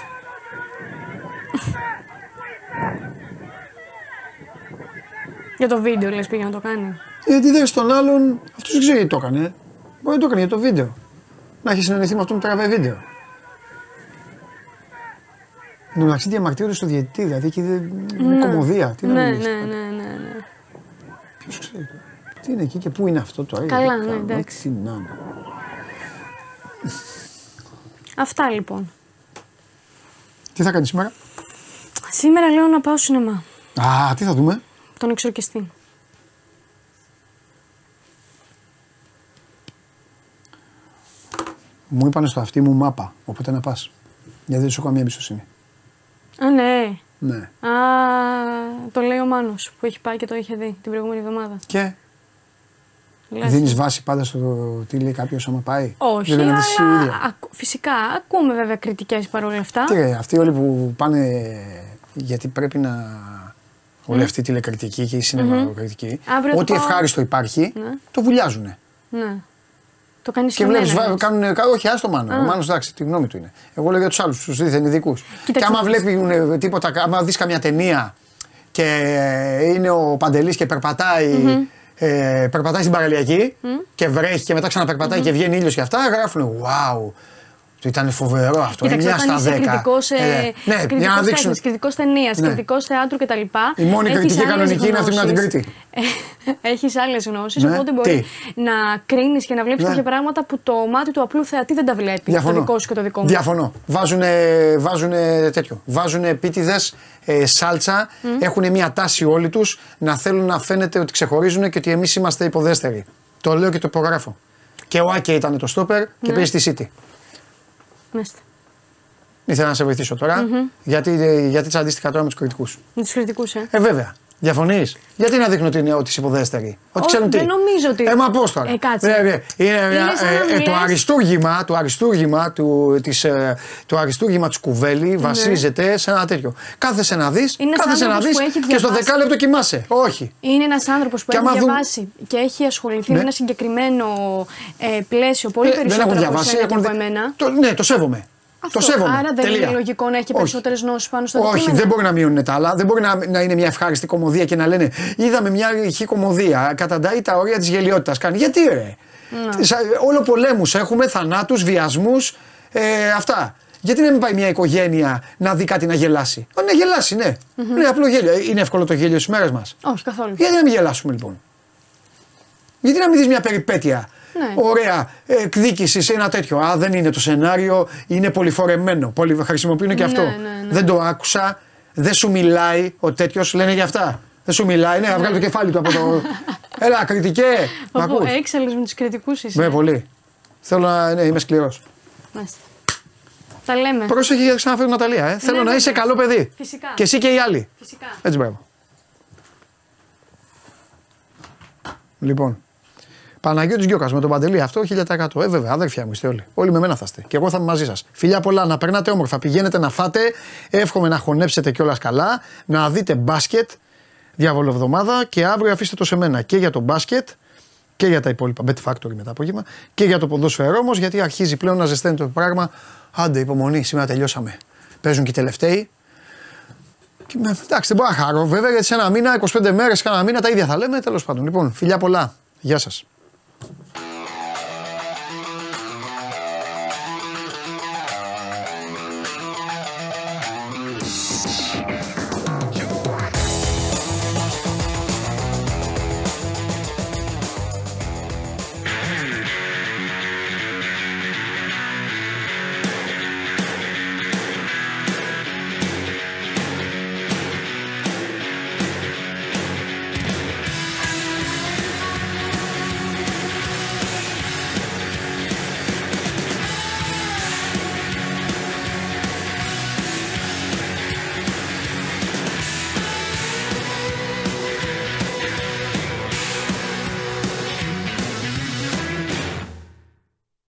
Για το βίντεο λες πήγε να το κάνει. Γιατί δεν στον άλλον, αυτός δεν ξέρει γιατί το έκανε. Μπορεί να το έκανε για το βίντεο. Να έχει συνεννοηθεί με αυτόν που τραβάει βίντεο. Εν τω μεταξύ διαμαρτύρονται στο διαιτητή, δηλαδή εκεί δεν. είναι Ναι. κομμωδία. Τι να ναι, μιλήσεις ναι, τώρα. ναι, ναι, ναι. Ποιος ξέρει. τώρα. Τι είναι εκεί και πού είναι αυτό τώρα. Καλά, γιατί ναι, κάνω, εντάξει. Τι να είναι. Αυτά λοιπόν. Τι θα κάνει σήμερα; Σήμερα λέω να πάω σινεμά. Α, τι θα δούμε; Τον εξορκιστή. Μου είπανε στο αυτί μου μάπα, οπότε να πας. Γιατί δεν σου έχω καμία εμπιστοσύνη. Α, ναι. Ναι. Α, το λέει ο Μάνος που έχει πάει και το είχε δει την προηγούμενη εβδομάδα. Και Λες. δίνεις βάση πάντα στο τι λέει κάποιος άμα πάει; Όχι, Δεν αλλά λένε εσύ η ίδια. ακου- φυσικά ακούμε βέβαια κριτικές παρόλα αυτά. Τι ρε, αυτοί όλοι που πάνε γιατί πρέπει να. Όλη αυτή η τηλεκριτική και η σινεμακριτική. Αύριο θα Ό,τι πάω- ευχάριστο υπάρχει, Ναι. το βουλιάζουν. Ναι. Το κάνει Και βλέπεις, κάνουν. Όχι, άστο μάνο. Ο Μάνος, εντάξει, τη γνώμη του είναι. Εγώ λέω για τους άλλους, τους δίθεν ειδικούς. Και Κοίταξε άμα να δεις. βλέπουν τίποτα, άμα δεις καμιά ταινία και είναι ο Παντελής και περπατάει. Ε, περπατάει στην παραλιακή και βρέχει και μετά ξαναπερπατάει και βγαίνει ήλιος και αυτά, γράφουν Wow, το ήταν φοβερό αυτό. Κοίταξε, μια όταν στα είσαι δέκα. κριτικός, ε, Ε, ναι, για να κριτικός δείξουν. τέχνης, κριτικός ταινίας, Ναι. κριτικός θεάτρου κτλ. Η μόνη έχεις κριτική άλλες κανονική είναι αυτή με την γνώσεις; Κρήτη. Έχεις άλλες γνώσεις, Ναι, οπότε μπορεί τι; να κρίνεις και να βλέπεις Ναι. κάποια πράγματα που το μάτι του απλού θεατή δεν τα βλέπει. Διαφωνώ. Το δικό σου και το δικό μου. Διαφωνώ. Βάζουν βάζουνε τέτοιο. Βάζουν επίτηδες ε, σάλτσα. Έχουν μια τάση όλοι τους να θέλουν να φαίνεται ότι ξεχωρίζουν και ότι εμείς είμαστε υποδέστεροι. Το λέω και το υπογράφω. Και ο Άκε ήταν το στόπερ και Ναι. παίζει στη City. Μάλιστα. Ήθελα να σε βοηθήσω τώρα, γιατί, ε, γιατί τσαντίστηκα τώρα με τους κριτικούς. Με τους κριτικούς, ε. Ε, βέβαια. Διαφωνείς; Γιατί να δείχνω ότι είναι ότι είσαι υποδέστεροι. Ότι Όχι, ξέρουν τι; δεν νομίζω ότι- Ε, μα πώς τώρα; Ε, κάτσε. Ε, ε, είναι μια- Είναι σαν να ε, μου ε, το λες- αριστούργημα, το αριστούργημα, του, της, ε, το αριστούργημα της κουβέλη βασίζεται σε ένα τέτοιο. Κάθεσαι να δεις, Ναι. Είναι ένας κάθεσαι να άνθρωπος δεις που έχει και στο διαβάσει. δεκάλεπτο κοιμάσαι. Όχι. Είναι ένας άνθρωπος που Και έχει άμα δουν- διαβάσει και έχει ασχοληθεί Ναι. με ένα συγκεκριμένο ε, πλαίσιο πολύ Ε, δεν περισσότερο έχουν από διαβάσει. εσένα και έχουν από δει- εμένα. Το, ναι, το σέβομαι. Αυτό. Το σέβομαι. Άρα δεν Τελεία. είναι λογικό να έχει Όχι. περισσότερες γνώσει πάνω στο Όχι, αντικείμενο. δεν μπορεί να μείνουν τα άλλα. Δεν μπορεί να, να είναι μια ευχάριστη κομμωδία και να λένε Είδαμε μια ηχή κομμωδία. Καταντάει τα όρια της γελιότητας. Κάνει. Γιατί ρε; Ναι. Σα- Όλο πολέμους έχουμε, θανάτους, βιασμούς. Ε, αυτά. Γιατί να μην πάει μια οικογένεια να δει κάτι να γελάσει; Ε, Να γελάσει, ναι. Είναι απλό γέλιο. Ε, Είναι εύκολο το γέλιο στι μέρε μας. Όχι, καθόλου. Γιατί να μην γελάσουμε λοιπόν; Γιατί να μην δεις μια περιπέτεια. Ναι. Ωραία εκδίκηση σε ένα τέτοιο. Α, δεν είναι το σενάριο, είναι πολυφορεμένο. Πολυ... Χρησιμοποιούν και Ναι, αυτό. ναι, ναι. Δεν το άκουσα, δεν σου μιλάει ο τέτοιος, λένε για αυτά. Δεν σου μιλάει, ναι, να βγάλει το κεφάλι του από το. Έλα, κριτικέ. Μ' Από ακούς; έξαλλος με τους κριτικούς είσαι. Ναι, πολύ. Θέλω να. Ναι, είμαι σκληρός. Μάλιστα. Τα λέμε. Πρόσεχε γιατί ξαναφέρω Ναταλία. Ε. Θέλω να βέβαια. είσαι καλό παιδί. Φυσικά. Και εσύ και οι άλλοι. Φυσικά. Έτσι μπράβο. Λοιπόν. Παναγιώτης Γκιόκα με τον Παντελή αυτό 1000%. Ε, βέβαια, αδέρφια μου είστε όλοι. Όλοι με μένα θα είστε. Και εγώ θα είμαι μαζί σας. Φιλιά πολλά, να περνάτε όμορφα. Πηγαίνετε να φάτε. Εύχομαι να χωνέψετε κιόλας καλά. Να δείτε μπάσκετ. Διαβολοβδομάδα και αύριο αφήστε το σε μένα και για το μπάσκετ και για τα υπόλοιπα. Bet Factory μετά απόγευμα και για το ποδόσφαιρο όμως γιατί αρχίζει πλέον να ζεσταίνει το πράγμα. Άντε, υπομονή, σήμερα τελειώσαμε. Παίζουν και οι τελευταίοι. Και, με- εντάξει, δεν μπορώ να χαρώ βέβαια γιατί σε ένα μήνα, 25 μέρες, κάνα μήνα τα ίδια θα λέμε. Τέλος πάντων. Λοιπόν, φιλιά πολλά. Γεια σας. Bye.